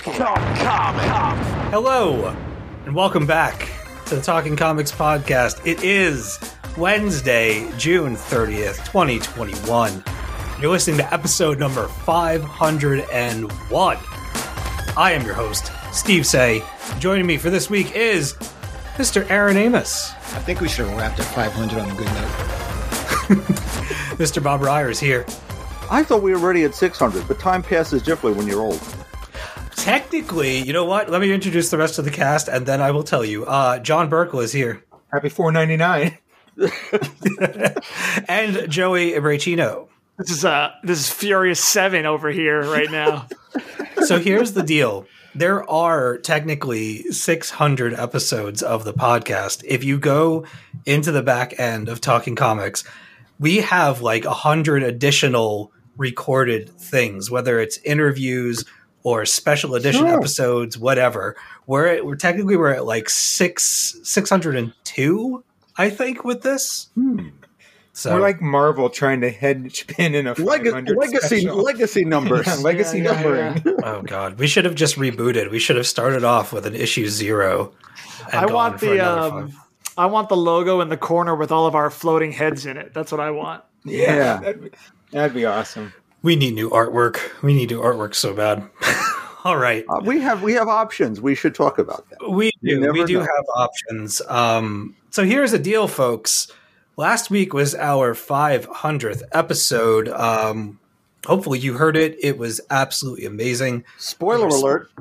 Talking comic. Hello, and welcome back to the Talking Comics podcast. It is Wednesday, June 30th, 2021. You're listening to episode number 501. I am your host, Steve Seigh. Joining me for this week is Mr. Aaron Amos. I think we should have wrapped at 500 on a good note. Mr. Bob Reyer here. I thought we were already at 600, but time passes differently when you're old. Technically, you know what? Let me introduce the rest of the cast, and then I will tell you. Uh, John Burkle is here, Happy 499. and Joey Ibrachino. This is uh this is Furious Seven over here right now. so here's the deal. There are technically 600 episodes of the podcast. If you go into the back end of Talking Comics, we have like a 100 additional recorded things, whether it's interviews or special edition Sure. episodes, whatever. We're, at, we're technically we're at like six 602, I think, with this. So We're like Marvel trying to hedge pin in a Leg- legacy, special. legacy numbers. Yeah, legacy Yeah, yeah, numbering. oh god, we should have just rebooted. We should have started off with an issue zero. and I gone want for the um. I want the logo in the corner with all of our floating heads in it. That's what I want. Yeah, That'd, be, that'd be awesome. We need new artwork. We need new artwork so bad. All right. Uh, we have we have options. We should talk about that. We do. We do know. have options. Um, so here's the deal, folks. Last week was our 500th episode. Um, hopefully you heard it. It was absolutely amazing. Spoiler alert.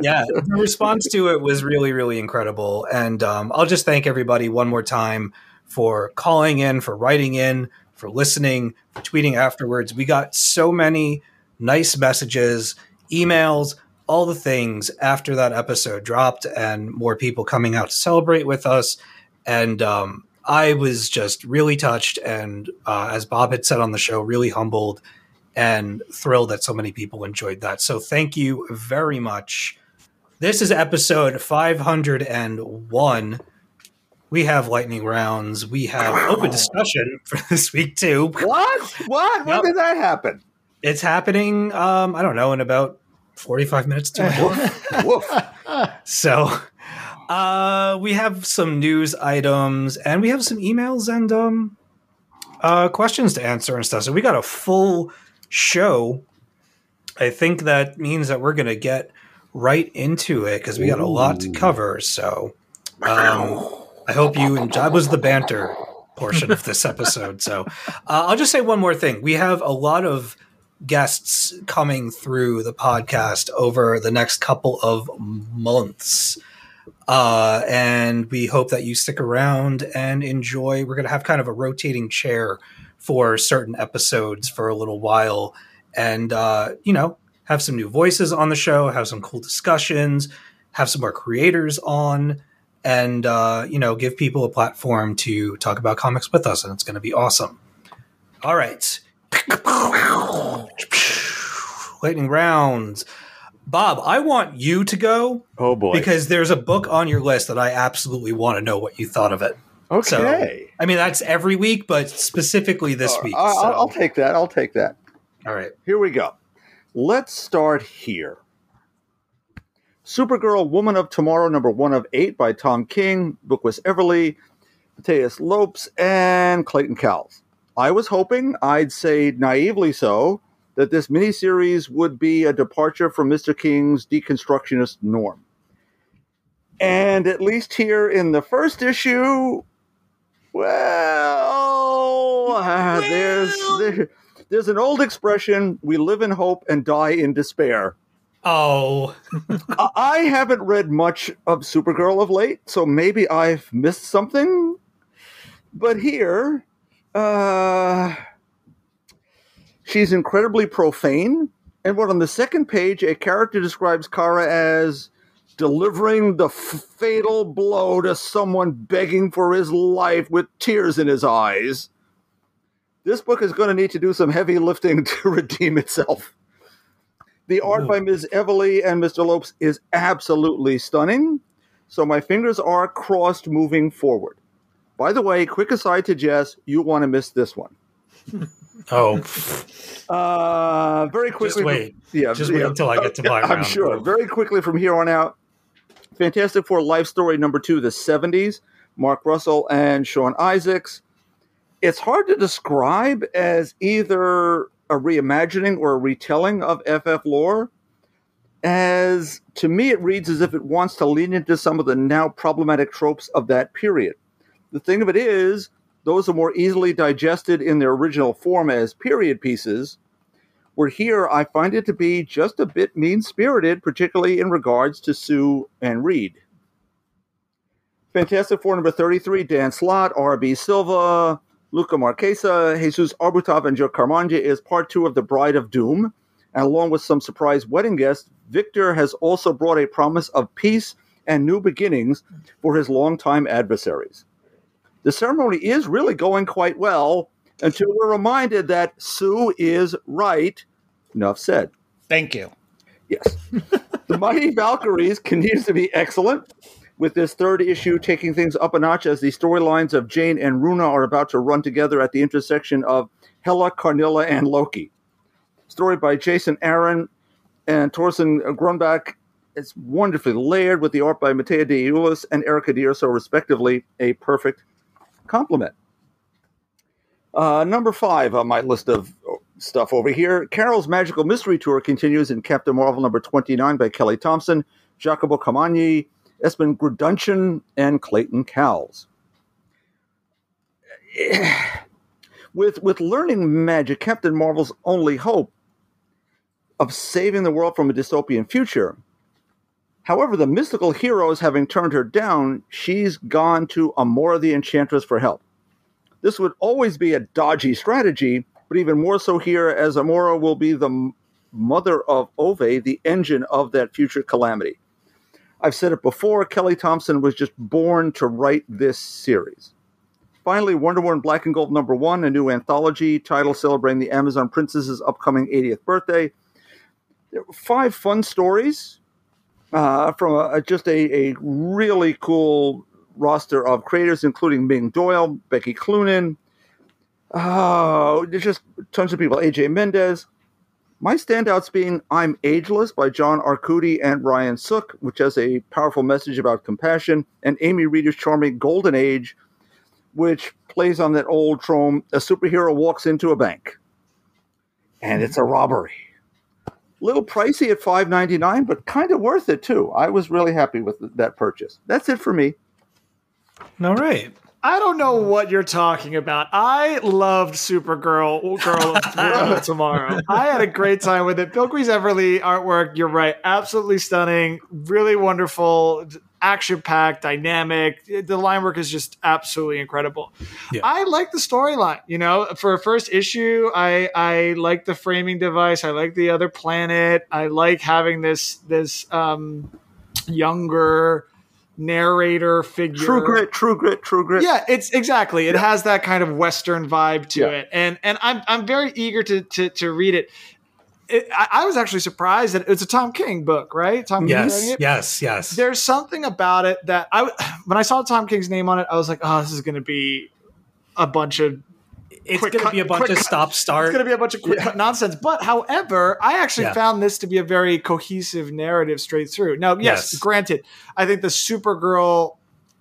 Yeah, the response to it was really, really incredible. And um, I'll just thank everybody one more time for calling in, for writing in, for listening, tweeting afterwards. We got so many nice messages, emails, all the things after that episode dropped, and more people coming out to celebrate with us. And um, I was just really touched, and uh, as Bob had said on the show, really humbled and thrilled that so many people enjoyed that. So thank you very much. This is episode 501. We have lightning rounds. We have open discussion for this week too. what? What? When Yep. did that happen? It's happening. Um, I don't know in about 45 minutes to an. Woof. So, uh, we have some news items and we have some emails and um, uh, questions to answer and stuff. So we got a full show. I think that means that we're going to get right into it because we got a lot to cover. So, um, I hope you enjoy. That was the banter portion of this episode. So, uh, I'll just say one more thing. We have a lot of guests coming through the podcast over the next couple of months. Uh, and we hope that you stick around and enjoy. We're going to have kind of a rotating chair for certain episodes for a little while. And, uh, you know, have some new voices on the show, have some cool discussions, have some more creators on, and, uh, you know, give people a platform to talk about comics with us. And it's going to be awesome. All right. Lightning rounds. Bob, I want you to go Oh boy. because there's a book on your list that I absolutely want to know what you thought of it. So, okay. I mean, that's every week, but specifically this week. I- so- I'll, I'll take that. I'll take that. all right. Here we go. Let's start here. Supergirl Woman of Tomorrow, number one of eight by Tom King. Bilquis Evely, Mateus Lopes, and Clayton Cowles. I was hoping, I'd say naively so, that this miniseries would be a departure from Mr. King's deconstructionist norm. And at least here in the first issue, well, uh, there's there, there's an old expression: "We live in hope and die in despair." Oh, I- haven't read much of Supergirl of late, so maybe I've missed something. But here, uh, she's incredibly profane. And what on the second page, a character describes Kara as delivering the f- fatal blow to someone begging for his life with tears in his eyes. This book is going to need to do some heavy lifting to redeem itself. The art by Ms. Evely and Mr. Lopes is absolutely stunning. So my fingers are crossed moving forward. By the way, quick aside to Jess, you want to miss this one. oh, Uh, very quickly. just wait. Yeah, Just yeah. wait until I get to my I'm round. sure. Very quickly from here on out. Fantastic Four Life Story number two, the 70s. Mark Russell and Sean Izaakse. It's hard to describe as either a reimagining or a retelling of FF lore. As to me, it reads as if it wants to lean into some of the now problematic tropes of that period. The thing of it is, those are more easily digested in their original form as period pieces where here I find it to be just a bit mean spirited, particularly in regards to Sue and Reed. Fantastic Four number 33, Dan Slott, R.B. Silva, Luca Maresca, Jesus Aburtov, and Joe Caramagna is part two of The Bride of Doom. And along with some surprise wedding guests, Victor has also brought a promise of peace and new beginnings for his longtime adversaries. The ceremony is really going quite well until we're reminded that Sue is right. Enough said. Thank you. Yes. the Mighty Valkyries continues to be excellent, with this third issue taking things up a notch as the storylines of Jane and Runa are about to run together at the intersection of Hela, Karnilla, and Loki. Story by Jason Aaron and Torunn Grønbekk. It's wonderfully layered with the art by Mattia De Iulis and Erica D'Urso, respectively. A perfect compliment. Uh, number five on my list of stuff over here. Carol's Magical Mystery Tour continues in Captain Marvel number 29 by Kelly Thompson, Jacopo Camagni, Espen Grundetjern, and Clayton Cowles. With, with learning magic, Captain Marvel's only hope of saving the world from a dystopian future. However, the mystical heroes having turned her down, she's gone to Amora the Enchantress for help. This would always be a dodgy strategy, but even more so here, as Amora will be the mother of Ove, the engine of that future calamity. I've said it before, Kelly Thompson was just born to write this series. Finally, Wonder Woman Black and Gold number one, a new anthology title celebrating the Amazon Princess's upcoming 80th birthday. Five fun stories uh, from a, just a, a really cool roster of creators, including Ming Doyle, Becky Cloonan, there's just tons of people. AJ Mendez. My standouts being I'm Ageless by John Arcudi and Ryan Sook, which has a powerful message about compassion, and Amy Reeder's charming Golden Age, which plays on that old trope a superhero walks into a bank and it's a robbery. Little pricey at five ninety nine, but kind of worth it too. I was really happy with that purchase. That's it for me. all right. I don't know what you're talking about. I loved Supergirl, Girl of Tomorrow. I had a great time with it. Bilquis Evely artwork, you're right, absolutely stunning, really wonderful, action packed, dynamic. The line work is just absolutely incredible. Yeah. I like the storyline. You know, for a first issue, I I like the framing device. I like the other planet. I like having this this um, younger narrator figure. True grit, true grit, true grit. Yeah, it's exactly. It has that kind of western vibe to Yeah. it, and and I'm I'm very eager to to, to read it. It, I, I was actually surprised that it's a Tom King book, right? Tom King Yes, it? yes, yes. There's something about it that I when I saw Tom King's name on it, I was like, oh, this is going to be a bunch of it's going to be a bunch of stop it's start. going to be a bunch of quick cut nonsense. But however, I actually Yeah. found this to be a very cohesive narrative straight through. Now, yes, Yes. granted, I think the Supergirl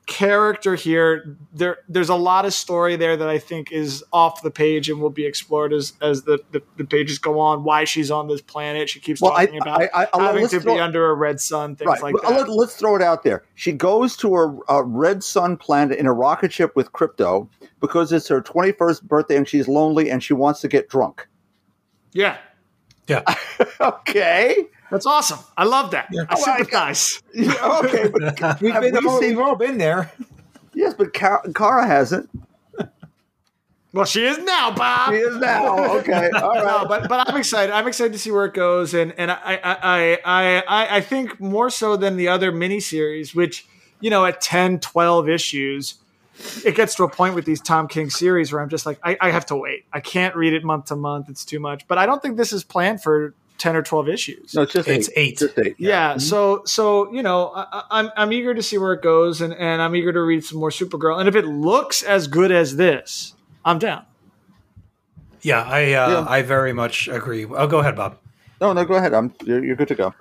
character here. There, there's a lot of story there that I think is off the page and will be explored as as the, the, the pages go on. Why she's on this planet? She keeps Well, I- talking about I- I- I'll- having to throw- be under a red sun, things right. like that. Let, us throw it out there. She goes to a, a red sun planet in a rocket ship with Krypto because it's her 21st birthday and she's lonely and she wants to get drunk. yeah, Yeah. Okay. That's awesome. I love that. I Oh, I- sympathize. okay. But We've, been we all, seen- we've all been there. yes, but Ka- Kara hasn't. Well, she is now, Bob. She is now. Okay. All right. no, but but I'm excited. I'm excited to see where it goes, and and I I I I, I, I think more so than the other miniseries, which you know at 10, 12 issues, it gets to a point with these Tom King series where I'm just like I, I have to wait. I can't read it month to month. It's too much. But I don't think this is planned for ten or twelve issues. no, it's just It's eight. eight. Just eight. Yeah, so so you know, I, I- I'm I'm eager to see where it goes, and and I'm eager to read some more Supergirl. And if it looks as good as this, I'm down. Yeah, I uh, Yeah. I very much agree. Oh, go ahead, Bob. No, no, go ahead. I'm you're, you're good to go.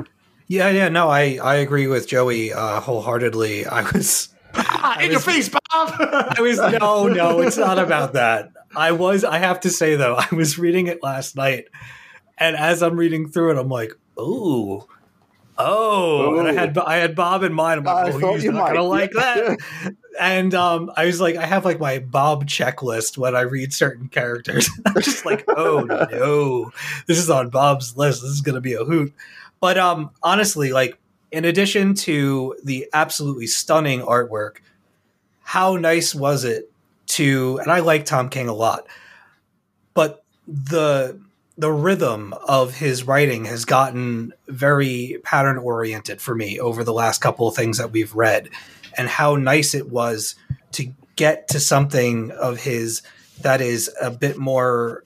Yeah, yeah, no, I I agree with Joey uh, wholeheartedly. I was Ah, in your face, Bob. I was no, no, it's not about that. I was I have to say though, I was reading it last night and as I'm reading through it I'm like, "Ooh. Oh, and I had I had Bob in mind. I'm like, oh, he's not gonna might. like that. And um, I was like, I have like my Bob checklist when I read certain characters. I'm just like, oh no, this is on Bob's list. This is gonna be a hoot. But um, honestly, like in addition to the absolutely stunning artwork, how nice was it to? And I like Tom King a lot, but the the rhythm of his writing has gotten very pattern oriented for me over the last couple of things that we've read and how nice it was to get to something of his that is a bit more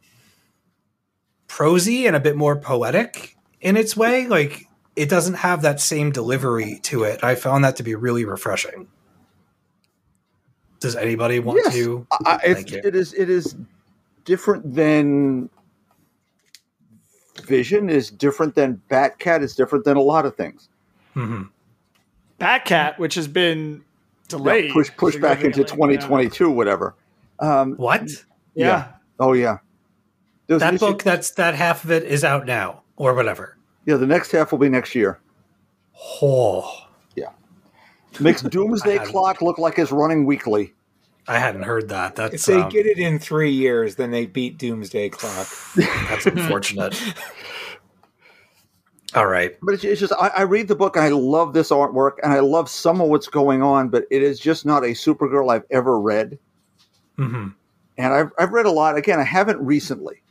prosy and a bit more poetic in its way like it doesn't have that same delivery to it i found that to be really refreshing does anybody want Yes. to I, Thank it's, you. it is it is different than Vision is different than Batcat is different than a lot of things. Mhm. Batcat, which has been delayed, Yeah, push push back into 2022, whatever. Um, what Yeah. Yeah. oh yeah, There's an that issue- book that's that half of it is out now or whatever Yeah, the next half will be next year. oh Yeah. Makes Doomsday Clock look like it's running weekly. I hadn't heard that that's If they um, get it in three years, then they beat Doomsday Clock. that's unfortunate all right But it's, it's just I, I read the book and I love this artwork and I love some of what's going on, but it is just not a Supergirl I've ever read. hmm And I've I've read a lot. Again, I haven't recently.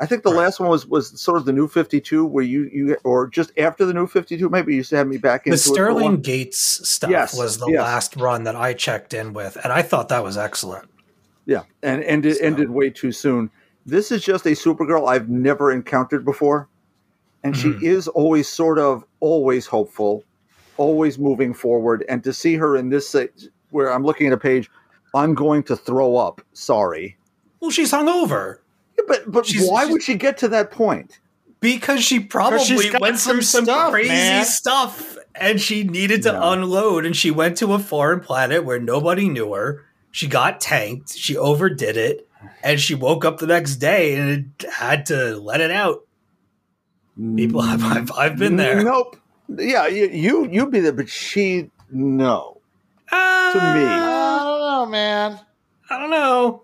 I think the Right. last one was was sort of the new Fifty Two, where you you or just after the new Fifty Two, maybe you used to have me back in the into it sterling gates stuff Yes, was the yes. last run that i checked in with and i thought that was excellent Yeah, and ended So- ended way too soon. This is just a Supergirl I've never encountered before, and Mhm. she is always sort of always hopeful, always moving forward. And to see her in this, where I'm looking at a page, I'm going to throw up. Sorry, well she's hungover Yeah, but but She's- why she's- would she get to that point? because she probably she's went some through some stuff, crazy man. stuff and she needed to No. unload and she went to a foreign planet where nobody knew her she got tanked she overdid it and she woke up the next day and it had to let it out people I've, mm, I've, I've been there Nope. Yeah, you you you'd be there, but she no. Uh, to me. I don't know, man. I don't know.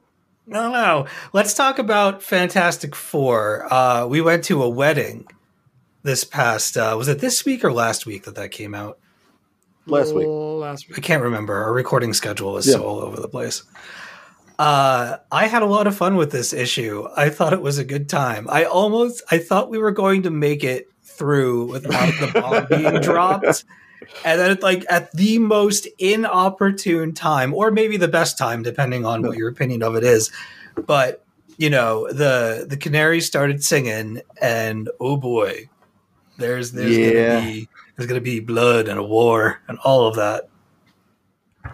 I don't. Let's talk about Fantastic Four. Uh, we went to a wedding this past. Uh, was it this week or last week that that came out? Last week. Oh, Last week. I can't remember. Our recording schedule is Yeah. so all over the place. Uh, I had a lot of fun with this issue. I thought it was a good time. I almost, I thought we were going to make it through without the bomb being dropped. And then, like at the most inopportune time, or maybe the best time, depending on what your opinion of it is. But you know, the the canaries started singing, and oh boy, there's there's Yeah. gonna be there's gonna be blood and a war and all of that.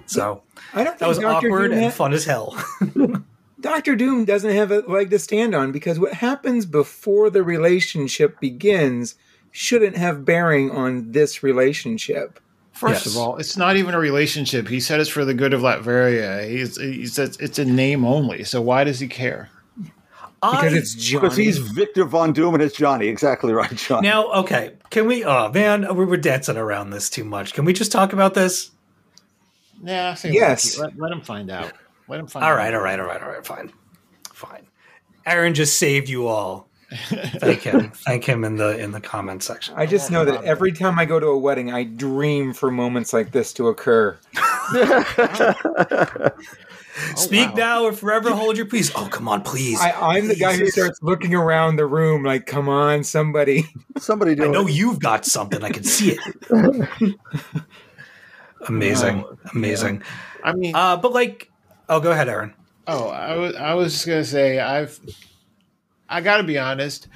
So I don't that was Dr. awkward Doom and fun as hell. Doctor Doom doesn't have a leg to stand on because what happens before the relationship begins shouldn't have bearing on this relationship. First Yes. of all, it's not even a relationship. He said it's for the good of Latveria. He's, he says it's a name only. So why does he care? because I- it's Johnny. Because he's Victor Von Doom and it's Johnny. Exactly right, John. now okay. Can we? Oh man, we were dancing around this too much. Can we just talk about this? Yeah, I think Yes. Let, let him find out. Let him find All out. right, all right, all right, all right. Fine, fine. Aaron just saved you all. Thank him. Thank him in the in the comment section. I just know that every time I go to a wedding, I dream for moments like this to occur. Speak wow. now or forever hold your peace. Oh, come on, please. I, I, I'm the guy who starts looking around the room like, "Come on, somebody!" Somebody do i know it. you've got something. I can see it. amazing, amazing. I mean, Uh, but like, oh, go ahead, Aaron. Oh, I was I was just gonna say I've I got to be honest.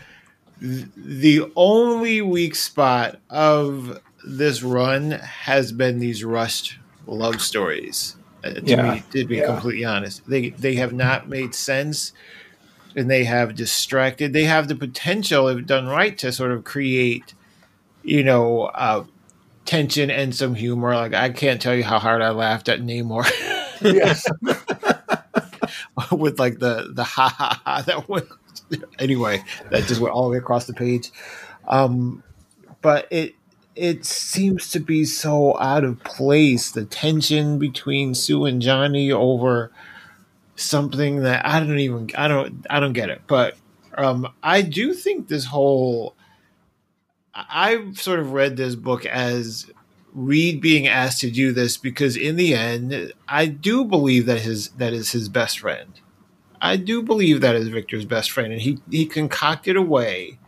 The only weak spot of this run has been these rushed love stories. uh, To Yeah. be to be Yeah. completely honest, they they have not made sense, and they have distracted. They have the potential, if done right, to sort of create, you know, uh, tension and some humor. Like I can't tell you how hard I laughed at Namor. Yes. with like the the ha ha ha that went anyway that just went all the way across the page um but it it seems to be so out of place the tension between sue and johnny over something that i don't even i don't i don't get it but um i do think this whole i've sort of read this book as Reed being asked to do this because in the end, I do believe that his that is his best friend. I do believe that is Victor's best friend, and he he concocted a way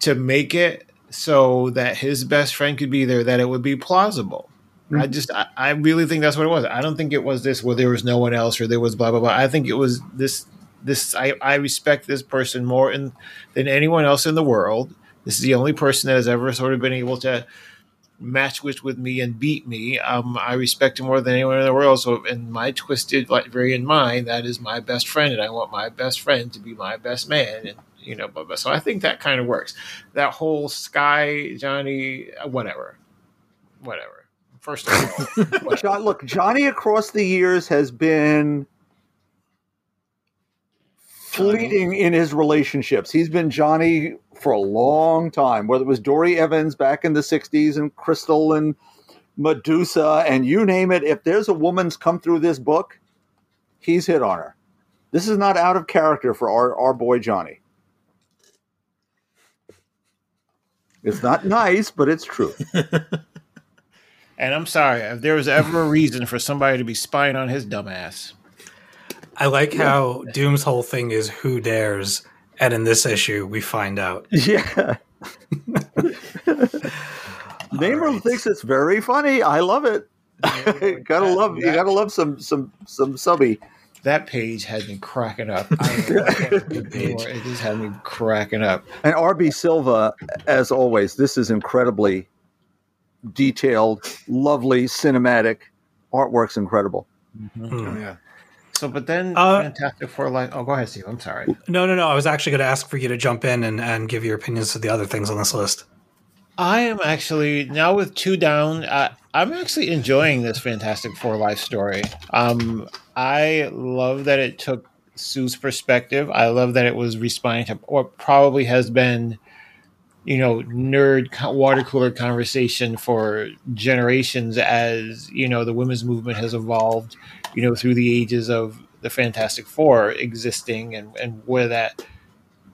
to make it so that his best friend could be there, that it would be plausible. Mm-hmm. I just I, I really think that's what it was. I don't think it was this where there was no one else or there was blah blah blah. I think it was this this I, I respect this person more in, than anyone else in the world. This is the only person that has ever sort of been able to match with with me and beat me. Um, I respect him more than anyone in the world. So, in my twisted like very in mind, that is my best friend, and I want my best friend to be my best man. And you know, blah, blah. so I think that kind of works. That whole Sky Johnny, uh, whatever, whatever. First of all, whatever. John, look, Johnny across the years has been fleeting in his relationships. He's been Johnny for a long time, whether it was Dorrie Evans back in the 60s and Crystal and Medusa and you name it. If there's a woman's come through this book, he's hit on her. This is not out of character for our, our boy Johnny. It's not nice, but it's true. and I'm sorry if there was ever a reason for somebody to be spying on his dumbass. I like how Doom's whole thing is who dares, and in this issue we find out. Yeah. Namor thinks it's very funny. I love it. gotta love you. Gotta love some some some subby. That page had me cracking up. I can't read anymore. It just had me cracking up. And RB Silva, as always, this is incredibly detailed, lovely, cinematic. Artwork's incredible. Hmm. yeah. So, but then Uh, Fantastic Four, like, oh, go ahead, Steve. I'm sorry. No, no, no. I was actually going to ask for you to jump in and, and give your opinions to the other things on this list. I am actually now with two down. Uh, I'm actually enjoying this Fantastic Four life story. Um, I love that it took Sue's perspective. I love that it was responding to what probably has been, you know, nerd water cooler conversation for generations as you know the women's movement has evolved. You know, through the ages of the Fantastic Four existing and and where that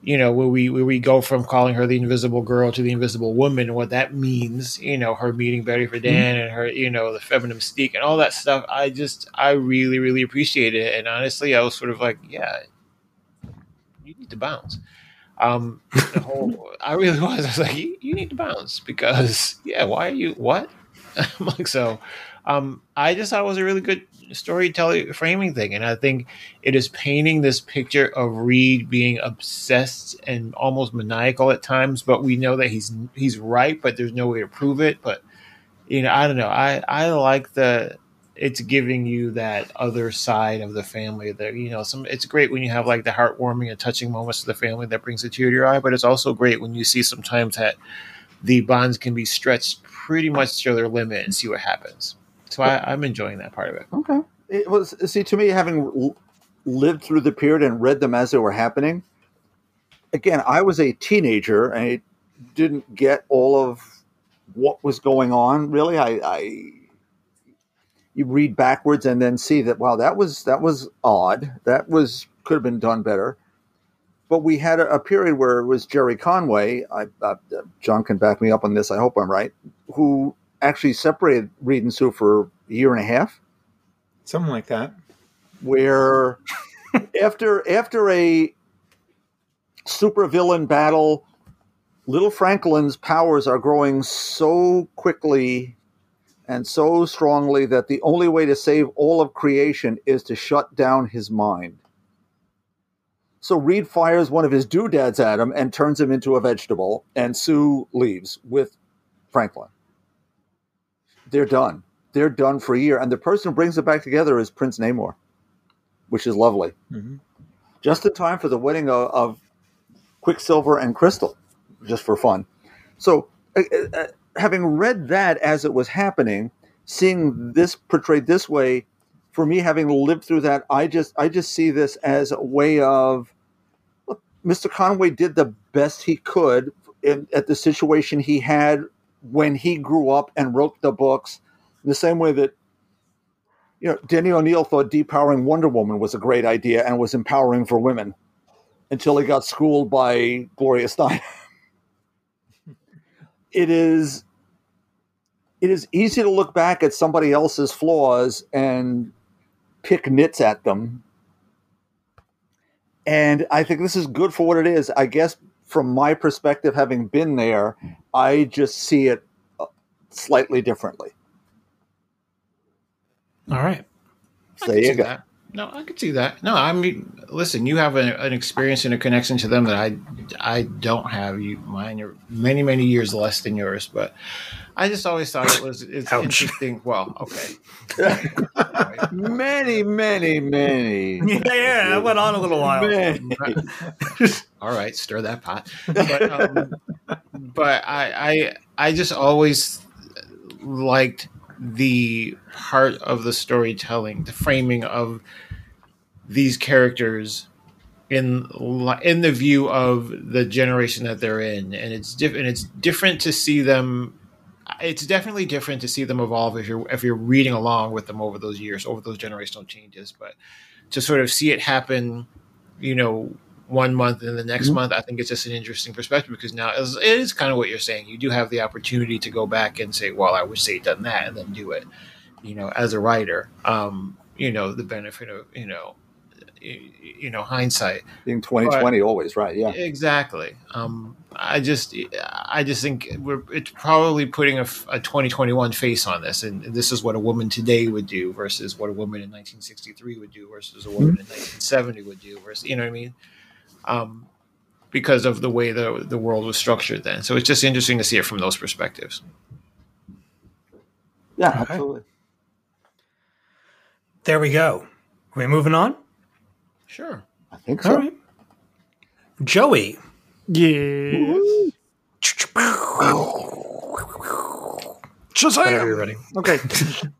you know, where we where we go from calling her the Invisible Girl to the Invisible Woman, and what that means. You know, her meeting Betty Friedan and her, you know, the feminine mystique and all that stuff. I just, I really, really appreciate it. And honestly, I was sort of like, yeah, you need to bounce. Um, the whole, I really was. I was like, you, you need to bounce because, yeah, why are you what? I'm like, so, um, I just thought it was a really good storytelling framing thing, and I think it is painting this picture of Reed being obsessed and almost maniacal at times. But we know that he's he's right, but there's no way to prove it. But you know, I don't know. I I like the it's giving you that other side of the family that you know some it's great when you have like the heartwarming and touching moments of the family that brings a tear to your eye but it's also great when you see sometimes that the bonds can be stretched pretty much to their limit and see what happens. So I, I'm enjoying that part of it. Okay. It was see to me having lived through the period and read them as they were happening. Again, I was a teenager and I didn't get all of what was going on. Really, I, I you read backwards and then see that wow, that was that was odd. That was could have been done better. But we had a, a period where it was Gerry Conway. I, John can back me up on this. I hope I'm right. Who actually separated Reed and Sue for a year and a half Something like that. where after after a supervillain battle, little Franklin's powers are growing so quickly and so strongly that the only way to save all of creation is to shut down his mind. So Reed fires one of his doodads at him and turns him into a vegetable, and Sue leaves with Franklin. They're done. They're done for a year, and the person who brings it back together is Prince Namor, which is lovely. Mhm. Just in time for the wedding of, of Quicksilver and Crystal, just for fun. So, uh, uh, having read that as it was happening, seeing this portrayed this way, for me, having lived through that, I just I just see this as a way of look, Mr. Conway did the best he could in, at the situation he had when he grew up and wrote the books, the same way that you know Denny O'Neil thought depowering Wonder Woman was a great idea and was empowering for women until he got schooled by Gloria Steinem. it is it is easy to look back at somebody else's flaws and pick nits at them. And I think this is good for what it is. I guess from my perspective, having been there, I just see it uh, slightly differently. All right. There you go. that. No, I could see that. No, I mean, listen, you have a, an experience and a connection to them that I, I don't have. You, mine are many, many years less than yours, but I just always thought it was it's Ouch. interesting. Well, okay, Many, many, many. Yeah, yeah, that went on a little while. many. all right, stir that pot. But, um, but I, I, I just always liked the part of the storytelling, the framing of these characters in in the view of the generation that they're in, and it's different. It's different to see them. It's definitely different to see them evolve if you're if you're reading along with them over those years, over those generational changes. But to sort of see it happen, you know, one month and the next month, I think it's just an interesting perspective because now it's- it is kind of what you're saying. You do have the opportunity to go back and say, "Well, I wish they'd done that," and then do it. You know, as a writer, um, you know, the benefit of you know, you know, hindsight. Being 2020 always, right? Yeah. Exactly. Um, I just, I just think we're it's probably putting a, f- a 2021 face on this, and this is what a woman today would do versus what a woman in 1963 would do versus a woman in 1970 would do versus you know what I mean? Um, because of the way the the world was structured then. So it's just interesting to see it from those perspectives. Yeah, absolutely. There we go. Are we moving on? Sure. I think so. All right. Joey. Yeah. Whenever you're ready. Okay.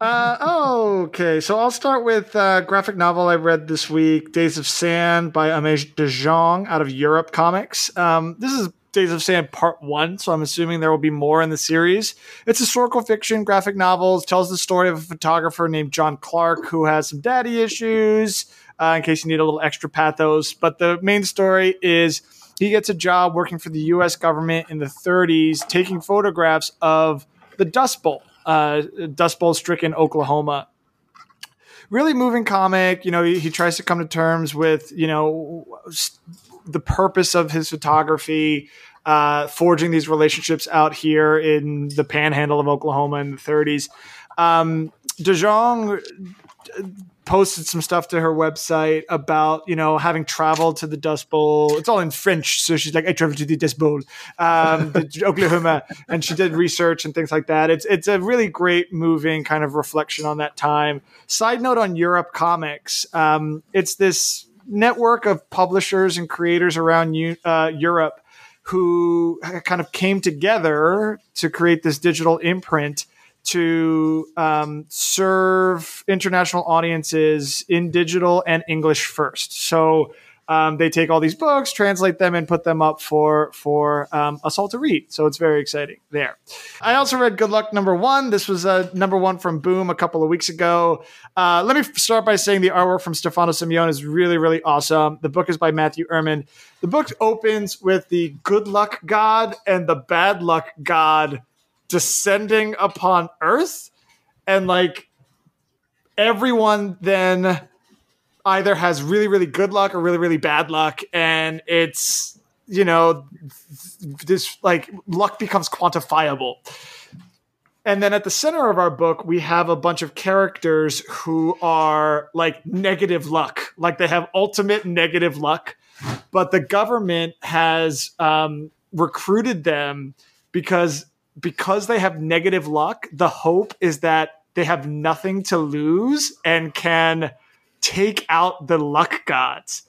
Uh, okay. So I'll start with uh, graphic novel I read this week, Days of Sand by Aimée de Jongh out of Europe Comics. Um, this is Days of Sand Part One, so I'm assuming there will be more in the series. It's historical fiction, graphic novels, tells the story of a photographer named John Clark who has some daddy issues. Uh, in case you need a little extra pathos, but the main story is he gets a job working for the U.S. government in the 30s, taking photographs of the Dust Bowl, uh, Dust Bowl stricken Oklahoma. Really moving comic. You know, he, he tries to come to terms with, you know, the purpose of his photography, uh, forging these relationships out here in the panhandle of Oklahoma in the 30s. Um, posted some stuff to her website about you know having traveled to the Dust Bowl. It's all in French, so she's like, "I traveled to the Dust Bowl, um, the Oklahoma," and she did research and things like that. It's it's a really great, moving kind of reflection on that time. Side note on Europe Comics, um, it's this network of publishers and creators around uh, Europe who kind of came together to create this digital imprint to um, serve international audiences in digital and English first. So um, they take all these books, translate them, and put them up for for um, us all to read. So it's very exciting there. I also read Good Luck Number One. This was a number one from Boom a couple of weeks ago. Uh, let me start by saying the artwork from Stefano Simeone is really really awesome. The book is by Matthew Erman. The book opens with the Good Luck God and the Bad Luck God descending upon Earth, and like everyone then either has really really good luck or really really bad luck and it's you know this like luck becomes quantifiable. And then at the center of our book we have a bunch of characters who are like negative luck. Like they have ultimate negative luck but the government has um, recruited them because because they have negative luck the hope is that they have nothing to lose and can take out the luck gods.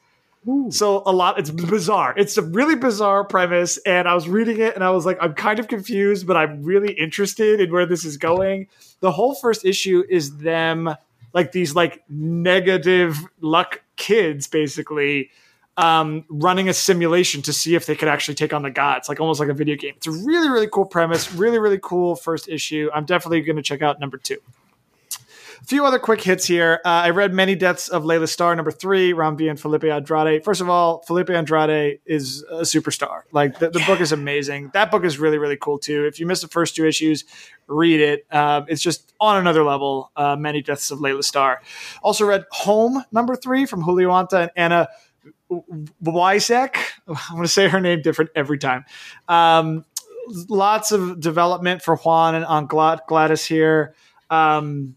So a lot, it's bizarre. It's a really bizarre premise, and I was reading it, and I was like, I'm kind of confused, but I'm really interested in where this is going. The whole first issue is them, like these like negative luck kids, basically, um, running a simulation to see if they could actually take on the gods, like almost like a video game. It's a really really cool premise, really really cool first issue. I'm definitely going to check out number two. A few other quick hits here. Uh, I read Many Deaths of Laila Starr, number three, Ram V and Felipe Andrade. First of all, Felipe Andrade is a superstar. Like, the, the book is amazing. That book is really, really cool, too. If you missed the first two issues, read it. Uh, it's just on another level. Uh, Many Deaths of Laila Starr. Also read Home, number three, from Julio Anta and Anna Wysek. I'm going to say her name different every time. Um, lots of development for Juan and on Glad- Gladys here. Um,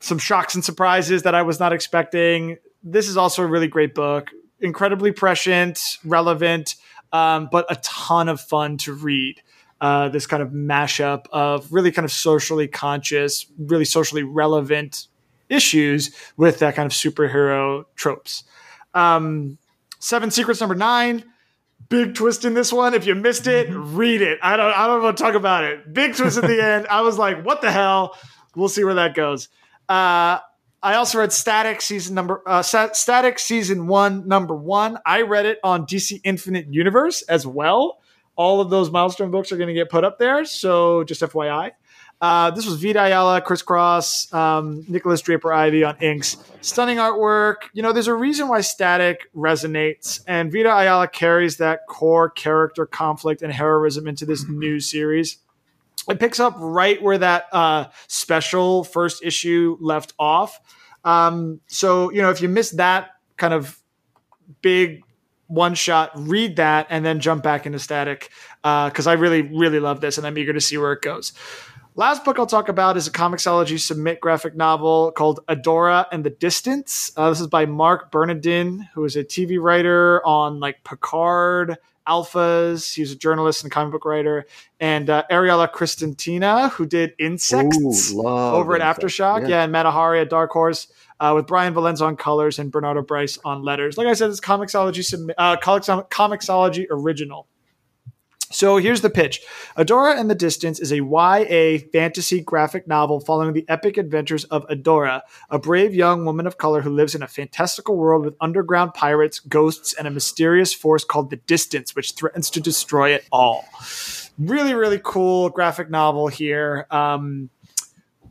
some shocks and surprises that I was not expecting. This is also a really great book, incredibly prescient, relevant, um, but a ton of fun to read. Uh, this kind of mashup of really kind of socially conscious, really socially relevant issues with that kind of superhero tropes. Um, Seven Secrets number nine. Big twist in this one. If you missed it, read it. I don't. I don't want to talk about it. Big twist at the end. I was like, "What the hell?" We'll see where that goes. Uh, I also read Static season number uh, Static season one number one. I read it on DC Infinite Universe as well. All of those milestone books are going to get put up there. So just FYI. Uh, this was Vita Ayala, ChrisCross, um, Nikolas Draper-Ivey on inks. Stunning artwork. You know, there's a reason why Static resonates, and Vita Ayala carries that core character conflict and heroism into this new series. It picks up right where that uh, special first issue left off. Um, so, you know, if you missed that kind of big one shot, read that and then jump back into Static because I really, really love this and I'm eager to see where it goes. Last book I'll talk about is a Comixology Submit graphic novel called Adora and the Distance. Uh, this is by Mark Bernardin, who is a TV writer on like Picard, Alphas. He's a journalist and comic book writer. And uh, Ariela Kristantina, who did InSexts Ooh, over at InSexts. Aftershock. Yeah. Yeah, and Mata Hari at Dark Horse. Uh, with Brian Valenza on colors and Bernardo Brice on letters. Like I said, it's Comixology, uh, Comixology original. So here's the pitch Adora and the Distance is a YA fantasy graphic novel following the epic adventures of Adora, a brave young woman of color who lives in a fantastical world with underground pirates, ghosts, and a mysterious force called the Distance, which threatens to destroy it all. Really, really cool graphic novel here. Um,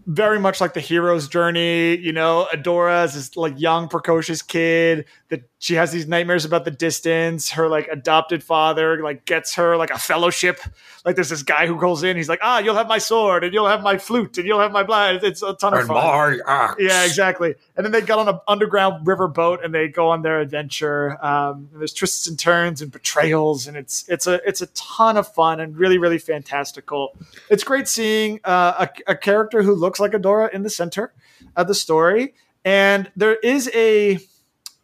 very much like the hero's journey. You know, Adora is this like young, precocious kid that she has these nightmares about the distance. Her like adopted father like gets her like a fellowship. Like there's this guy who goes in. He's like, ah, you'll have my sword and you'll have my flute and you'll have my blood. It's a ton of fun. my axe. Yeah, exactly. And then they got on an underground river boat and they go on their adventure. Um, and there's twists and turns and betrayals, and it's it's a it's a ton of fun and really really fantastical. It's great seeing uh, a, a character who looks like Adora in the center of the story, and there is a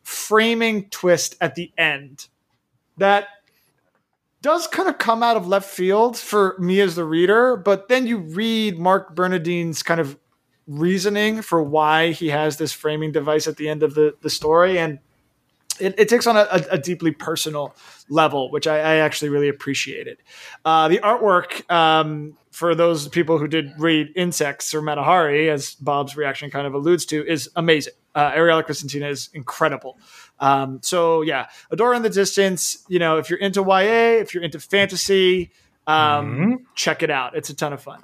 framing twist at the end that does kind of come out of left field for me as the reader, but then you read Mark Bernardin's kind of reasoning for why he has this framing device at the end of the, the story. And it, it takes on a, a, deeply personal level, which I, I actually really appreciated. Uh, the artwork, um, for those people who did read InSexts or Mata Hari, as Bob's reaction kind of alludes to, is amazing. Uh, Ariela Kristantina is incredible. Um, so yeah, Adora in the Distance. You know, if you're into YA, if you're into fantasy, um, check it out. It's a ton of fun.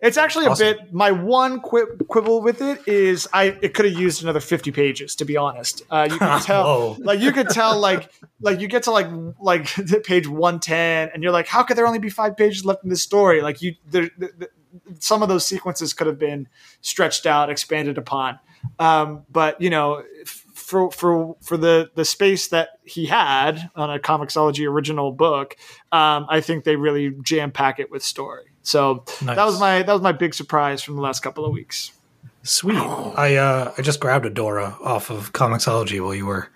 It's actually a bit. My one qui- quibble with it is I it could have used another fifty pages. To be honest, uh, you can tell like you could tell like like you get to like like page 110 and you're like how could there only be five pages left in this story like you there, the, the, some of those sequences could have been stretched out expanded upon um, but you know for for for the the space that he had on a Comixology original book um, i think they really jam pack it with story so that was my that was my big surprise from the last couple of weeks Sweet. I uh I just grabbed Adora off of Comixology while you were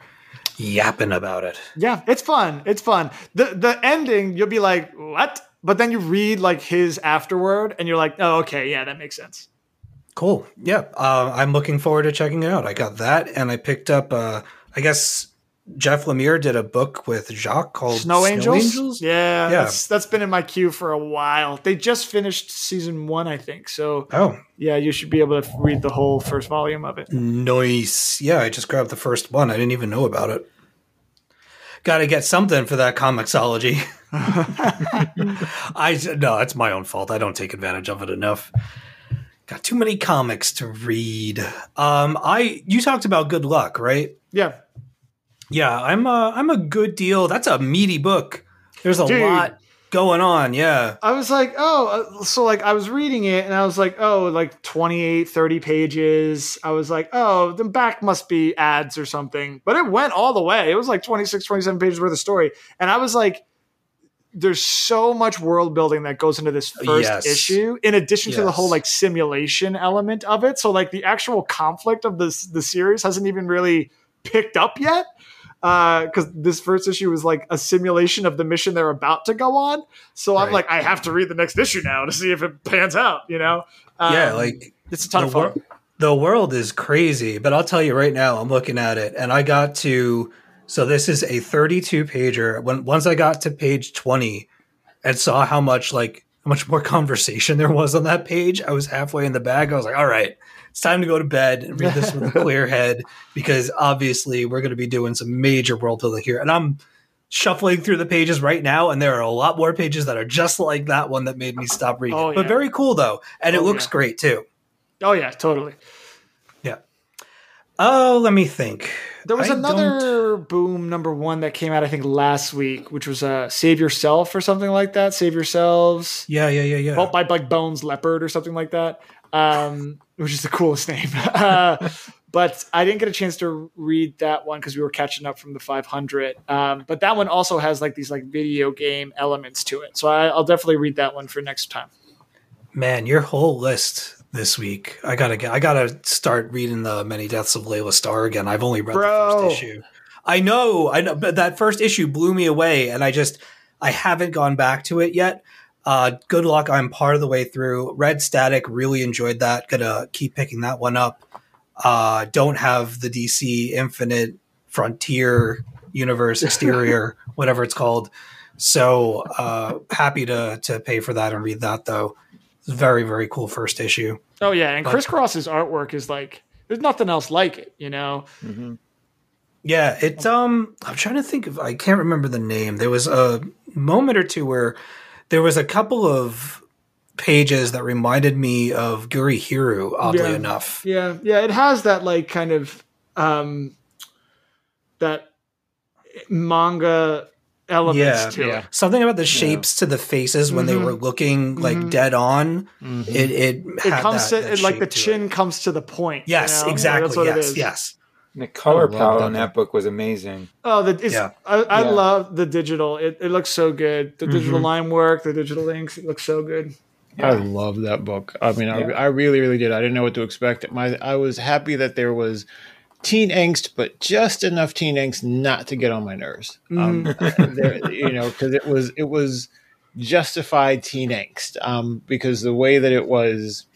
yapping about it. Yeah, it's fun. It's fun. The the ending, you'll be like, what? But then you read like his afterward, and you're like, oh, okay, yeah, that makes sense. Cool. Yeah. Uh, I'm looking forward to checking it out. I got that, and I picked up. Uh, I guess Jeff Lemire did a book with Jock called Snow, Angels? Yeah, Yeah. That's, that's been in my queue for a while. They just finished season one, I think. So Oh, yeah, you should be able to read the whole first volume of it. nice. Yeah, I just grabbed the first one. I didn't even know about it. Got to get something for that Comixology. I no, that's my own fault. I don't take advantage of it enough. Got too many comics to read. Um, I you talked about good luck, right? Yeah, Yeah, I'm a I'm a good deal. That's a meaty book. There's a Dude. lot going on. Yeah. I was like, oh, uh, so like I was reading it and I was like, oh, like 28, 30 pages. I was like, oh, the back must be ads or something. But it went all the way. It was like 26, 27 pages worth of story. And I was like, there's so much world building that goes into this first Yes. issue, in addition to the whole like simulation element of it. So like the actual conflict of this the series hasn't even really picked up yet Uh, because this first issue was like a simulation of the mission they're about to go on. So I'm like, I have to read the next issue now to see if it pans out. You know? Um, yeah, like it's a ton of fun. wor- the world is crazy, but I'll tell you right now, I'm looking at it and I got to so this is a 32 pager. When once I got to page 20 and saw how much like how much more conversation there was on that page, I was halfway in the bag. I was like, all right, it's time to go to bed and read this with a clear head because obviously we're going to be doing some major world building here. And I'm shuffling through the pages right now, and there are a lot more pages that are just like that one that made me stop reading. Oh, But very cool though, and it Oh, looks yeah. great too. Oh yeah, totally. Oh, let me think. There was I don't- another boom number one that came out, I think, last week, which was uh, "Save Yourself" or something like that. Save yourselves. Yeah, yeah, yeah, yeah. By like Bones Leopard or something like that, um, which is the coolest name. uh, but I didn't get a chance to read that one because we were catching up from the 500. Um, but that one also has like these like video game elements to it, so I, I'll definitely read that one for next time. Man, your whole list this week. I gotta get. I gotta start reading the Many Deaths of Laila Starr again. I've only read Bro. the first issue. I know, I know, but that first issue blew me away, and I just I haven't gone back to it yet. Uh, good luck. I'm part of the way through. Red Static really enjoyed that. Gonna keep picking that one up. Uh, don't have the DC Infinite Frontier Universe Exterior, whatever it's called. So uh, happy to to pay for that and read that though. It's very very cool first issue. Oh yeah, and But- Chris artwork is like there's nothing else like it, you know. Yeah, it's um I'm trying to think of I can't remember the name. There was a moment or two where there was a couple of pages that reminded me of Gurihiru, oddly Yeah. enough. Yeah, yeah, it has that like kind of um that manga elements Yeah. to Yeah. it. Something about the shapes to the faces when they Mhm. were looking like Mhm. dead on. Mhm. It it, It comes that- to that it, like the shape to it. chin comes to the point. you Yes, know? Exactly. that's what yes, is. yes. The color palette that on that book was amazing. Oh, the, it's, Yeah. I, I Yeah. love the digital. It, it looks so good. The digital Mm-hmm. line work, the digital inks, it looks so good. I love that book. I mean, Yeah. I, I really, really did. I didn't know what to expect. My, I was happy that there was teen angst, but just enough teen angst not to get on my nerves. Um, there, you know, because it was it was justified teen angst. Um, because the way that it was,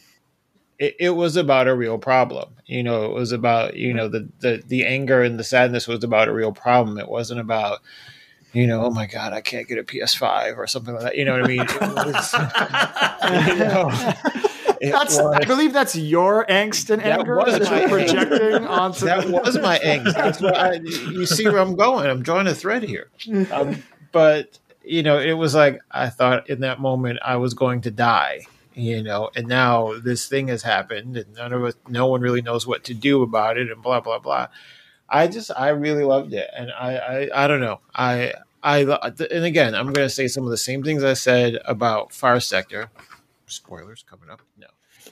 it, it was about a real problem. You know, it was about you know the the the anger and the sadness was about a real problem. It wasn't about you know, oh my god, I can't get a PS5 or something like that. You know what I mean? It was, you know, That's, I believe that's your angst and That anger was that you're projecting onto. that was my angst. That's what I, you see where I'm going. I'm drawing a thread here. Um, but you know, it was like I thought in that moment I was going to die. You know, and now this thing has happened, and none of us, no one really knows what to do about it, and blah blah blah. I just, I really loved it, and I, I, I don't know, I, I, and again, I'm going to say some of the same things I said about Far Sector. Spoilers coming up.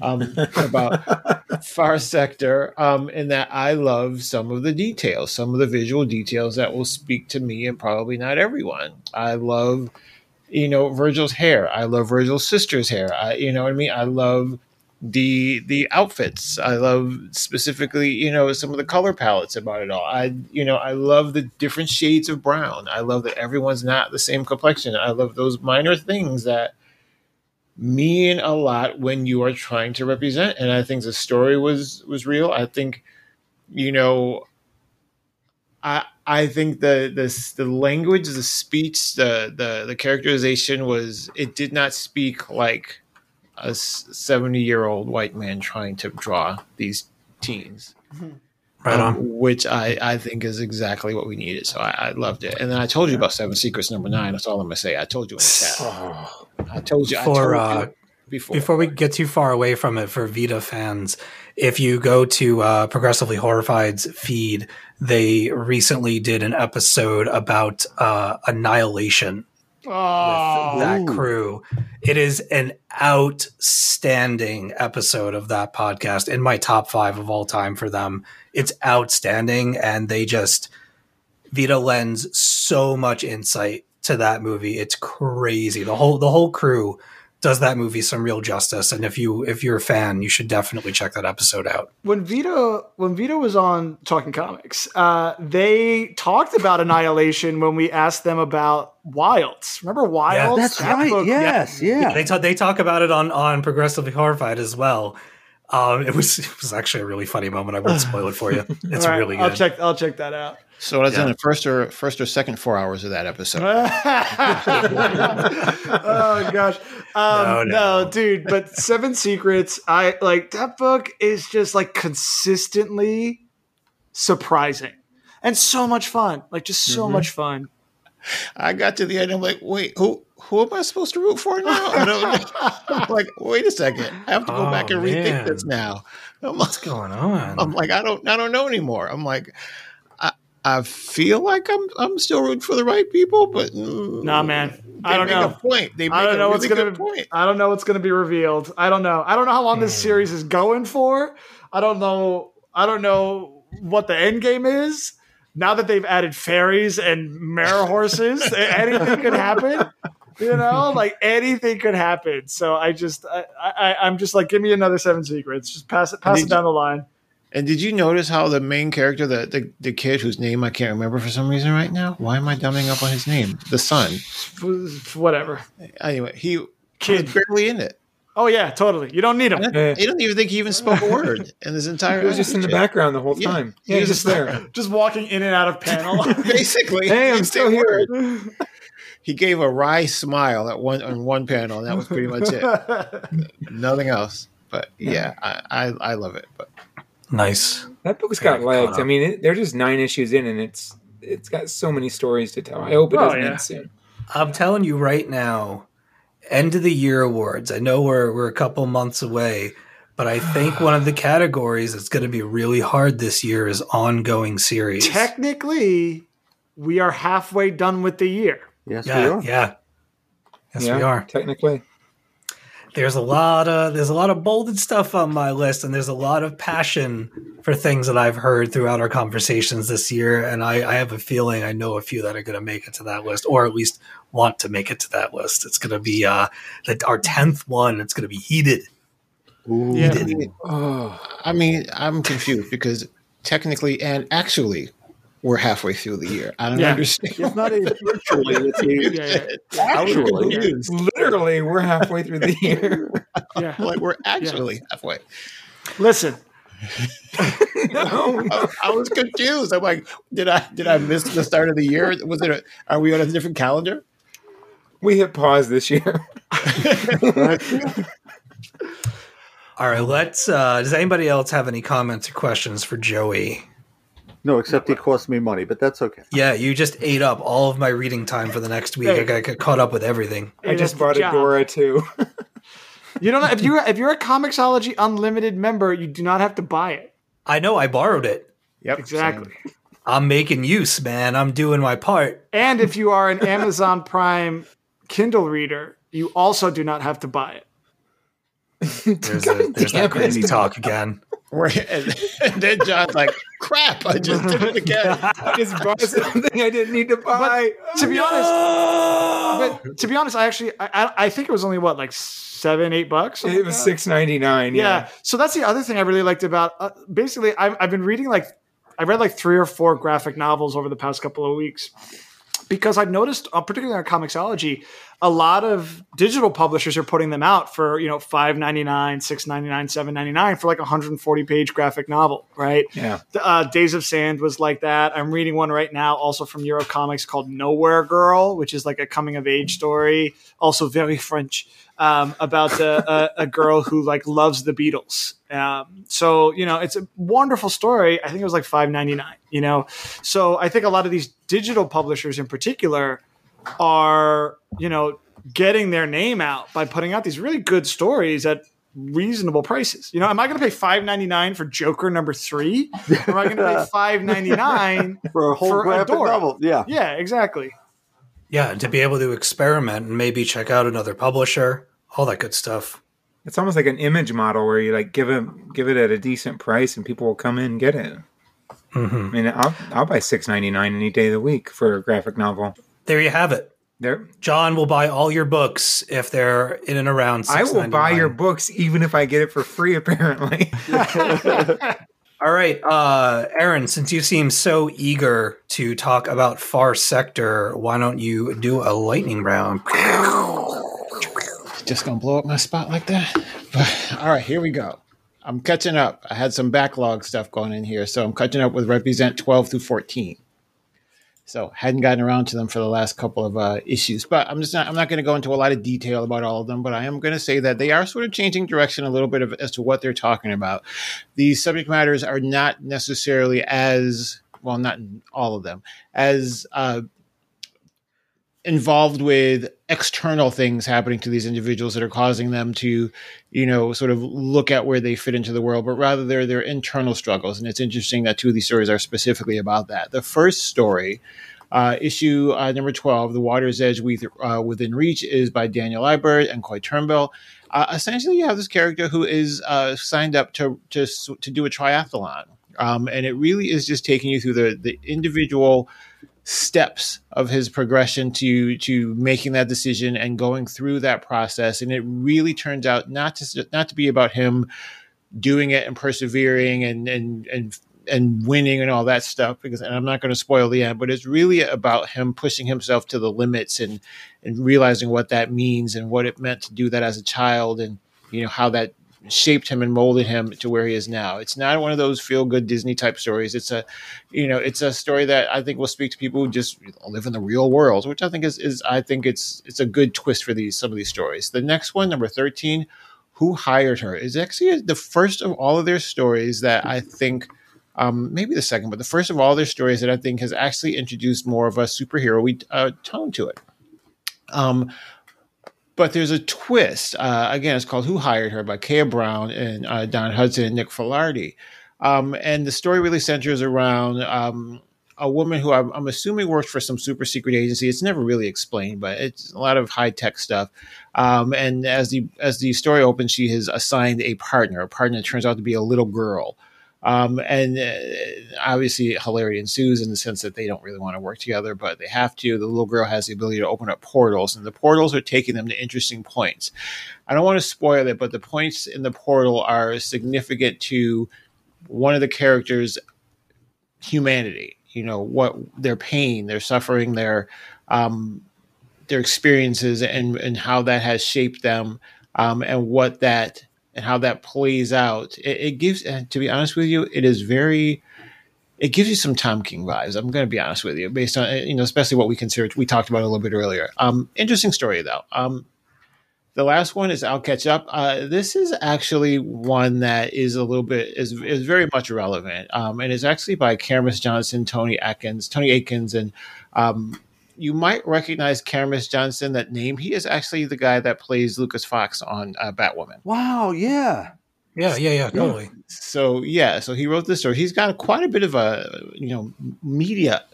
Um, about Far Sector, um, in that I love some of the details, some of the visual details that will speak to me and probably not everyone. I love, you know, Virgil's hair. I love Virgil's sister's hair. I, you know what I mean? I love the the outfits. I love specifically, you know, some of the color palettes about it all. I, you know, I love the different shades of brown. I love that everyone's not the same complexion. I love those minor things that mean a lot when you are trying to represent and i think the story was was real i think you know i i think the the the language the speech the the the characterization was it did not speak like a 70 year old white man trying to draw these teens Right um, on. which I, I think is exactly what we needed. So I, I loved it. And then I told you about Seven Secrets number nine. That's all I'm gonna say. I told you in the chat. I told you. I told For, you uh, before. Before we get too far away from it, for Vito fans, if you go to uh, Progressively Horrified's feed, they recently did an episode about uh, Annihilation oh, with that crew. It is an outstanding episode of that podcast in my top five of all time for them. It's outstanding, and they just Vito lends so much insight to that movie. It's crazy. The whole the whole crew does that movie some real justice. And if you if you're a fan, you should definitely check that episode out. when Vito when Vito was on Talking Comics, uh, they talked about Annihilation when we asked them about Wilds. Remember Wilds? That's That right. book- Yes. Yeah. They talk they talk about it on on Progressively Horrified as well. Um, it was it was actually a really funny moment. I won't spoil it for you. It's All right, really good. I'll check. I'll check that out. so that's Yeah. in the first or first or second four hours of that episode. oh gosh, um, No, no, no. dude. But Seven Secrets, I like that book is just like consistently surprising and so much fun. Like just so much fun. I got to the end. I'm like, wait, who who am I supposed to root for now? I don't, I'm like, wait a second. I have to go Oh, back and rethink man. this now. I'm What's like, going on? I'm like, I don't I don't know anymore. I'm like, I I feel like I'm I'm still rooting for the right people, but mm, Nah, man. They I don't make know. a point. They make I don't a know what's really gonna good point. I don't know what's gonna be revealed. I don't know. I don't know how long this series is going for. I don't know. I don't know what the end game is. Now that they've added fairies and mare horses, anything could happen. You know, like anything could happen. So I just, I, I, I'm just like, give me another seven secrets. Just pass it, pass it down the line. And did you notice how the main character, the, the the kid whose name I can't remember for some reason right now? Why am I dumbing up on his name? The son. Whatever. Anyway, he Kid. was barely in it. Oh yeah, totally. You don't need them. Yeah. You don't even think he even spoke a word in this entire. He was just in the background the whole Yeah. time. He was just just there. Just walking in and out of panel. Basically, Hey, I'm still here. Word. He gave a wry smile at one on one panel, and that was pretty much it. Nothing else. But yeah, I, I I love it. But nice. That book's got Very legs. I mean, it, they're just nine issues in, and it's it's got so many stories to tell. I hope it Oh, doesn't yeah. end soon. I'm telling you right now, end of the year awards. I know we're we're a couple months away, but I think one of the categories that's going to be really hard this year is ongoing series. Technically, we are halfway done with the year. Yes, we are. yeah. Yes, yeah, we are. technically. There's a lot of there's a lot of bolded stuff on my list, and there's a lot of passion for things that I've heard throughout our conversations this year. And I, I have a feeling I know a few that are going to make it to that list, or at least want to make it to that list. It's going to be uh, the, our tenth one. It's going to be heated. yeah, I mean, Oh, I mean, I'm confused because technically and actually, we're halfway through the year. I don't Yeah. understand. It's not a virtually, it's a Yeah, yeah, actually. confused. Literally, we're halfway through the year. yeah. like we're actually halfway. Listen, no, I, I was confused. I'm like, did I did I miss the start of the year? Was it? A, are we on a different calendar? we hit pause this year. All right, let's. Uh, does anybody else have any comments or questions for Joey? No, except he cost me money, but that's okay. Yeah, you just ate up all of my reading time for the next week. I got caught up with everything. I just bought a. Dora too. you don't. If you if you're a Comixology Unlimited member, you do not have to buy it. I know I borrowed it. Yep, Exactly. I'm making use, man. I'm doing my part. And if you are an Amazon Prime Kindle reader, you also do not have to buy it. There's, a, there's that crazy talk again. We're- and, and then John's like, "Crap! I just did it again." I just bought something I didn't need to buy. To be honest, but to be honest, I actually I, I- I think it was only what like seven eight bucks. it was six ninety nine. Yeah. Yeah. So that's the other thing I really liked about. Uh, basically, I've, I've been reading like I read like three or four graphic novels over the past couple of weeks because I've noticed, uh, particularly on Comixology, a lot of digital publishers are putting them out for you know five ninety nine, six ninety nine, seven ninety nine for like a hundred and forty page graphic novel, right? Yeah. uh, Days of Sand was like that. I'm reading one right now, also from Europe Comics called Nowhere Girl, which is like a coming of age story, also very French, um, about a, a, a girl who like loves the Beatles. Um, so you know, it's a wonderful story. I think it was like five ninety nine. You know, so I think a lot of these digital publishers in particular are you know getting their name out by putting out these really good stories at reasonable prices. You know, am I going to pay five ninety nine for Joker number three? Or am I going to pay five ninety nine? For a whole For graphic Adora. novel. Yeah. Yeah, exactly. Yeah, and to be able to experiment and maybe check out another publisher, all that good stuff. It's almost like an image model where you like give it give it at a decent price and people will come in and get it. hmm I mean, I'll I'll buy six ninety nine any day of the week for a graphic novel. There you have it. There, John will buy all your books if they're in and around. I will buy $6.99. your books even if I get it for free. Apparently, All right, uh, Aaron. Since you seem so eager to talk about Far Sector, why don't you do a lightning round? just gonna blow up my spot like that. But, all right, here we go. I'm catching up. I had some backlog stuff going in here, so I'm catching up with Represent 12 through 14. So hadn't gotten around to them for the last couple of uh, issues, but I'm just not. I'm not going to go into a lot of detail about all of them, but I am going to say that they are sort of changing direction a little bit of, as to what they're talking about. These subject matters are not necessarily as well, not all of them as uh, involved with external things happening to these individuals that are causing them to, you know, sort of look at where they fit into the world, but rather they're their internal struggles. And it's interesting that two of these stories are specifically about that. The first story, uh, issue uh, number 12, The Water's Edge with, uh, Within Reach, is by Daniel Ibert and Coy Turnbull. Uh, essentially, you have this character who is uh, signed up to, to, to do a triathlon. Um, and it really is just taking you through the, the individual steps of his progression to to making that decision and going through that process. And it really turns out not to not to be about him doing it and persevering and and and and winning and all that stuff because and I'm not going to spoil the end but it's really about him pushing himself to the limits and and realizing what that means and what it meant to do that as a child and you know how that shaped him and molded him to where he is now. It's not one of those feel good Disney type stories. It's a, you know, it's a story that I think will speak to people who just live in the real world, which I think is, is I think it's it's a good twist for these some of these stories. The next one, number thirteen, who hired her, is actually the first of all of their stories that I think. Um, maybe the second, but the first of all their stories that I think has actually introduced more of a superhero uh, tone to it. Um, but there's a twist. Uh, again, it's called "Who Hired Her" by Kaya Brown and uh, Don Hudson and Nick Filardi. Um, and the story really centers around um, a woman who I'm, I'm, assuming works for some super secret agency. It's never really explained, but it's a lot of high tech stuff. Um, and as the as the story opens, she has assigned a partner, a partner that turns out to be a little girl. Um, and uh, obviously, hilarity ensues in the sense that they don't really want to work together, but they have to. The little girl has the ability to open up portals, and the portals are taking them to interesting points. I don't want to spoil it, but the points in the portal are significant to one of the characters' humanity. you know what their pain, their suffering, their um, their experiences, and and how that has shaped them, um, and what that and how that plays out. It, it gives, to be honest with you, it is very. It gives you some Tom King vibes. I'm going to be honest with you, based on you know, especially what we consider. We talked about a little bit earlier. Um, interesting story though. Um, the last one is I'll catch up. Uh, this is actually one that is a little bit is is very much relevant, um, and is actually by Camrus Johnson, Tony Atkins, Tony Atkins, and um, you might recognize Camrus Johnson. That name. He is actually the guy that plays Lucas Fox on uh, Batwoman. Wow, yeah. Yeah, yeah, yeah, totally. So yeah, so he wrote this story. He's got quite a bit of a you know media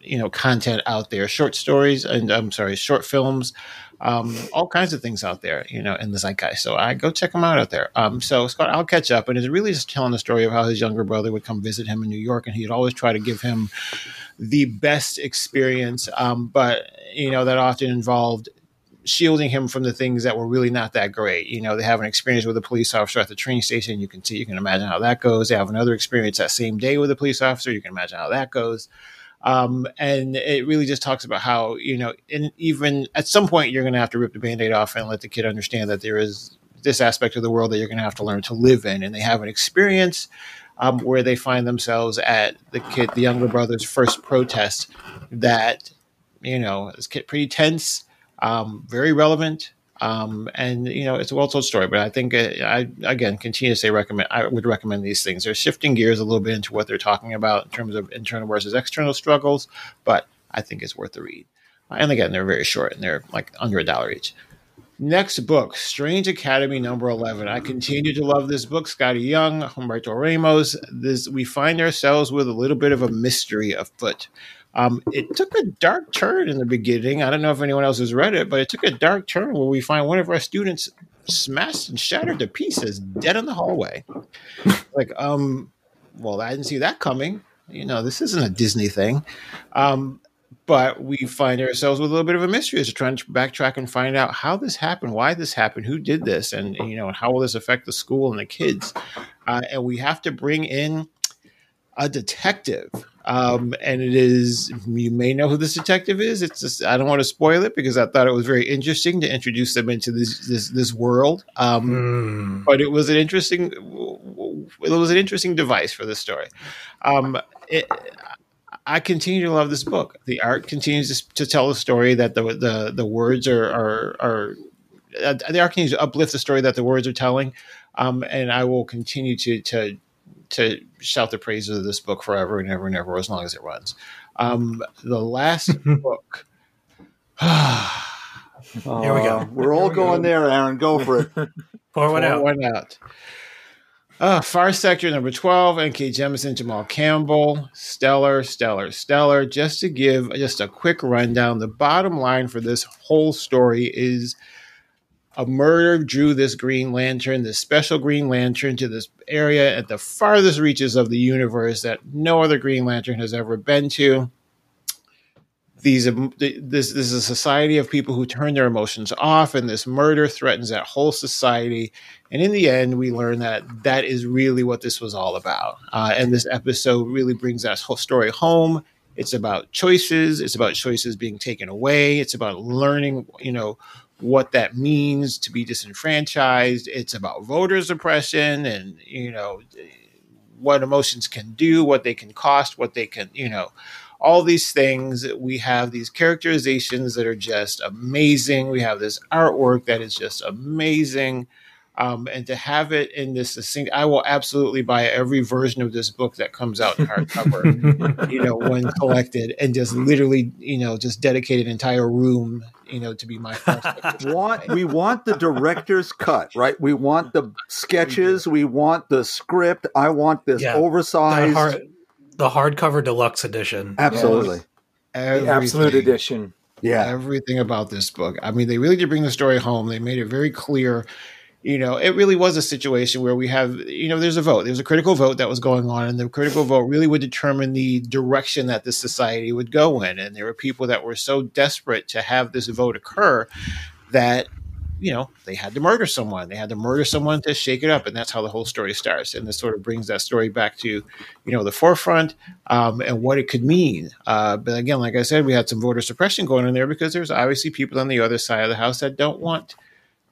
you know content out there, short stories and I'm sorry, short films, um, all kinds of things out there, you know, in the zeitgeist. So I go check him out out there. Um, so Scott, I'll catch up, and it's really just telling the story of how his younger brother would come visit him in New York, and he'd always try to give him the best experience, um, but you know that often involved shielding him from the things that were really not that great. You know, they have an experience with a police officer at the train station. You can see, you can imagine how that goes. They have another experience that same day with a police officer. You can imagine how that goes. Um, and it really just talks about how, you know, and even at some point you're going to have to rip the band aid off and let the kid understand that there is this aspect of the world that you're going to have to learn to live in. And they have an experience um, where they find themselves at the kid, the younger brother's first protest that, you know, is pretty tense, um, very relevant. Um, and you know it's a well told story, but I think uh, I again continue to say recommend. I would recommend these things. They're shifting gears a little bit into what they're talking about in terms of internal versus external struggles, but I think it's worth the read. And again, they're very short and they're like under a dollar each. Next book, Strange Academy number 11. I continue to love this book. Skottie Young, Humberto Ramos. This, we find ourselves with a little bit of a mystery afoot. Um, it took a dark turn in the beginning. I don't know if anyone else has read it, but it took a dark turn where we find one of our students smashed and shattered to pieces, dead in the hallway. like, um, well, I didn't see that coming. You know, this isn't a Disney thing. Um, but we find ourselves with a little bit of a mystery as we're trying to backtrack and find out how this happened, why this happened, who did this, and you know, how will this affect the school and the kids. Uh, and we have to bring in a detective um, and it is you may know who this detective is. It's just I don't want to spoil it because I thought it was very interesting to introduce them into this this, this world. Um, Mm. But it was an interesting it was an interesting device for this story. Um, it, I continue to love this book. The art continues to, to tell the story that the the the words are are are uh, the art continues to uplift the story that the words are telling. Um, and I will continue to to to shout the praises of this book forever and ever and ever as long as it runs. Um, the last book. Here we go. Uh, We're all going there, Aaron. Go for it. Pour one out. One out. Uh, Far Sector number 12, N.K. Jemisin, Jamal Campbell, stellar, stellar, stellar. Just to give just a quick rundown, the bottom line for this whole story is a murder drew this Green Lantern, this special Green Lantern, to this area at the farthest reaches of the universe that no other Green Lantern has ever been to. These this this is a society of people who turn their emotions off, and this murder threatens that whole society. And in the end, we learn that that is really what this was all about. Uh, and this episode really brings that whole story home. It's about choices. It's about choices being taken away. It's about learning, you know, what that means to be disenfranchised. It's about voter suppression and, you know, what emotions can do, what they can cost, what they can, you know, all these things. We have these characterizations that are just amazing. We have this artwork that is just amazing. Um, and to have it in this succinct, I will absolutely buy every version of this book that comes out in hardcover, you know, when collected, and just literally, you know, just dedicate an entire room, you know, to be my first. want we want the director's cut, right? We want the sketches, we want the script. I want this Yeah. The, oversized. Hard, the hardcover deluxe edition. Absolutely. The absolute edition. Yeah. everything about this book. I mean, they really did bring the story home. They made it very clear. You know, it really was a situation where we have, you know, there's a vote. There was a critical vote that was going on, and the critical vote really would determine the direction that the society would go in. And there were people that were so desperate to have this vote occur that you know, they had to murder someone. They had to murder someone to shake it up, and that's how the whole story starts. And this sort of brings that story back to, you know, the forefront um, and what it could mean. Uh, but again, like I said, we had some voter suppression going on there because there's obviously people on the other side of the house that don't want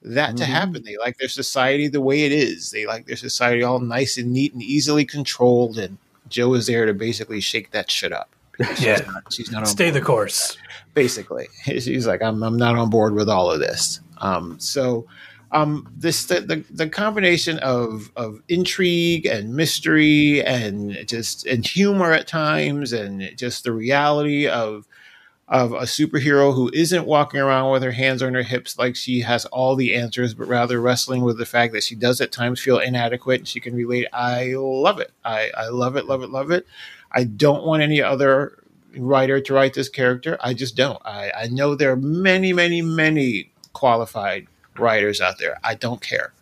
that to happen. They like their society the way it is. They like their society all nice and neat and easily controlled. And Jo is there to basically shake that shit up. because Yeah. she's not, she's not on Stay the course. basically he's like i'm, I'm not on board with all of this um, so um, this the, the, the combination of of intrigue and mystery and just and humor at times and just the reality of of a superhero who isn't walking around with her hands on her hips like she has all the answers but rather wrestling with the fact that she does at times feel inadequate and she can relate i love it i, I love it love it love it i don't want any other writer to write this character. I just don't. I, I know there are many, many, many qualified writers out there. I don't care.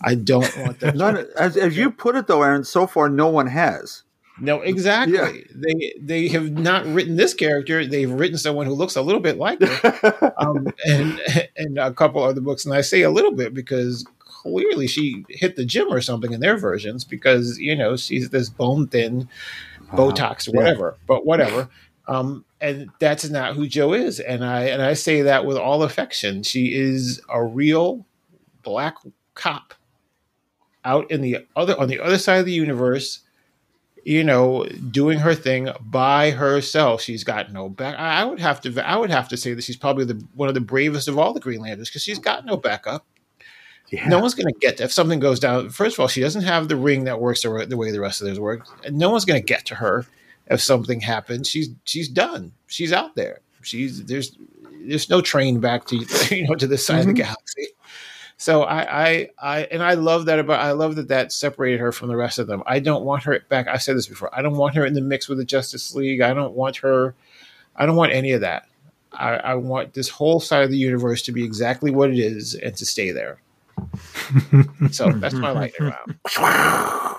I don't want them. None, as, as you put it, though, Aaron, so far no one has. no, exactly. Yeah. They they have not written this character. They've written someone who looks a little bit like her, um, and and a couple other books. And I say a little bit because clearly she hit the gym or something in their versions because you know she's this bone thin, Botox, whatever. But whatever. Um, and that's not who Jo is, and I and I say that with all affection. She is a real black cop out in the other on the other side of the universe you know, doing her thing by herself. She's got no back. I I would have to. I would have to say that she's probably the one of the bravest of all the Green Lanterns because she's got no backup. Yeah. No one's going to get to, if something goes down. First of all, she doesn't have the ring that works the, the way the rest of theirs work, no one's going to get to her if something happens. She's she's done. She's out there. She's there's there's no train back to you know to this side of the mm-hmm. galaxy. So I, I, I, and I love that about. I love that that separated her from the rest of them. I don't want her back. I said this before. I don't want her in the mix with the Justice League. I don't want her. I don't want any of that. I, I want this whole side of the universe to be exactly what it is and to stay there. so that's my lightning round. I'll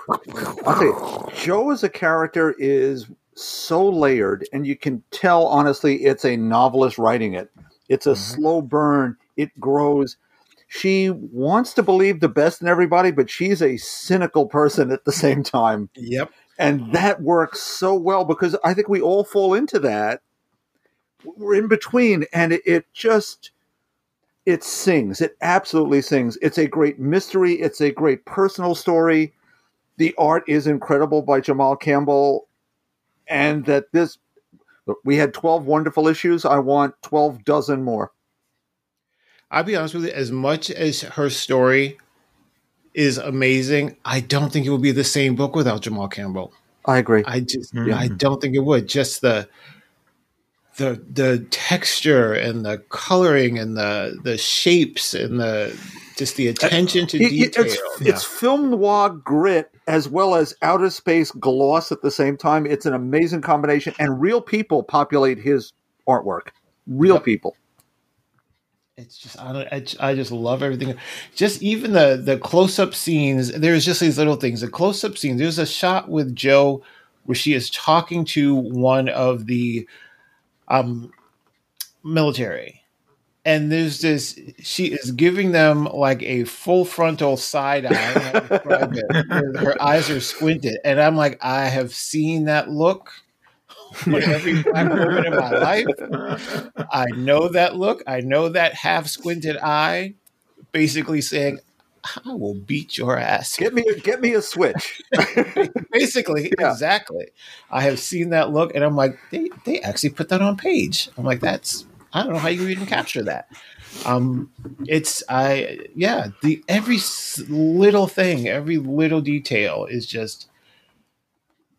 tell you, Jo as a character is so layered, and you can tell honestly it's a novelist writing it. It's a mm-hmm. slow burn. It grows. She wants to believe the best in everybody, but she's a cynical person at the same time. Yep. And mm-hmm. that works so well because I think we all fall into that. We're in between, and it, it just it sings. It absolutely sings. It's a great mystery. It's a great personal story. The art is incredible by Jamal Campbell, and that this we had twelve wonderful issues. I want twelve dozen more. I'll be honest with you. As much as her story is amazing, I don't think it would be the same book without Jamal Campbell. I agree. I just mm-hmm. I don't think it would. Just the the the texture and the coloring and the the shapes and the just the attention to It- it- detail. it's, it's film noir grit as well as outer space gloss at the same time. It's an amazing combination, and real people populate his artwork. Real Yep. people. it's just I, don't, I, I just love everything. Just even the the close up scenes. There's just these little things. The close up scenes. There's a shot with Jo where she is talking to one of the um military, and there's this. She is giving them like a full frontal side eye. how to describe it, Her eyes are squinted, and I'm like, I have seen that look. on every black woman in my life. I know that look. I know that half squinted eye, basically saying, "I will beat your ass." Get me, get me a switch. Basically, Yeah. exactly. I have seen that look, and I'm like, they they actually put that on page. I'm like, that's I don't know how you even capture that. Um, it's I yeah. The every little thing, every little detail is just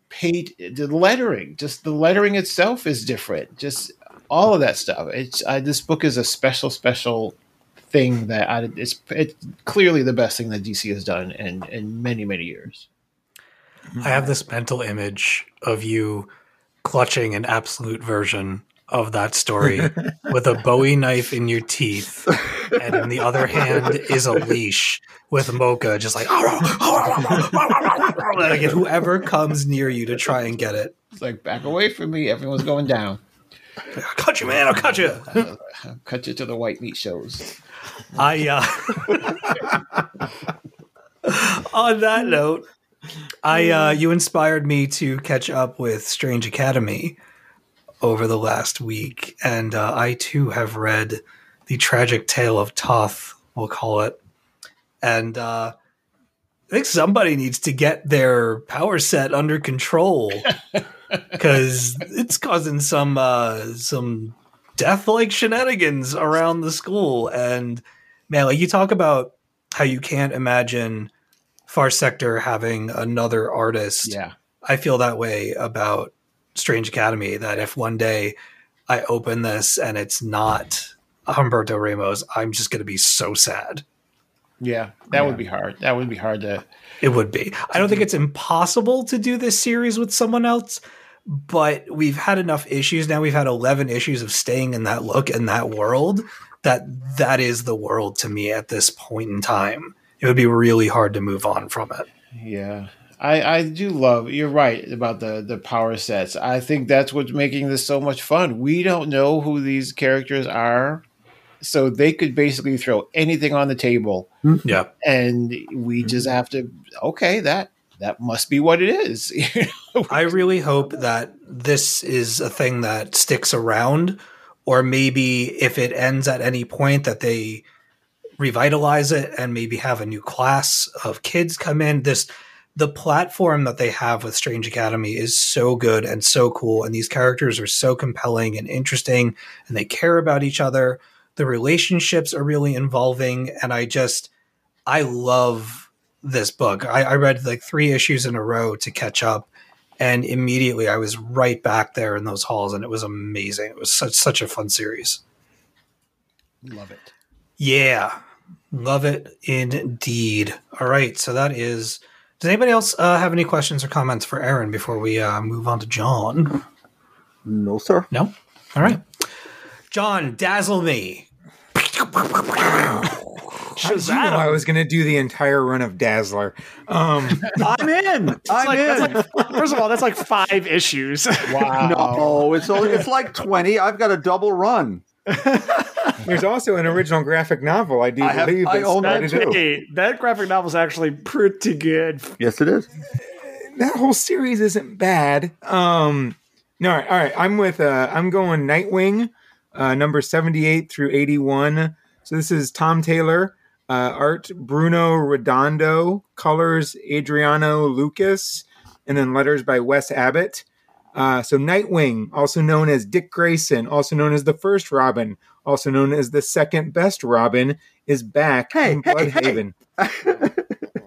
paid. The lettering, just the lettering itself is different. Just all of that stuff. It's I, this book is a special, special thing that I, it's it's clearly the best thing that DC has done in in many many years. I have this mental image of you clutching an absolute version of that story with a Bowie knife in your teeth, and in the other hand is a leash with Mocha just like, like whoever comes near you to try and get it. It's like back away from me. Everyone's going down. I'll cut you, man. I'll cut you. Cut you to the white meat shows. I uh on that note, I uh you inspired me to catch up with Strange Academy over the last week, and uh, I too have read the tragic tale of Toth, we'll call it. And uh I think somebody needs to get their power set under control because it's causing some uh some death like shenanigans around the school and man like you talk about how you can't imagine far sector having another artist Yeah. i feel that way about strange academy that if one day i open this and it's not humberto ramos i'm just going to be so sad Yeah. That would be hard. That would be hard to. It would be. I don't think it's impossible to do this series with someone else, but we've had enough issues now. We've had 11 issues of staying in that look and that world that that is the world to me at this point in time. It would be really hard to move on from it. Yeah. I, I do love you're right about the the power sets. I think that's what's making this so much fun. We don't know who these characters are, so they could basically throw anything on the table, hmm. Yeah. and we hmm. just have to okay that that must be what it is. I really hope that this is a thing that sticks around, or maybe if it ends at any point, that they revitalize it and maybe have a new class of kids come in. This the platform that they have with Strange Academy is so good and so cool, and these characters are so compelling and interesting, and they care about each other. The relationships are really involving, and I just I love this book. I, I read like three issues in a row to catch up, and immediately I was right back there in those halls, and it was amazing. It was such such a fun series. love it. Yeah, love it indeed. All right, so that is. Does anybody else uh, have any questions or comments for Aaron before we uh, move on to John? No, sir. No. All right, John, dazzle me. How did you know I was going to do the entire run of Dazzler. Um, I'm in. I'm Like, in. like, first of all, that's like five issues. Wow. no, it's only it's like twenty. I've got a double run. there's also an original graphic novel, I do I have- believe. I that own that too. hey, that graphic novel is actually pretty good. Yes, it is. that whole series isn't bad. Um, no, all right, all right. I'm with. Uh, I'm going Nightwing, uh, number seventy-eight through eighty-one. So this is Tom Taylor, uh, art Bruno Redondo, colors Adriano Lucas, and then letters by Wes Abbott. Uh, so Nightwing, also known as Dick Grayson, also known as the first Robin, also known as the second best Robin, is back Hey, in hey, hey. Blüdhaven.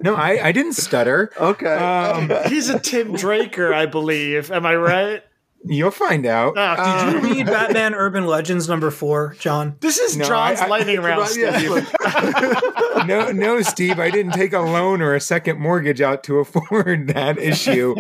no, I, I didn't stutter. Okay. Um, He's a Tim Draker, I believe. Am I right? You'll find out. Ah, did Um, Read Batman Urban Legends number four, John. This is No, John's I- I- lightning round, Right, yeah, Steve. no, no, Steve, I didn't take a loan or a second mortgage out to afford that issue.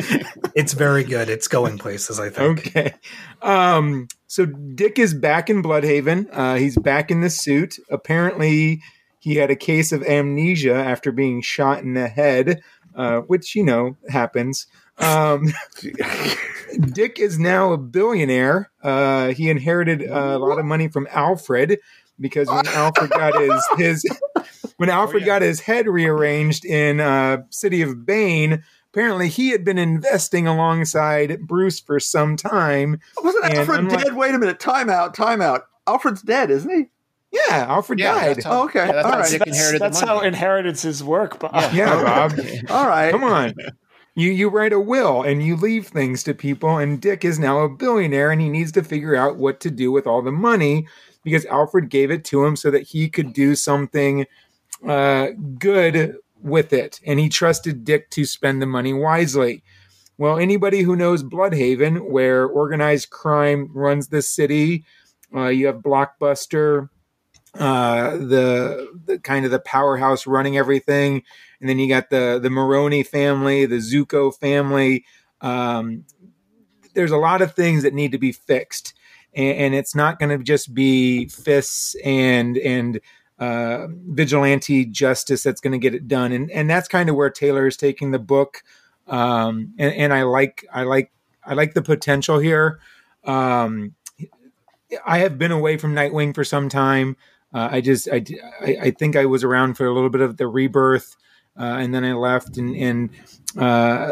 It's very good. It's going places, I think. Okay. Um, so Dick is back in Blüdhaven. Uh, he's back in the suit. Apparently, he had a case of amnesia after being shot in the head, uh, which, you know, happens. Um, Dick is now a billionaire. Uh, he inherited a lot of money from Alfred because when Alfred got his his when Alfred got his head rearranged in uh, City of Bane, apparently he had been investing alongside Bruce for some time. Wasn't and Alfred unlike- dead? Wait a minute. Time out. Time out. Alfred's dead, isn't he? Yeah, Alfred Yeah, died. that's how, Oh, okay. yeah, that's All how right. Dick That's, inherited that's the how money. inheritance work. But Yeah, Bob. All right. Come on. You you write a will and you leave things to people, and Dick is now a billionaire and he needs to figure out what to do with all the money because Alfred gave it to him so that he could do something uh, good with it, and he trusted Dick to spend the money wisely. Well, anybody who knows Blüdhaven, where organized crime runs the city, uh, you have Blockbuster, uh, the the kind of the powerhouse running everything, and then you got the the Maroney family, the Zucco family. Um, there's a lot of things that need to be fixed, and, and it's not going to just be fists and and uh, vigilante justice that's going to get it done, and and that's kind of where Taylor is taking the book, um, and, and I like I like I like the potential here. Um, I have been away from Nightwing for some time. Uh, I just I, I I think I was around for a little bit of the rebirth, uh, and then I left. And and uh,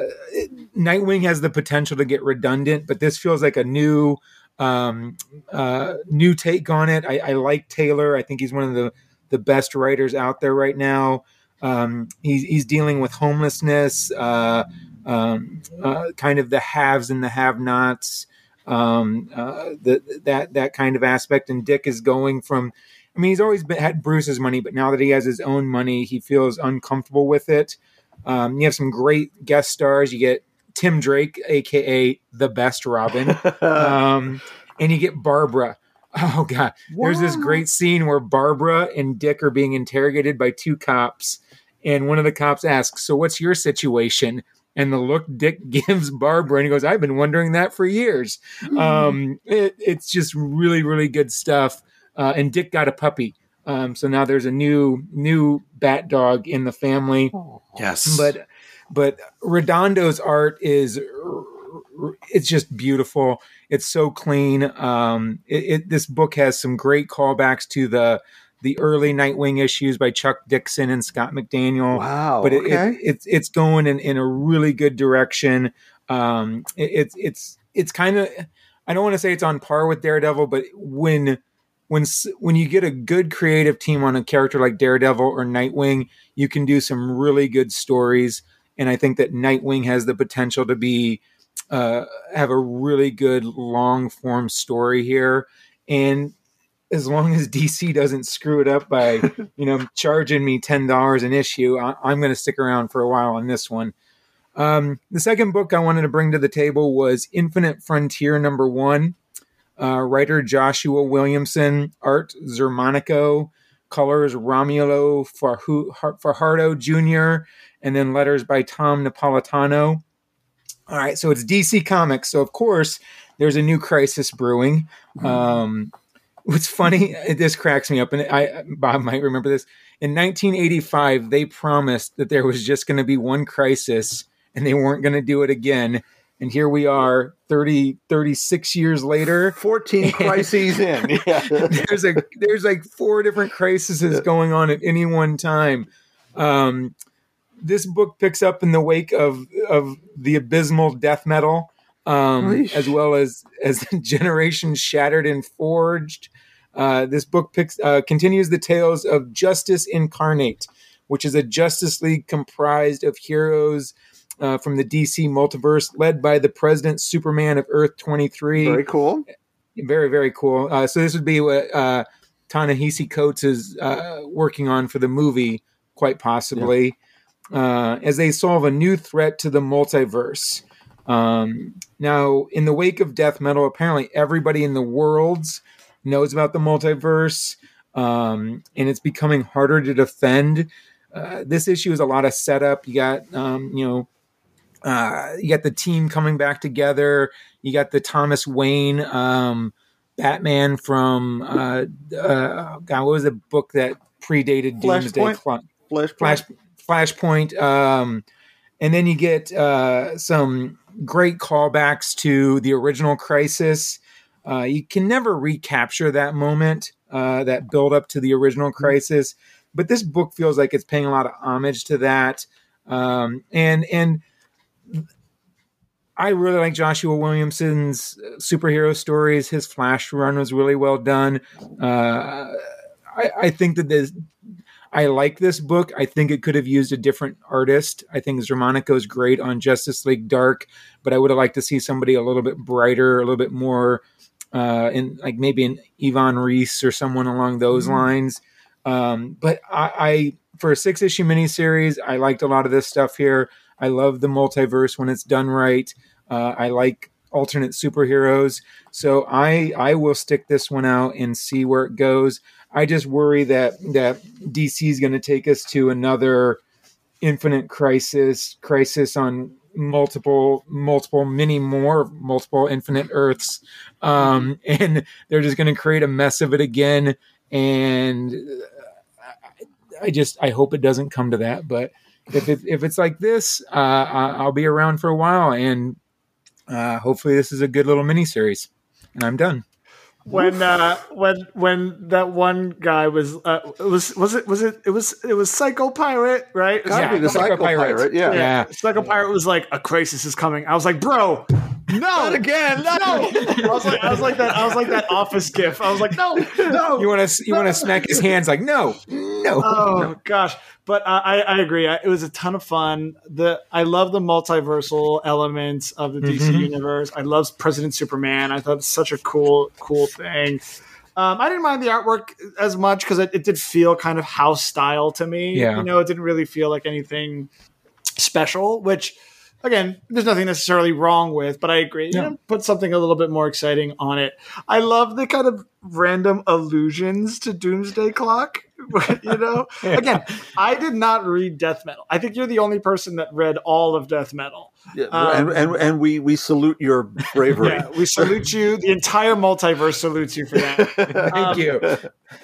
Nightwing has the potential to get redundant, but this feels like a new um, uh, new take on it. I, I like Taylor. I think he's one of the the best writers out there right now. Um, he's he's dealing with homelessness, uh, um, uh, kind of the haves and the have-nots, um, uh, the, that that kind of aspect. And Dick is going from. I mean, he's always been, had Bruce's money, but now that he has his own money, he feels uncomfortable with it. Um, you have some great guest stars. You get Tim Drake, aka the best Robin, um, and you get Barbara. Oh god, there's this great scene where Barbara and Dick are being interrogated by two cops, and one of the cops asks, "So what's your situation?" And the look Dick gives Barbara, and he goes, "I've been wondering that for years." Um, it, it's just really, really good stuff. Uh, and Dick got a puppy, um, so now there's a new new bat dog in the family Yes. but but Redondo's art is it's just beautiful. It's so clean. Um, it, it, this book has some great callbacks to the the early Nightwing issues by Chuck Dixon and Scott McDaniel. Wow. but it, okay. it, it's it's going in, in a really good direction. Um, it, it's it's it's kind of I don't want to say it's on par with Daredevil, but when when when you get a good creative team on a character like Daredevil or Nightwing, you can do some really good stories. And I think that Nightwing has the potential to be uh, have a really good long form story here. And as long as DC doesn't screw it up by you know charging me ten dollars an issue, I- I'm going to stick around for a while on this one. Um, the second book I wanted to bring to the table was Infinite Frontier number one. Uh, writer Joshua Williamson, art Xermanico, colors Romulo Fajardo Jr., and then letters by Tom Napolitano. All right, so it's DC Comics. So, of course, there's a new crisis brewing. Um, what's funny, this cracks me up, and I Bob might remember this. In 1985, they promised that there was just going to be one crisis and they weren't going to do it again. And here we are 30, 36 years later. 14 crises in. Yeah. there's a there's like four different crises going on at any one time. Um, this book picks up in the wake of of the abysmal death metal, um, as well as as Generation Shattered and Forged. Uh, this book picks uh, continues the tales of Justice Incarnate, which is a Justice League comprised of heroes uh, from the DC multiverse, led by the President Superman of Earth twenty three Very cool. very very cool. Uh, so this would be what uh Ta-Nehisi Coates is uh, working on for the movie quite possibly. Uh, as they solve a new threat to the multiverse. Um, now in the wake of death metal apparently everybody in the worlds knows about the multiverse um, and it's becoming harder to defend. Uh, this issue is a lot of setup. You got um, you know uh, you got the team coming back together. You got the Thomas Wayne um, Batman from uh, uh, God. What was the book that predated Doomsday? Flashpoint? Flash. Flash Flashpoint. Um, and then you get uh, some great callbacks to the original Crisis. Uh, you can never recapture that moment, uh, that build up to the original Crisis, but this book feels like it's paying a lot of homage to that. Um, and and I really like Joshua Williamson's uh, superhero stories. His Flash run was really well done. Uh, I, I think that this, I like this book. I think it could have used a different artist. I think Xermanico is great on Justice League Dark, but I would have liked to see somebody a little bit brighter, a little bit more, uh, in like maybe an Ivan Reis or someone along those lines. Um, but I, I, for a six issue miniseries, I liked a lot of this stuff here. I love the multiverse when it's done right. Uh, I like alternate superheroes, so I I will stick this one out and see where it goes. I just worry that that DC is going to take us to another infinite crisis, crisis on multiple multiple many more multiple infinite earths um and they're just going to create a mess of it again and I just I hope it doesn't come to that. But if it, if it's like this, uh, I- I'll be around for a while, and uh, hopefully this is a good little mini series. And I'm done. when uh, when when that one guy was uh, it was was it was it it was it was Psycho Pirate right? Gotta the Psycho Psycho Pirates. Pirate. Yeah. Yeah. Psycho Pirate was like a crisis is coming. I was like, bro, no, not again, no. I was like, I was like that. I was like that Office gif. I was like, no, no. You want to you want to smack his hands like no, no. Oh gosh, but uh, I I agree. I, it was a ton of fun. The I love the multiversal elements of the DC universe. I love President Superman. I thought it's such a cool cool thing. Um, I didn't mind the artwork as much because it, it did feel kind of house style to me. Yeah. you know, it didn't really feel like anything special. Which again, there's nothing necessarily wrong with, but I agree. You know, put something a little bit more exciting on it. I love the kind of random allusions to Doomsday Clock. you know, again, I did not read Death Metal. I think you're the only person that read all of Death Metal. Yeah, Um, and, and and we we salute your bravery. Yeah, we salute you. The entire multiverse salutes you for that. Thank Um, you.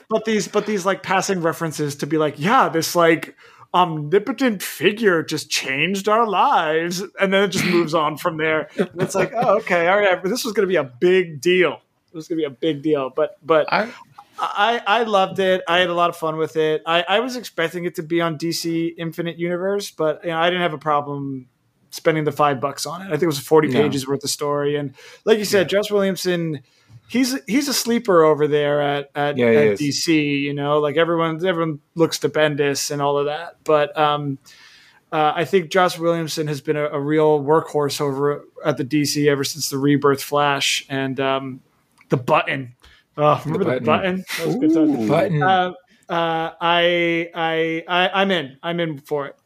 but these but these like passing references to be like yeah this like omnipotent figure just changed our lives and then it just moves on from there and it's like oh okay all right this was going to be a big deal it was going to be a big deal but but I I, I loved it. I had a lot of fun with it. I, I was expecting it to be on DC Infinite Universe, but you know, I didn't have a problem spending the five bucks on it. I think it was 40 No. pages worth of story. And like you said, Josh Williamson, he's he's a sleeper over there at, at, Yeah, at. DC, you know, like everyone everyone looks to Bendis and all of that. But um uh, I think Josh Williamson has been a, a real workhorse over at the DC ever since the Rebirth Flash and um, the button. Oh, remember the button? button. That was good time. Button. Uh, uh, I, I, I, I'm in. I'm in for it.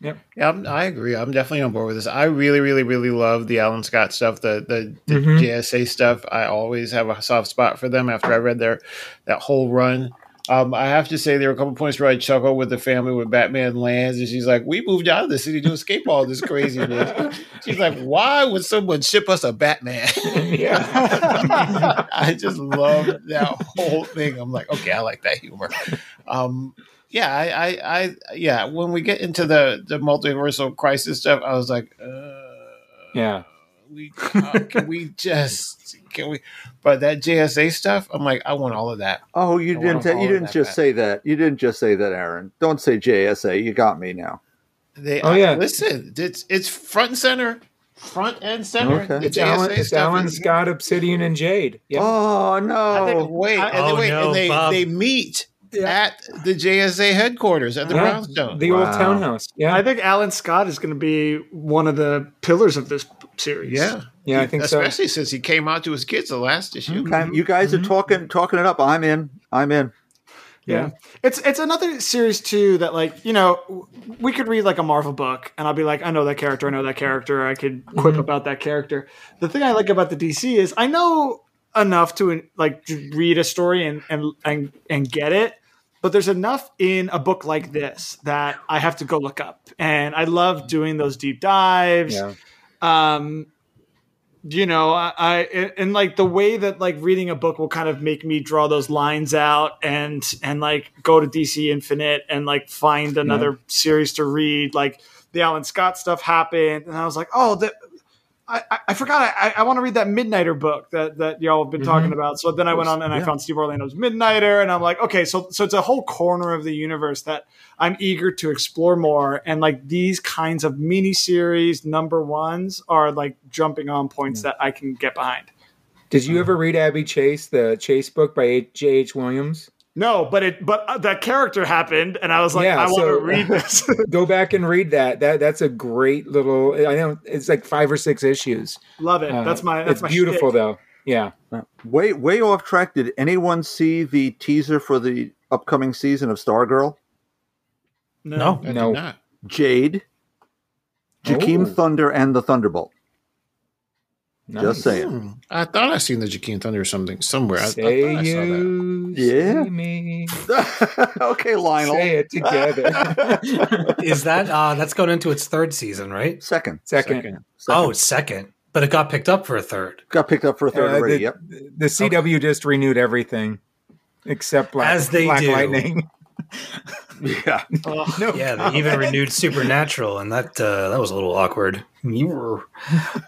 Yeah, I'm, I agree. I'm definitely on board with this. I really, really, really love the Alan Scott stuff, the the, the Mhm. JSA stuff. I always have a soft spot for them after I read their that whole run. Um, I have to say there were a couple points where I chuckled with the family when Batman lands, and she's like, "We moved out of the city to escape all this craziness." she's like, "Why would someone ship us a Batman?" yeah. I just love that whole thing. I'm like, okay, I like that humor. Um, yeah, I, I, I, yeah. When we get into the the multiversal crisis stuff, I was like, uh, Yeah. we uh, can we just can we? But that JSA stuff, I'm like, I want all of that. Oh, you I didn't. wanna you didn't just back. say that. You didn't just say that, Aaron. Don't say JSA. You got me now. They, Oh, I- yeah. listen, it's it's front and center, front and center. Okay. The It's Alan, JSA it's stuff Alan is- Scott, Obsidian, and Jade. Yeah. Oh I think, no! wait, and, Oh, then wait, no, and they Bob. they meet at the JSA headquarters at the Yeah, brownstone. The old townhouse. Yeah. I think Alan Scott is going to be one of the pillars of this series. yeah, yeah, I think so. especially since he came out to his kids the last issue. Okay, You guys are mm-hmm. talking talking it up. I'm in. I'm in. Yeah. It's it's another series too that like, you know, we could read like a Marvel book and I'll be like, I know that character, I know that character, I could quip mm-hmm. about that character. The thing I like about the DC is I know enough to like read a story and and and, and get it, but there's enough in a book like this that I have to go look up. And I love doing those deep dives Yeah. um you know I, I and like the way that like reading a book will kind of make me draw those lines out and and like go to dc infinite and like find another series to read like the alan scott stuff happened and i was like oh I, I- I forgot I, I want to read that Midnighter book that, that y'all have been mm-hmm. talking about. So then I went on and I found Steve Orlando's Midnighter, and I'm like, okay, so so it's a whole corner of the universe that I'm eager to explore more. And like these kinds of mini series number ones are like jumping on points that I can get behind. Did you mm-hmm. ever read Abby Chase, the Chase book by J.H. Williams? No, but it but uh, that character happened, and I was like, Yeah, I want to read this. Go back and read that. That that's a great little. I know it's like five or six issues. Love it. Uh, that's my that's it's my beautiful shtick. though. Yeah. Way way off track. Did anyone see the teaser for the upcoming season of Stargirl? No. I did No. not. Jade, Jakeem Oh. Thunder, and the Thunderbolt. Nice. Just saying. Hmm. I thought I seen the Jakeem Thunder or something somewhere. I, I Say thought I saw that. you, Yeah. say me, okay, Lionel. say it together. Is that uh that's going into its third season, right? Second. Second, Second. Second. Oh, second. But it got picked up for a third. got picked up for a third Uh, already. the, Yep. the CW just renewed everything except Black, As they Black do. Lightning. Yeah. Oh, No Yeah, comment. they even renewed Supernatural, and that uh, that was a little awkward. You were,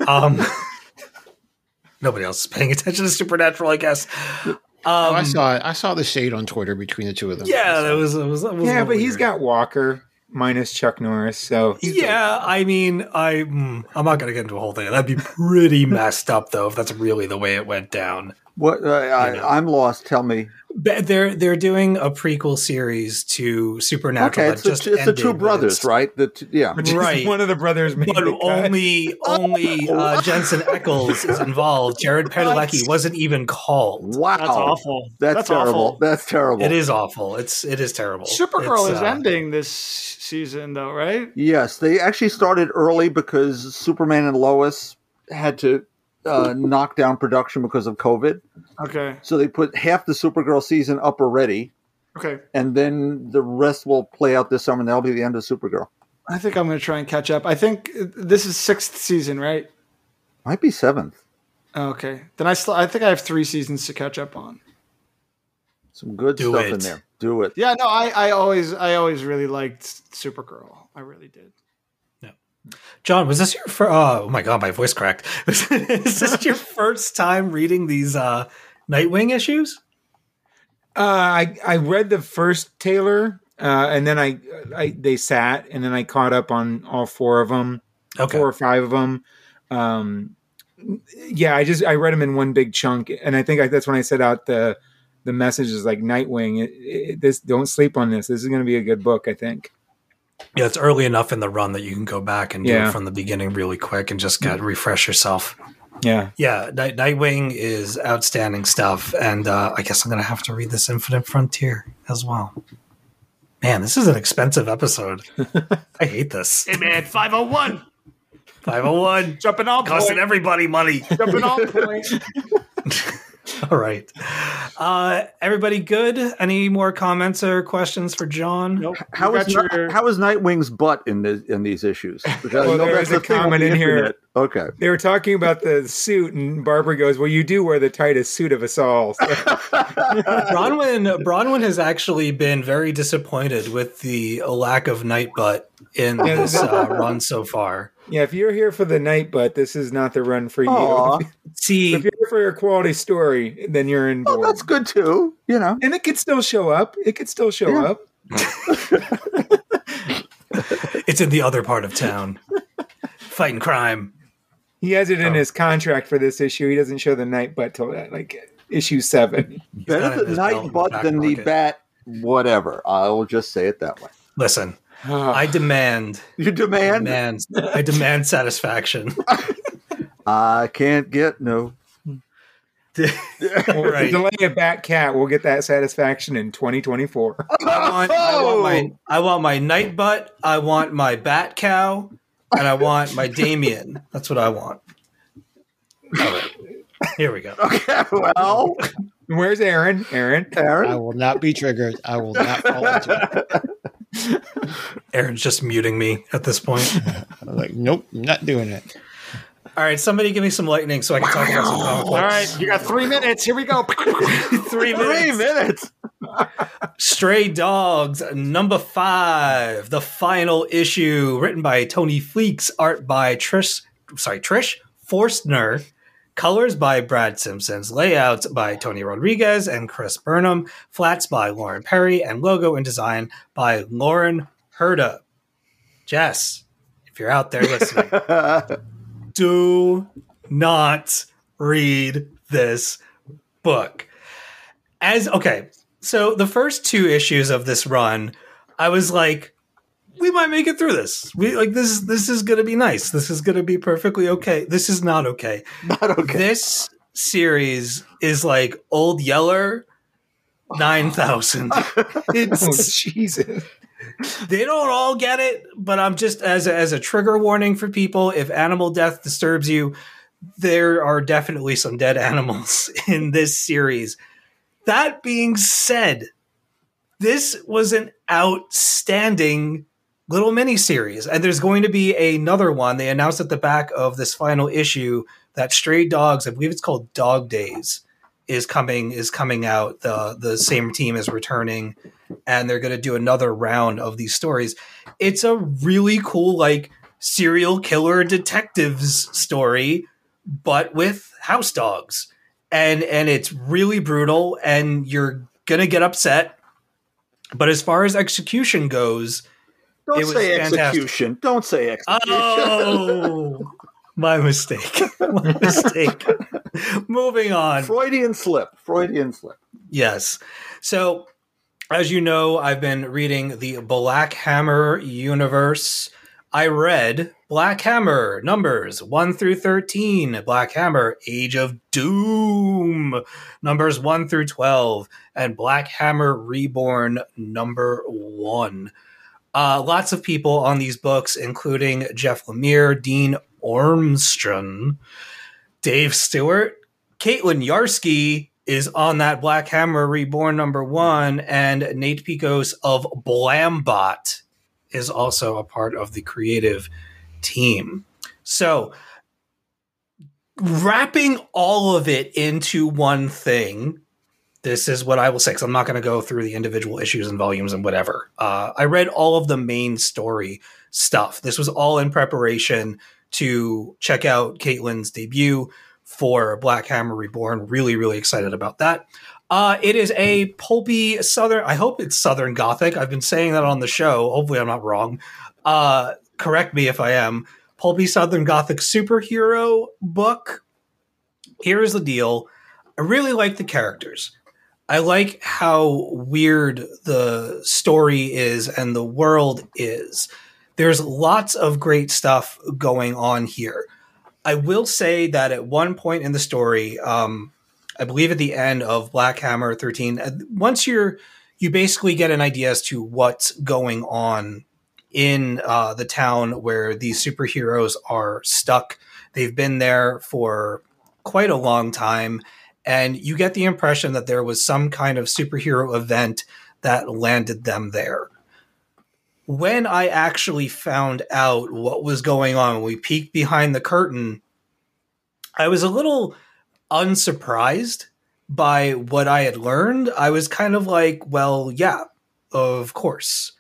um, nobody else is paying attention to Supernatural, I guess. Um, Oh, I saw it. I saw the shade on Twitter between the two of them. yeah, that was, it was, it was Yeah, little but he's got Walker minus Chuck Norris, so he's Yeah, I mean, I mm, I'm not gonna get into a whole thing. That'd be pretty messed up, though, if that's really the way it went down. What? Uh, I, I'm lost. Tell me. They're they're doing a prequel series to Supernatural Okay, that it's, the, just it's the two brothers, right? The t- yeah. Right. one of the brothers made But the cut. only only uh, Jensen Ackles is involved. Jared Padalecki wasn't even called. Wow, That's awful. That's, That's terrible. awful. That's terrible. It is awful. It's it is terrible. Supergirl It's, is uh, ending this season, though, right? Yes, they actually started early because Superman and Lois had to uh, knock down production because of COVID. Okay. So they put half the Supergirl season up already, Okay. and then the rest will play out this summer, and that'll be the end of Supergirl. I think I'm going to try and catch up. I think this is sixth season, right? Might be seventh. Okay. Then I still I think I have three seasons to catch up on. Some good Do stuff it. in there. Do it. Yeah, no, I, I always I always really liked Supergirl. I really did. John, was this your first? Oh my god, my voice cracked. is this your first time reading these uh, Nightwing issues? Uh, I I read the first Taylor, uh, and then I, I they sat, and then I caught up on all four of them, Okay, four or five of them. Um, yeah, I just I read them in one big chunk, and I think I, that's when I set out the the message is like Nightwing. It, it, this don't sleep on this. This is going to be a good book. I think. Yeah, it's early enough in the run that you can go back and do Yeah. it from the beginning really quick and just get refresh yourself. Yeah. Yeah, Night- Nightwing is outstanding stuff, and uh, I guess I'm gonna have to read this Infinite Frontier as well. Man, this is an expensive episode. I hate this. Hey man, five oh one. 501 Jumping on costing point. everybody money. Jumping all point. All right. Uh, everybody good? Any more comments or questions for John? Nope. How You is got how is Nightwing's butt in this in these issues? Because I Well, know there that's is a the thing on comment in here. Okay. They were talking about the suit, and Barbara goes, "Well, you do wear the tightest suit of us all." So- Bronwyn Bronwyn has actually been very disappointed with the lack of night butt in this uh, run so far. Yeah, if you're here for the night, but this is not the run for you. See, if you're here for a quality story, then you're in Oh, board. that's good too. You know. and it could still show up. It could still show Yeah. up. it's in the other part of town, fighting crime. He has it in Oh. his contract for this issue. He doesn't show the night butt till uh, like issue seven. got it Better the his belt in night the butt back than the bat. Whatever. I will just say it that way. Listen, I demand, You demand. demand, I demand satisfaction. I can't get no. We'll right. delay a bat cat. We'll get that satisfaction in 2024. I want, I want my I want my night butt. I want my bat cow, and I want my Damian. That's what I want. All right. Here we go. Okay, well, Where's Aaron? Aaron. Aaron? I will not be triggered. I will not fall into it. Aaron's just muting me at this point. I'm like, nope, not doing it. All right, somebody give me some lightning so I can talk about some comic All books. right, you got three minutes. Here we go. Three Three minutes. minutes. Stray Dogs, number five, the final issue, written by Tony Fleecs, art by Trish, sorry, Trish Forstner, colors by Brad Simpsons, layouts by Tony Rodriguez and Chris Burnham, flats by Lauren Perry, and logo and design by Lauren Herda. Jess, if you're out there listening, do not read this book. As okay, so the first two issues of this run, I was like, we might make it through this. We like this is this is gonna be nice. This is gonna be perfectly okay. This is not okay. Not okay. This series is like Old Yeller nine thousand. Oh, It's Jesus. they don't all get it, but I'm just as a, as a trigger warning for people. If animal death disturbs you, there are definitely some dead animals in this series. That being said, this was an outstanding little mini series, and there's going to be another one. They announced at the back of this final issue that Stray Dogs, I believe it's called Dog Days, is coming is coming out. The the same team is returning and they're going to do another round of these stories. It's a really cool, like serial killer detectives story, but with house dogs. And and it's really brutal and you're going to get upset. But as far as execution goes, Don't say fantastic. execution. Don't say execution. oh, my mistake. My mistake. Moving on. Freudian slip. Freudian slip. Yes. So, as you know, I've been reading the Black Hammer universe. I read Black Hammer numbers 1 through 13, Black Hammer Age of Doom numbers 1 through 12, and Black Hammer Reborn number 1. Uh, lots of people on these books, including Jeff Lemire, Dean Ormston, Dave Stewart, Caitlin Yarsky is on that Black Hammer Reborn number one, and Nate Piekos of Blambot is also a part of the creative team. So, wrapping all of it into one thing, this is what I will say, because I'm not going to go through the individual issues and volumes and whatever. Uh, I read all of the main story stuff. This was all in preparation to check out Caitlin's debut for Black Hammer Reborn. Really, really excited about that. Uh, it is a pulpy southern. I hope it's Southern Gothic. I've been saying that on the show. Hopefully, I'm not wrong. Uh, correct me if I am. Pulpy Southern Gothic superhero book. Here's the deal. I really like the characters. I like how weird the story is and the world is. There's lots of great stuff going on here. I will say that at one point in the story, um, I believe at the end of Black Hammer 13, uh, once you're you basically get an idea as to what's going on in uh, the town where these superheroes are stuck. They've been there for quite a long time, and you get the impression that there was some kind of superhero event that landed them there. When I actually found out what was going on, when we peeked behind the curtain, I was a little unsurprised by what I had learned. I was kind of like, well, yeah, of course.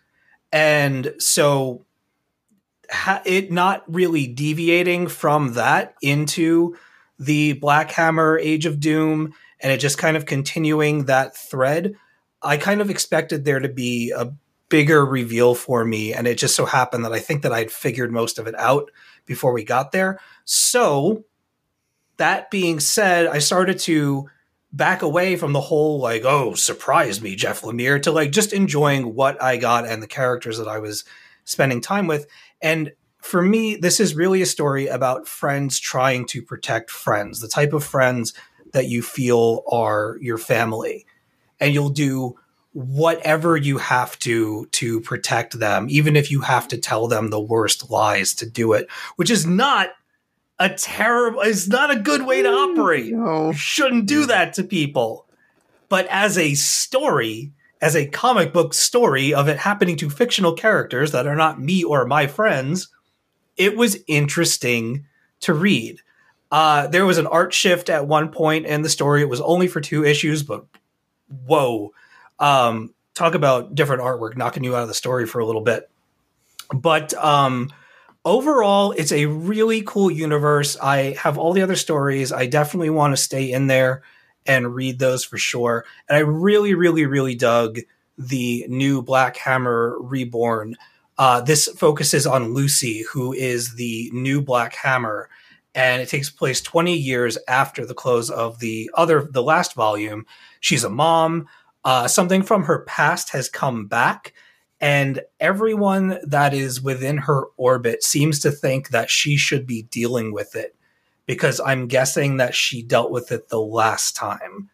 And so ha- it not really deviating from that into the Black Hammer Age of Doom and it just kind of continuing that thread. I kind of expected there to be a bigger reveal for me and it just so happened that I think that I'd figured most of it out before we got there. So that being said, I started to back away from the whole like, oh, surprise me, Jeff Lemire, to like just enjoying what I got and the characters that I was spending time with. And for me, this is really a story about friends trying to protect friends, the type of friends that you feel are your family. And you'll do whatever you have to to protect them, even if you have to tell them the worst lies to do it, which is not a terrible it's not a good way to mm, operate No. you shouldn't do that to people but as a story as a comic book story of it happening to fictional characters that are not me or my friends it was interesting to read. Uh, there was an art shift at one point in the story. It was only for two issues but whoa. Um, talk about different artwork knocking you out of the story for a little bit. But um, overall it's a really cool universe. I have all the other stories. I definitely want to stay in there and read those for sure. And i really really really dug the new black hammer reborn uh, this focuses on lucy who is the new black hammer and it takes place 20 years after the close of the other the last volume. She's a mom. Uh, something from her past has come back and everyone that is within her orbit seems to think that she should be dealing with it because I'm guessing that she dealt with it the last time.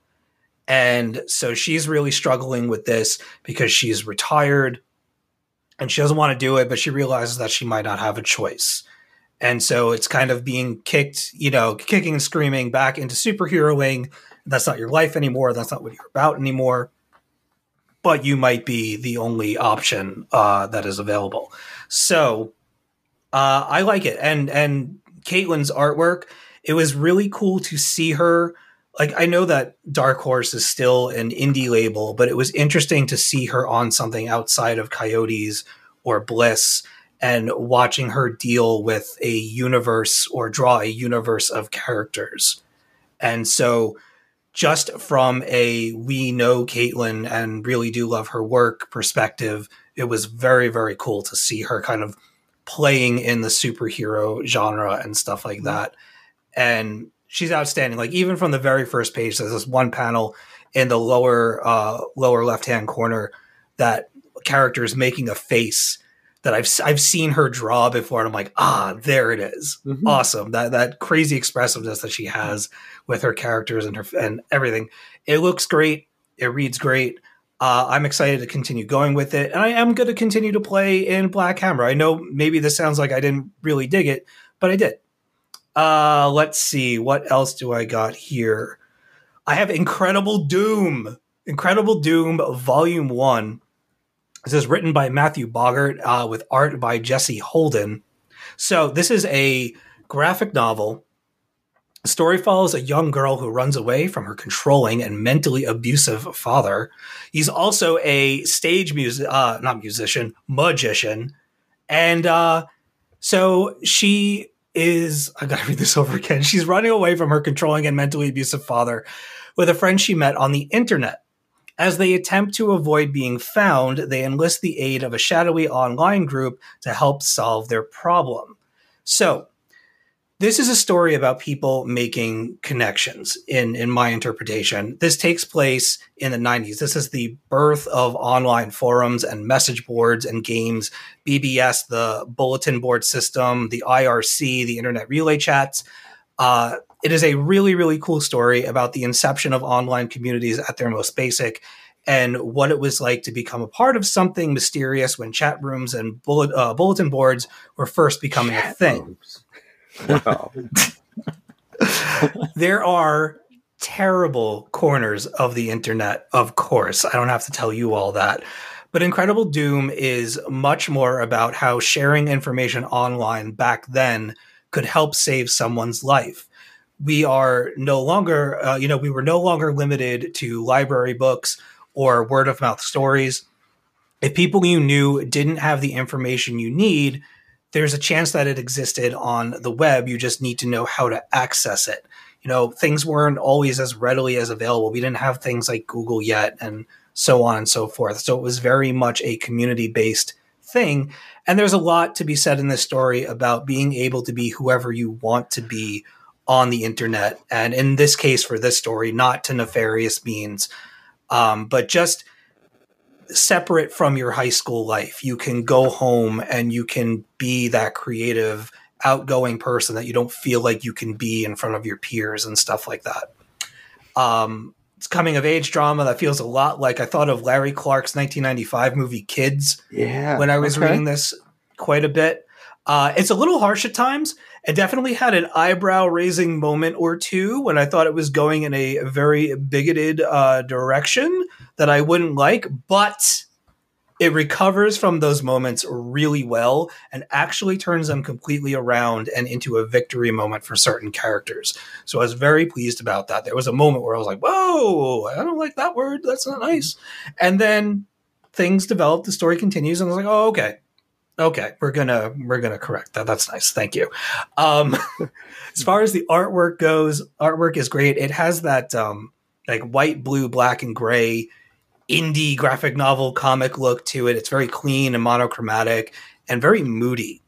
And so she's really struggling with this because she's retired and she doesn't want to do it, but she realizes that she might not have a choice. And so it's kind of being kicked, you know, kicking and screaming back into superheroing. That's not your life anymore. That's not what you're about anymore but you might be the only option uh, that is available. So uh, I like it, and and Caitlin's artwork. It was really cool to see her. Like I know that Dark Horse is still an indie label, but it was interesting to see her on something outside of Coyotes or Bliss, and watching her deal with a universe or draw a universe of characters. And so, just from a we know Caitlin and really do love her work perspective, it was very, very cool to see her kind of playing in the superhero genre and stuff like mm-hmm. that. And she's outstanding. Like even from the very first page, there's this one panel in the lower uh, lower left hand corner that character is making a face that I've I've seen her draw before, and I'm like, ah, there it is. Mhm. awesome. That that crazy expressiveness that she has with her characters and her and everything. It looks great. It reads great. Uh, I'm excited to continue going with it, and I am going to continue to play in Black Hammer. I know maybe this sounds like I didn't really dig it, but I did. Uh, let's see what else do I got here. I have Incredible Doom, Incredible Doom Volume One. This is written by Matthew Bogart uh, with art by Jesse Holden. So this is a graphic novel. The story follows a young girl who runs away from her controlling and mentally abusive father. He's also a stage music, uh, not musician, magician, and uh, so she is. I gotta read this over again. She's running away from her controlling and mentally abusive father with a friend she met on the internet. As they attempt to avoid being found, they enlist the aid of a shadowy online group to help solve their problem. So, this is a story about people making connections in in my interpretation. This takes place in the 90s this is the birth of online forums and message boards and games. Bbs the bulletin board system the irc the internet relay chats. Uh, it is a really really cool story about the inception of online communities at their most basic and what it was like to become a part of something mysterious when chat rooms and bullet, uh, bulletin boards were first becoming a thing Wow. there are terrible corners of the internet, of course. I don't have to tell you all that. But Incredible Doom is much more about how sharing information online back then could help save someone's life. We are no longer, uh, you know, we were no longer limited to library books or word of mouth stories. If people you knew didn't have the information you need, there's a chance that it existed on the web. You just need to know how to access it. You know, things weren't always as readily as available. We didn't have things like Google yet and so on and so forth. So it was very much a community based thing. And there's a lot to be said in this story about being able to be whoever you want to be on the internet. And in this case, for this story, not to nefarious means, um, but just separate from your high school life. You can go home and you can be that creative, outgoing person that you don't feel like you can be in front of your peers and stuff like that. Um, it's coming of age drama that feels a lot like I thought of Larry Clark's 1995 movie Kids Yeah. when I was okay. reading this quite a bit. Uh, it's a little harsh at times. It definitely had an eyebrow raising moment or two when I thought it was going in a very bigoted uh, direction that I wouldn't like, but it recovers from those moments really well and actually turns them completely around and into a victory moment for certain characters. So I was very pleased about that. There was a moment where I was like, whoa, I don't like that word. That's not nice. And then things develop, the story continues, and I was like, oh, okay. Okay, we're gonna we're gonna correct that. That's nice. Thank you. Um, as far as the artwork goes, artwork is great. It has that um, like white, blue, black, and gray indie graphic novel comic look to it. It's very clean and monochromatic and very moody.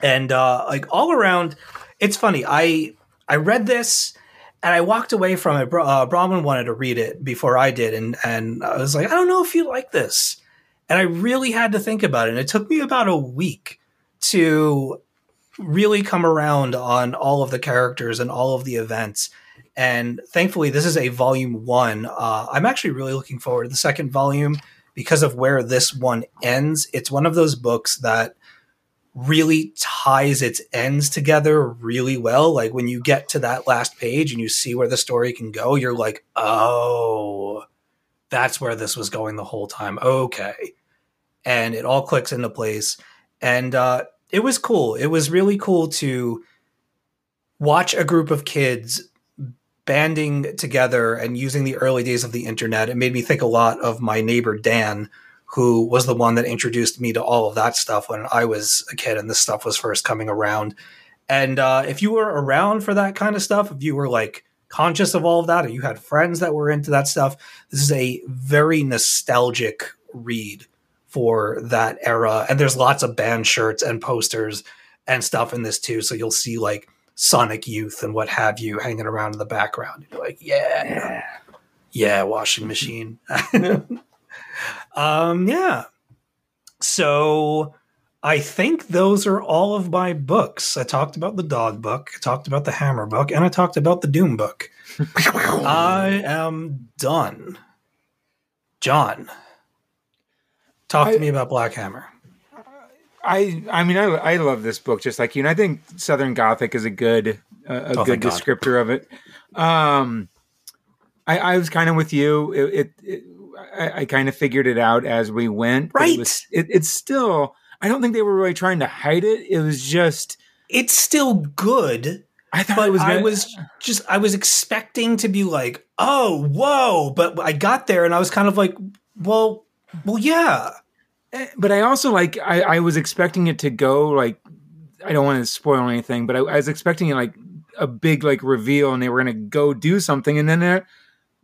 And uh, like all around, it's funny. I I read this and I walked away from it. Bra- Uh, Brahman wanted to read it before I did, and and I was like, I don't know if you like this. And I really had to think about it. And it took me about a week to really come around on all of the characters and all of the events. And thankfully, this is a volume one. Uh, I'm actually really looking forward to the second volume because of where this one ends. It's one of those books that really ties its ends together really well. Like when you get to that last page and you see where the story can go, you're like, oh, that's where this was going the whole time. Okay. And it all clicks into place. And uh, it was cool. It was really cool to watch a group of kids banding together and using the early days of the internet. It made me think a lot of my neighbor Dan, who was the one that introduced me to all of that stuff when I was a kid and this stuff was first coming around. And uh, if you were around for that kind of stuff, if you were like conscious of all of that, or you had friends that were into that stuff, this is a very nostalgic read for that era. And there's lots of band shirts and posters and stuff in this too. So you'll see like Sonic Youth and what have you hanging around in the background. You're like, yeah, yeah, washing machine. um, yeah. So I think those are all of my books. I talked about the dog book, I talked about the hammer book, and I talked about the doom book. I am done. John, talk to I- me about Black Hammer. I I mean I I love this book just like you and I think Southern Gothic is a good uh, a Oh, good descriptor of it. Um, I I was kind of with you. It, it, it I, I kind of figured it out as we went. but It Right. was, it, it's still. I don't think they were really trying to hide it. It was just. It's still good, I thought was. I gonna- was just I was expecting to be like, oh, whoa, but I got there and I was kind of like, well, well, yeah, Eh, but I also like I, I was expecting it to go like I don't want to spoil anything, but I, I was expecting it like a big like reveal, and they were going to go do something, and then they're-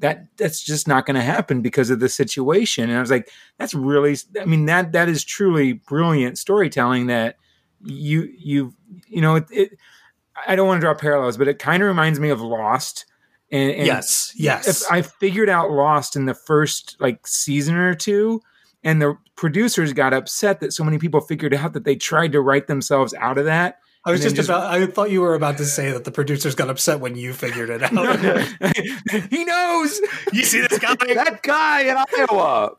that that's just not going to happen because of the situation. And I was like, that's really, I mean that that is truly brilliant storytelling. That you you you know it. it I don't want to draw parallels, but it kind of reminds me of Lost. And, and yes, yes. if I figured out Lost in the first like season or two, and the producers got upset that so many people figured out that they tried to write themselves out of that. I was just, just- about. I thought you were about to say that the producers got upset when you figured it out. he knows. you see this guy? That guy in Iowa.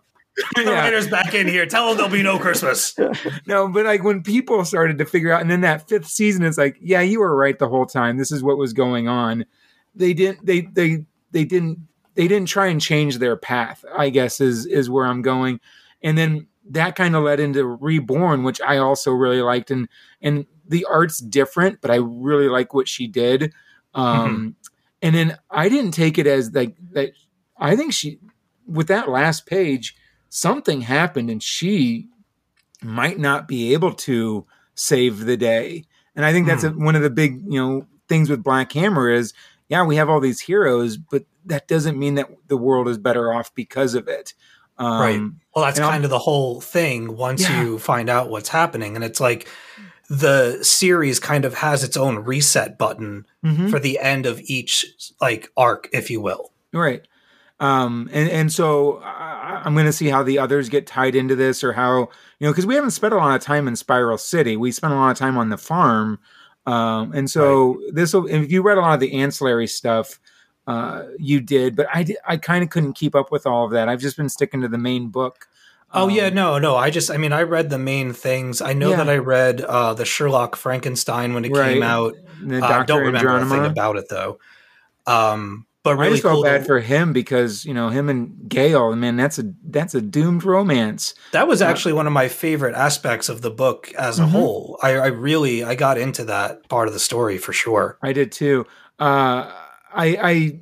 The Yeah. writer's back in here. Tell them there'll be no Christmas. No, but like when people started to figure out, and then that fifth season, it's like, yeah, you were right the whole time. This is what was going on. They didn't. They they they didn't. They didn't try and change their path. I guess is is where I'm going, and then that kind of led into Reborn, which I also really liked, and and the art's different, but I really like what she did. Um, and then I didn't take it as like that. I think she, with that last page, something happened, and she might not be able to save the day. And I think that's a, one of the big, you know, things with Black Hammer is, yeah, we have all these heroes, but that doesn't mean that the world is better off because of it. Um, Right. Well, that's kind of the whole thing once Yeah. you find out what's happening. And it's like the series kind of has its own reset button mhm. for the end of each like arc, if you will. Right. Um, and, and so I, I'm going to see how the others get tied into this or how, you know, because we haven't spent a lot of time in Spiral City. We spent a lot of time on the farm. Um, and so this will, if you read a lot of the ancillary stuff, uh, you did, but I, I kind of couldn't keep up with all of that. I've just been sticking to the main book. Oh Um, yeah, no, no. I just, I mean, I read the main things. I know Yeah. that I read uh, the Sherlock Frankenstein when it Right. came out. The Uh, don't remember a thing Andronima. about it though. Um, but I really just felt bad to- for him because you know him and Gail. Man, that's a that's a doomed romance. that was actually one of my favorite aspects of the book as a Mhm. whole. I, I really, I got into that part of the story for sure. I did too. Uh, I, I,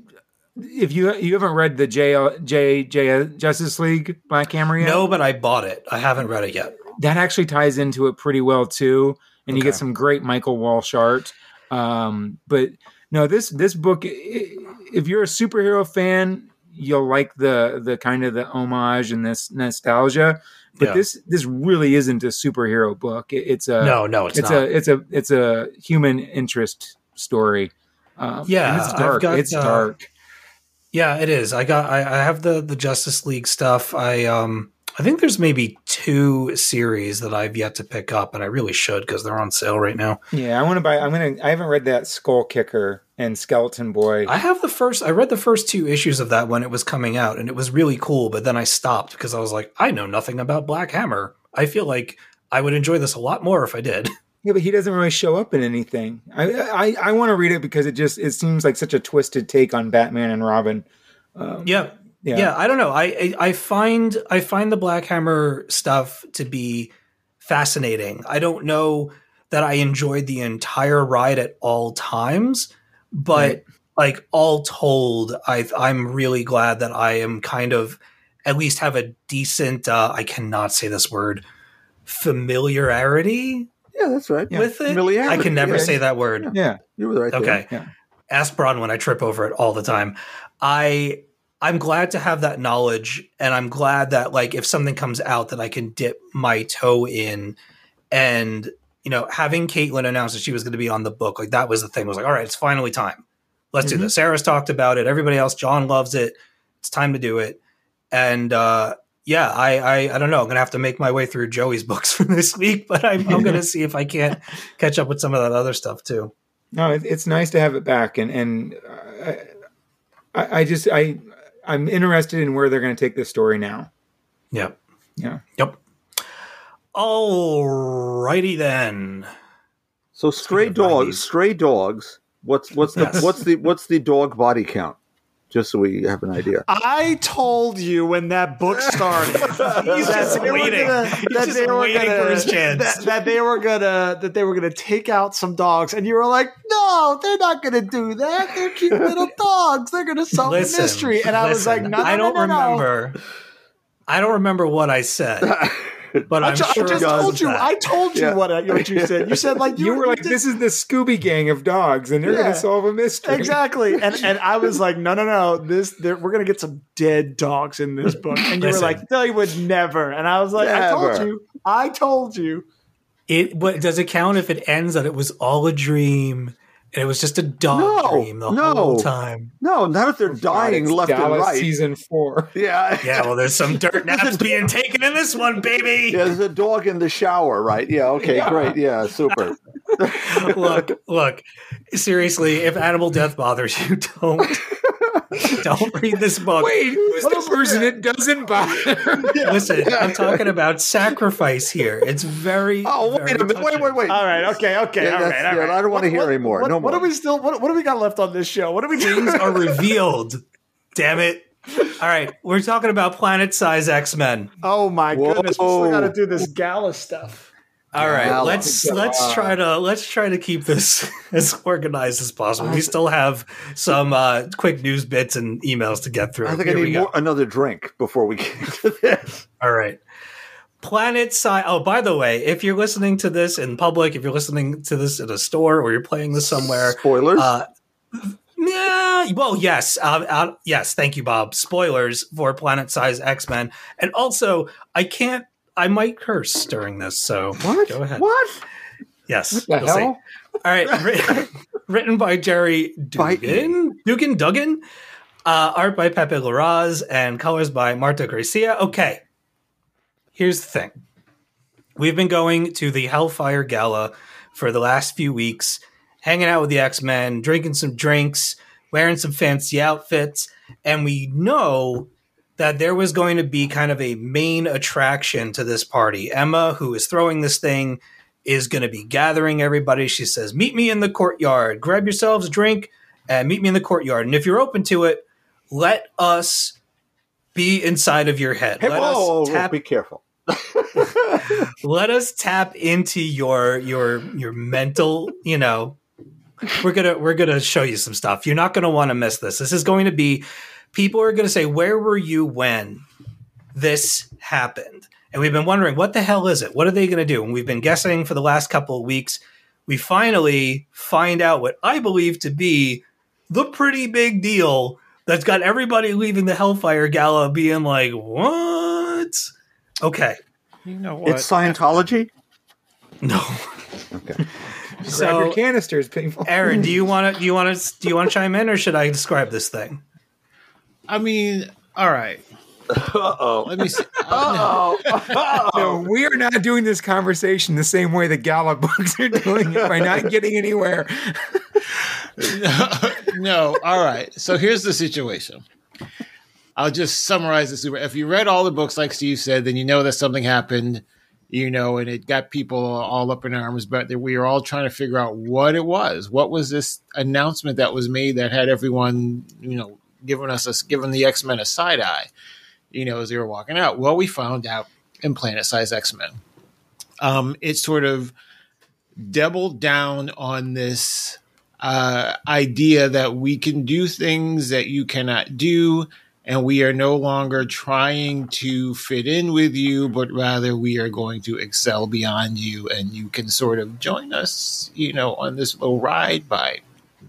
if you you haven't read the J J J Justice League Black Hammer yet, No, but I bought it. I haven't read it yet. that actually ties into it pretty well too, and you get some great Michael Walsh art. Um, but no, this this book, if you're a superhero fan, you'll like the the kind of the homage and this nostalgia. But Yeah. this this really isn't a superhero book. It- it's a no, no, it's, it's not. a it's a it's a human interest story. Um, Yeah, it's dark. got, it's uh, dark. Yeah, it is. I got I, I have the the Justice League stuff. I um I think there's maybe two series that I've yet to pick up and I really should because they're on sale right now. Yeah, I want to buy. I'm gonna. I haven't read that Skull Kicker and Skeleton Boy. I have the first I read the first two issues of that when it was coming out and it was really cool, but then I stopped because I was like, I know nothing about Black Hammer. I feel like I would enjoy this a lot more if I did. yeah, but he doesn't really show up in anything. I I, I want to read it because it just it seems like such a twisted take on Batman and Robin. Um, Yeah. yeah, Yeah, I don't know. I, I I find I find the Black Hammer stuff to be fascinating. I don't know that I enjoyed the entire ride at all times, but Right. like all told, I I'm really glad that I am kind of at least have a decent uh, I cannot say this word familiarity Yeah, that's right. with it. Familiarity, I can never yeah. say that word. Yeah. You were right. there. Okay. Yeah. Ask Bronwyn. I trip over it all the time. I I'm glad to have that knowledge, and I'm glad that like if something comes out that I can dip my toe in, and you know, having Caitlin announce that she was going to be on the book, like that was the thing. I was like, all right, it's finally time. Let's do this. Sarah's talked about it. Everybody else, John loves it. It's time to do it. And uh, yeah, I, I I don't know. I'm gonna have to make my way through Joey's books for this week, but I'm, I'm gonna see if I can't catch up with some of that other stuff too. No, it, it's nice to have it back, and and uh, I, I just I I'm interested in where they're going to take this story now. Yep. Yeah. Yep. Alrighty then. So stray Speaking dogs, stray dogs. What's what's the Yes. what's the what's the dog body count? Just so we have an idea. I told you when that book started. He's that just they were waiting. gonna- He's that just they were waiting gonna- for his chance. That, that they were gonna that they were gonna take out some dogs, and you were like, "No, they're not gonna do that. They're cute little dogs. They're gonna solve the mystery." And I was like, "No, no, I don't no, no, no." remember. I don't remember what I said, but I, I'm I sure just told you. that. I told you Yeah. what, I, what you said. You said like You were like, did- "This is the Scooby Gang of dogs, and they're going to solve a mystery." Exactly, and and I was like, no, no, no, this we're gonna get some dead dogs in this book, and you Listen. were like, they would never, and I was like, I told you, I told you. It what does it count if it ends that it was all a dream and it was just a dog No, dream the no. whole time? No, not if they're God, dying it's left and right. season four. Yeah. Yeah, well, there's some dirt naps being taken in this one, baby. Yeah, there's a dog in the shower, right? Yeah, okay, great. Yeah, super. look, look. Seriously, if animal death bothers you, don't don't read this book. Wait, who's the person it doesn't bother? Listen, I'm talking about sacrifice here. It's very. Oh, wait very a minute. Wait, touching. wait, wait. All right, okay, okay, Yeah, all that's- right, all yeah, right. I don't wanna hear What- anymore. What, No more. what more. are we still? What, what do we got left on this show? What do we? Things are revealed. Damn it. All right, we're talking about planet size X Men. Oh my Whoa. goodness, we still got to do this gala stuff. All right, Wow. let's let's try to let's try to keep this as organized as possible. We still have some uh, quick news bits and emails to get through. I think Here I need more, another drink before we get into this. All right. Planet size. Oh, by the way, if you're listening to this in public, if you're listening to this at a store or you're playing this somewhere, Spoilers. uh, yeah, well, yes, uh, uh, yes. Thank you, Bob. Spoilers for Planet Size X Men, and also I can't. I might curse during this, so what? go ahead. What? Yes, the we'll see. All right, written, by Gerry. Dugan, Dugan, Duggan, uh, art by Pepe Larraz, and colors by Marte Gracia. Okay, here's the thing: we've been going to the Hellfire Gala for the last few weeks, hanging out with the X Men, drinking some drinks, wearing some fancy outfits, and we know that there was going to be kind of a main attraction to this party. Emma, who is throwing this thing, is going to be gathering everybody. She says, Meet me in the courtyard, grab yourselves a drink, and meet me in the courtyard. And if you're open to it, let us be inside of your head. Hey, let whoa, us tap be careful. let us tap into your your your mental you know we're gonna we're gonna show you some stuff you're not gonna want to miss this this is going to be people are gonna say where were you when this happened and we've been wondering what the hell is it what are they gonna do and we've been guessing for the last couple of weeks we finally find out what i believe to be the pretty big deal that's got everybody leaving the hellfire gala being like what okay You know what? It's Scientology. no Okay. Grab your So, canisters, people. Aaron, do you want to do you want to do you want to chime in, or should I describe this thing? I mean, all right. Uh oh. Let me see. Oh. No, we are not doing this conversation the same way the Gala books are doing it by not getting anywhere. no, no. all right. So here's the situation. I'll just summarize this. If you read all the books, like Steve said, then you know that something happened, you know, and it got people all up in arms. But we were all trying to figure out what it was. What was this announcement that was made that had everyone, you know, giving us a giving the X Men a side eye, you know, as they were walking out? Well, we found out in Planet Size X Men. Um, it sort of doubled down on this uh, idea that we can do things that you cannot do, and we are no longer trying to fit in with you, but rather we are going to excel beyond you, and you can sort of join us, you know, on this little ride by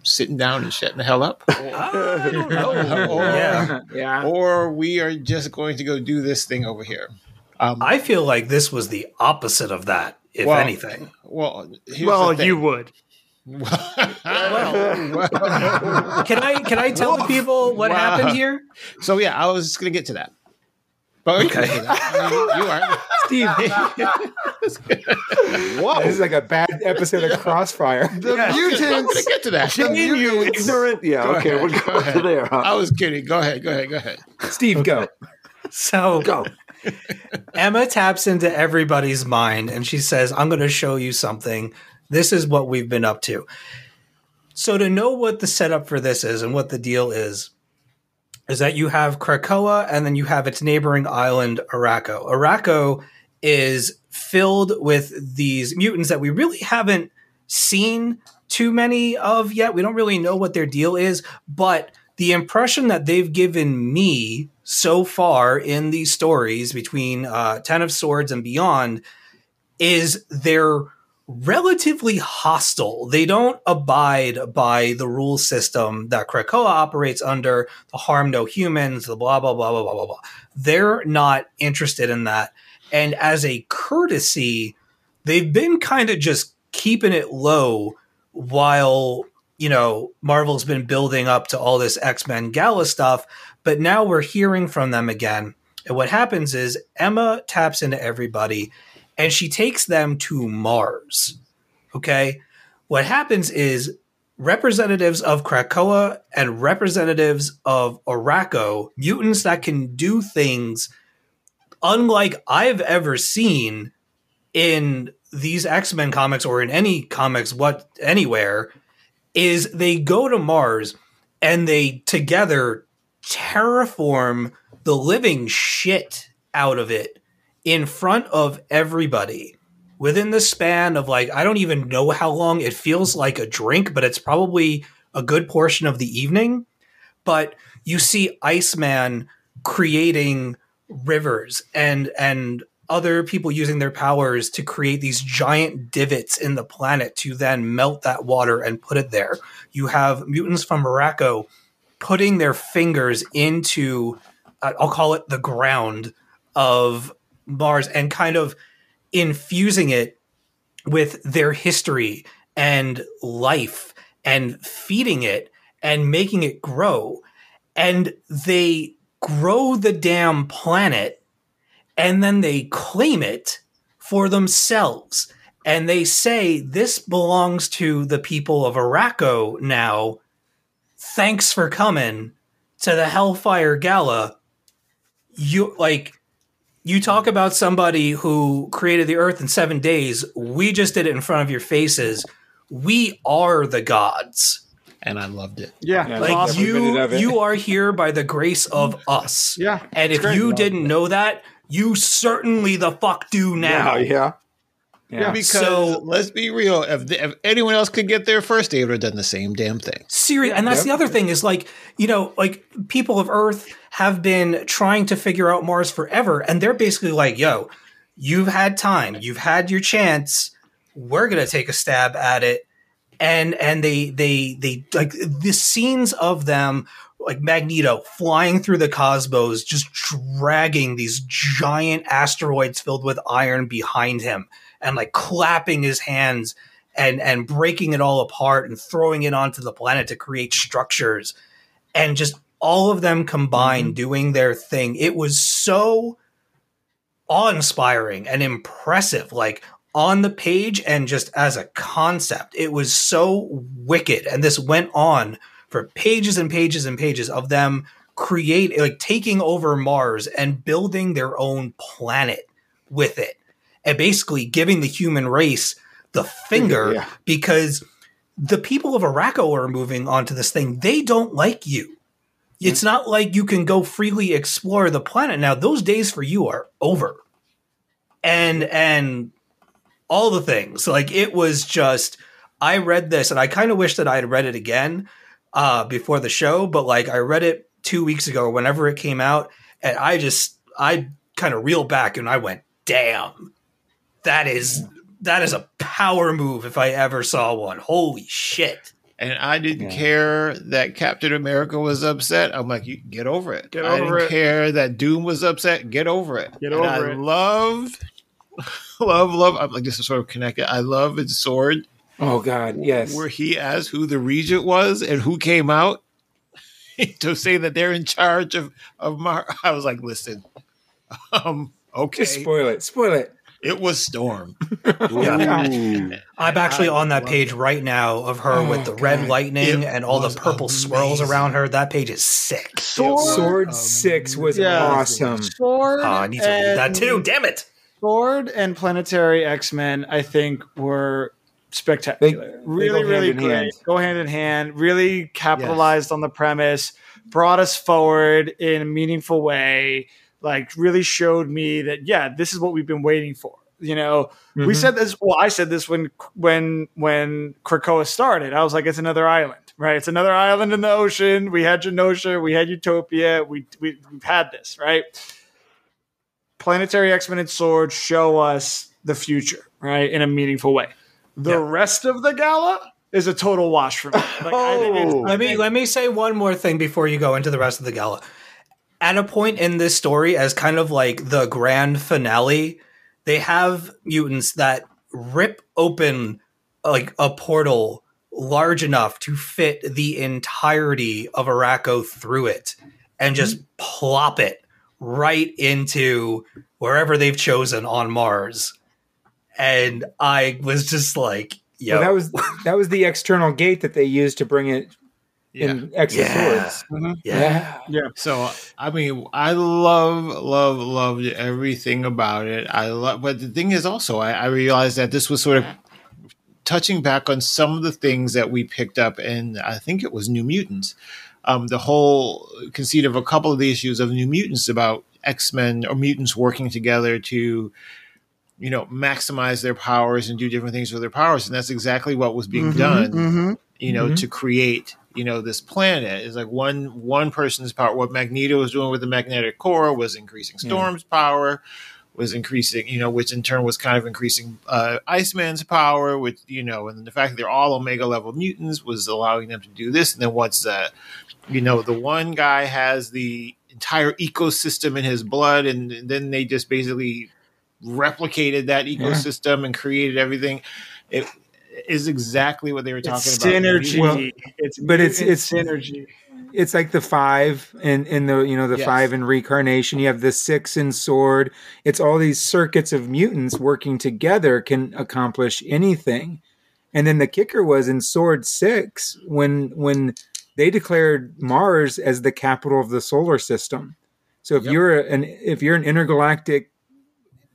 sitting down and shutting the hell up. I. Or- yeah. yeah. or we are just going to go do this thing over here. Um, I feel like this was the opposite of that, if Well, anything. well, here's well, the thing. you would. Well, Can I can I tell the people what Wow. happened here? so yeah, I was just going to get to that. But Okay. get to that. I mean, you are. Steve, Whoa. this is like a bad episode of Crossfire. The I'm going to mutants. get to that. Shame you ignorant. Yeah, Go okay, ahead, we'll go go to there. Huh? I was kidding. Go ahead. Go ahead. Go ahead. Steve, go. So Go. Emma taps into everybody's mind and she says, I'm going to show you something. This is what we've been up to. So, to know what the setup for this is and what the deal is, is that you have Krakoa and then you have its neighboring island, Arakko. Arakko is filled with these mutants that we really haven't seen too many of yet. We don't really know what their deal is, but the impression that they've given me so far in these stories between uh, Ten of Swords and beyond is they're relatively hostile. They don't abide by the rule system that Krakoa operates under, the harm no humans, the blah, blah, blah, blah, blah, blah, blah. They're not interested in that. And as a courtesy, they've been kind of just keeping it low while, you know, Marvel's been building up to all this X Men Gala stuff. But now we're hearing from them again. And what happens is Emma taps into everybody and she takes them to Mars. Okay. What happens is representatives of Krakoa and representatives of Arakko, mutants that can do things unlike I've ever seen in these X-Men comics or in any comics what anywhere is they go to Mars and they together terraform the living shit out of it in front of everybody within the span of like I don't even know how long it feels like a drink but it's probably a good portion of the evening but you see Iceman creating rivers and and other people using their powers to create these giant divots in the planet to then melt that water and put it there. You have mutants from Arakko putting their fingers into, uh, I'll call it the ground of Mars and kind of infusing it with their history and life and feeding it and making it grow. And they grow the damn planet and then they claim it for themselves. And they say this belongs to the people of Arakko now. Thanks for coming to the Hellfire Gala. You like you talk about somebody who created the earth in 7 days. We just did it in front of your faces. We are the gods. And I loved it. Yeah, Yeah, Like awesome. you you are here by the grace of us. Yeah, And if great. you didn't know that, you certainly the fuck do now. Yeah, yeah. Yeah. Because So- let's be real, if, if anyone else could get there first, they would have done the same damn thing. Serious, and that's Yep. the other thing is like you know, like people of Earth have been trying to figure out Mars forever, and they're basically like, "Yo, you've had time, you've had your chance. We're gonna take a stab at it." And and they they they like the scenes of them like Magneto flying through the cosmos, just dragging these giant asteroids filled with iron behind him, and like clapping his hands and and breaking it all apart and throwing it onto the planet to create structures. And just all of them combined mm-hmm. doing their thing. It was so awe-inspiring and impressive like on the page and just as a concept. It was so wicked. And this went on for pages and pages and pages of them create like taking over mars and building their own planet with it and basically giving the human race the finger Yeah. because the people of Arakko are moving onto this thing. They don't like you. It's not like you can go freely explore the planet now. Those days for you are over. And and all the things. Like it was just I read this and I kind of wish that I had read it again uh before the show, but like I read it two weeks ago whenever it came out, and I just I kind of reeled back and I went, "Damn, that is that is a power move if I ever saw one. Holy shit!" And I didn't Yeah. care that Captain America was upset. I'm like, you get over it. Get I over didn't it. care that Doom was upset. Get over it. Get And over I it. love, love, love. I'm like, this is sort of connected. I love his sword Oh God, yes. where he asked who the regent was and who came out to say that they're in charge of of Mar. I was like, listen, um, okay, Just spoil it. Spoil it. It was Storm. Yeah. I'm actually I on that page it. right now of her Oh, with the red lightning It and all the was purple swirls around her. That page is sick. Sword Um, Six was yeah. awesome. Sword. Oh, I need to read that too. Damn it! Sword and Planetary X Men, I think, were spectacular. They- they really, go really hand in great. hand. Go hand in hand. Really capitalized on the premise, brought us forward in a meaningful way. Like, really showed me that yeah, this is what we've been waiting for. You know, we Mhm. said this. Well, I said this when when when Krakoa started. I was like, it's another island, right? It's another island in the ocean. We had Genosha, we had Utopia. We, we we've had this, right? Planetary X Men and Sword show us the future, right, in a meaningful way. The Yeah. rest of the gala is a total wash for me. Like, I Oh. Let me let me say one more thing before you go into the rest of the gala. At a point in this story, as kind of like the grand finale, they have mutants that rip open like a portal large enough to fit the entirety of Arakko through it and just mm-hmm. plop it right into wherever they've chosen on Mars. And I was just like, yeah. Well, that was that was the external gate that they used to bring it Yeah. in X of Yeah. Swords. yeah. So I mean, I love, love, loved everything about it. I love, but the thing is also, I, I realized that this was sort of touching back on some of the things that we picked up, and I think it was New Mutants. Um, the whole conceit of a couple of the issues of New Mutants about X Men or mutants working together to, you know, maximize their powers and do different things with their powers, and that's exactly what was being done you know, Mhm. to create, you know, this planet. is like one one person's power. What Magneto was doing with the magnetic core was increasing Storm's power, was increasing, you know, which in turn was kind of increasing uh, Iceman's power, which you know, and the fact that they're all Omega level mutants was allowing them to do this. And then once that, you know, the one guy has the entire ecosystem in his blood, and, then they just basically replicated that ecosystem and created everything. It is exactly what they were talking it's about. synergy. Well, it's but it's- it's- synergy. It's like the five in in the you know the Yes. five in reincarnation. You have the six in sword. It's all these circuits of mutants working together can accomplish anything. And then the kicker was in Sword Six when when they declared Mars as the capital of the solar system. So if Yep. you're an if you're an intergalactic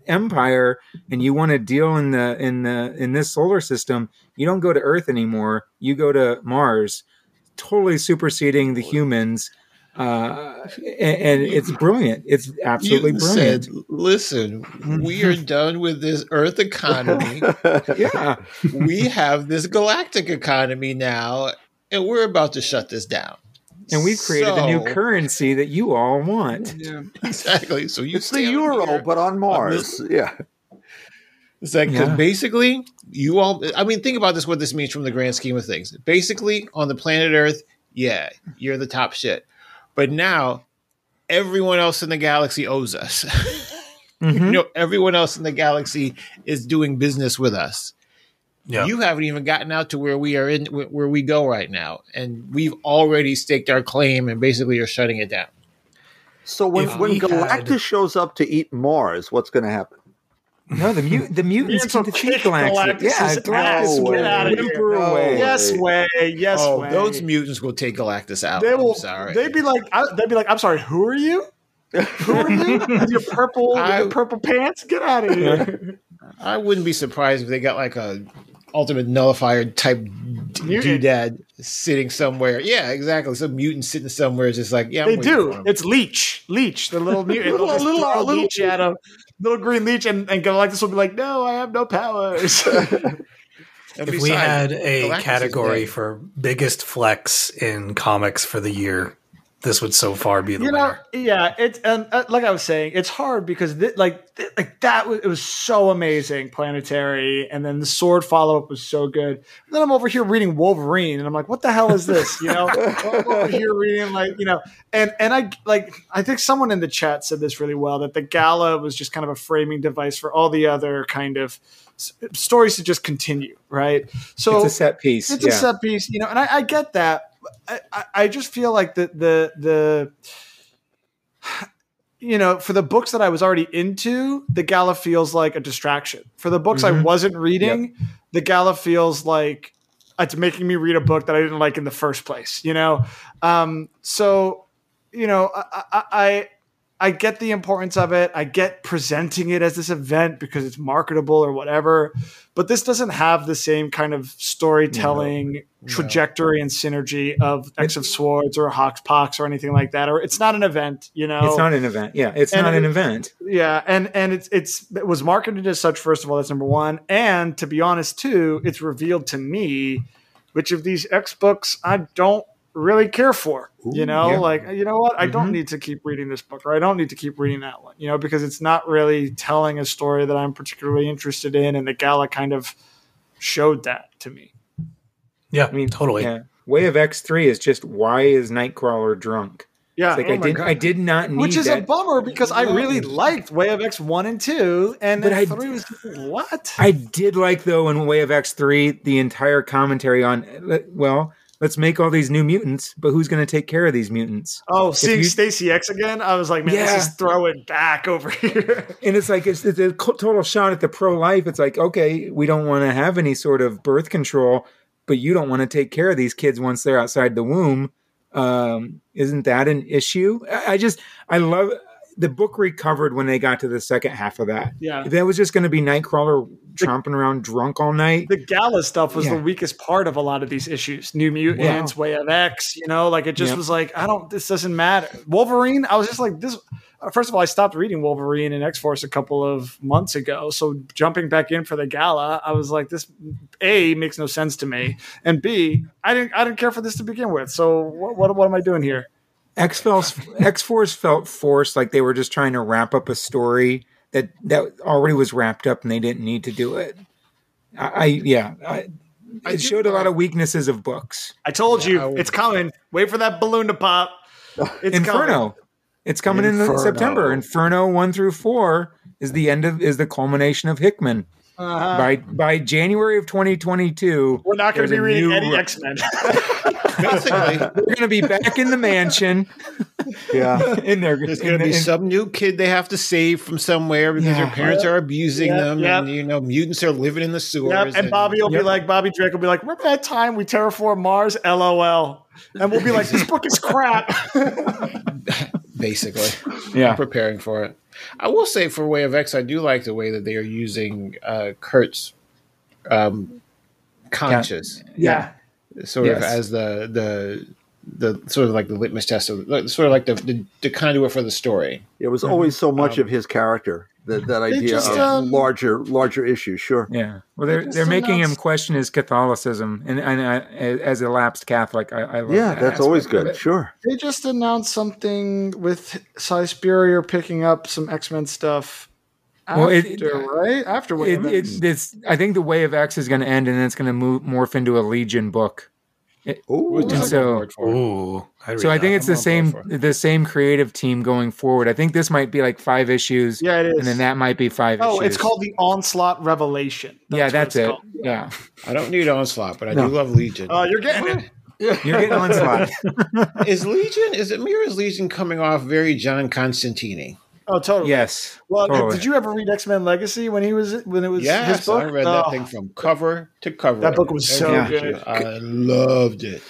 empire and you want to deal in the in the in this solar system, you don't go to Earth anymore. You go to Mars, totally superseding the humans. Uh, and, and it's brilliant. It's absolutely You brilliant. said, "Listen, we are done with this Earth economy. yeah, we have this galactic economy now, and we're about to shut this down." And we've created a new currency that you all want. Exactly. So you It's the stay over euro, here. but on Mars. Yeah. It's like 'cause Yeah. basically you all. I mean, think about this. What this means from the grand scheme of things. Basically, on the planet Earth, yeah, you're the top shit. But now, everyone else in the galaxy owes us. Mhm. you know, everyone else in the galaxy is doing business with us. Yeah. You haven't even gotten out to where we are in where we go right now, and we've already staked our claim and basically are shutting it down. So when, If when Galactus had- shows up to eat Mars, what's going to happen? No, the mut- the mutants Mutants can will defeat kick Galactus. Galactus's Yeah, ass. Galactus No will way. Get outta here. No away. way. Yes way. Yes oh, way. those mutants will take Galactus out. They will. I'm sorry. They'd be like. I, they'd be like. I'm sorry. Who are you? Who are you? With your purple, with I- your purple pants? Get out of here. I wouldn't be surprised if they got like a ultimate nullifier type d- Mutant. doodad sitting somewhere. Yeah, exactly. Some mutant sitting somewhere, is just like yeah. I'm they do. It's Leech. Leech, the little mutant. Little- They'll little- little- Leech at him. Little green Leech, and, and Galactus will be like, "No, I have no powers." And if we had a Galactus category for biggest flex in comics for the year, this would so far be the you know, yeah, it's and uh, like I was saying, it's hard because thi- like thi- like that was it was so amazing, planetary, and then the sword follow up was so good. And then I'm over here reading Wolverine, and I'm like, what the hell is this? You know, I'm over here reading like you know, and and I like I think someone in the chat said this really well that the gala was just kind of a framing device for all the other kind of stories to just continue, right? So it's a set piece. it's yeah. a set piece, you know, and I, I get that. I, I, I just feel like the the the you know, for the books that I was already into, the gala feels like a distraction. For the books I Mhm. wasn't reading, the gala feels like it's making me read a book that I didn't like in the first place. You know, um, so you know, I, I, I I get the importance of it. I get presenting it as this event because it's marketable or whatever. But this doesn't have the same kind of storytelling trajectory and synergy of X of Swords or Hox Pox or anything like that. Or it's not an event, you know. It's not an event. Yeah, it's And not an event. Yeah, and and it's it's it was marketed as such. First of all, that's number one. And to be honest, too, it's revealed to me which of these X books I don't really care for. you know, yeah. like you know what, I don't Mhm. need to keep reading this book, or I don't need to keep reading that one. You know, because it's not really telling a story that I'm particularly interested in, and the gala kind of showed that to me. Yeah, I mean, totally. Yeah. Way of X three is just why is Nightcrawler drunk? Yeah, It's like oh I did. God. I did not need Which is that. a bummer because I really liked Way of X one and two, and But then I- three was what? I did like though in Way of X three the entire commentary on well let's make all these new mutants, but who's going to take care of these mutants? Oh, seeing you- Stacy X again, I was like, man, Yeah. this is throwing back over here. And it's like it's, it's a total shot at the pro life. It's like okay, we don't want to have any sort of birth control, but you don't want to take care of these kids once they're outside the womb. Um, isn't that an issue? I, I just I love the book recovered when they got to the second half of that. Yeah. That was just going to be Nightcrawler tromping around drunk all night. the gala stuff was Yeah. the weakest part of a lot of these issues. New Mutants, Way of X, you know, like it just Yep. was like, I don't, this doesn't matter. Wolverine, I was just like, this. uh, First of all, I stopped reading Wolverine and X Force a couple of months ago. So jumping back in for the gala, I was like, this A makes no sense to me. And B, I didn't, I didn't care for this to begin with. So what, what, what am I doing here? X Fels X Force felt forced, like they were just trying to wrap up a story that that already was wrapped up, and they didn't need to do it. I, I yeah, I, it showed a lot of weaknesses of books. I told you, I it's coming. Wait for that balloon to pop. It's Inferno, coming. it's coming in September. Inferno one through four is the end of is the culmination of Hickman. Uh-huh. By by January of 2022, We're not going to be a reading any X Men. Basically, We're going to be back in the mansion. Yeah. in there, there's going to be in- some new kid they have to save from somewhere because Yeah. their parents are abusing Yeah, them, yeah. and you know mutants are living in the sewers. Yep, and Bobby will be like, Bobby Drake will be like, remember that time we terraformed Mars? LOL. And we'll be like, this book is crap. basically yeah. preparing for it. I will say for Way of X, I do like the way that they are using uh, Kurt's um, conscious. yeah. Sort of as the the the sort of like the litmus test of like, sort of like the, the the conduit for the story. It was mhm. always so much um, of his character that that idea just, of um, larger larger issues. Sure. Yeah, well, they're just they're making him question his Catholicism, and, and I, as a lapsed Catholic, I, I love Yeah, that that's always good. Sure. They just announced something with Si Spurrier picking up some X Men stuff after, Well, it- right? After what It, it, it's, I think the Way of X is going to end, and then it's going to move morph into a Legion book. Ooh. And so- on. Ooh, I'd So I think that. it's the I'm on same board the same creative team going forward. I think this might be like five issues, yeah, it is. and then that might be five. oh, issues. it's called the Onslaught Revelation. yeah, that's it. called. Yeah, I don't need onslaught, but I No. do love Legion. Oh, you're getting it. you're getting onslaught. is Legion is it Mirror's Legion coming off very John Constantini? Oh, totally. yes. Well, totally. did you ever read X Men Legacy when he was when it was his book? I read that Oh, thing from cover to cover. That book was so Every good. I loved it.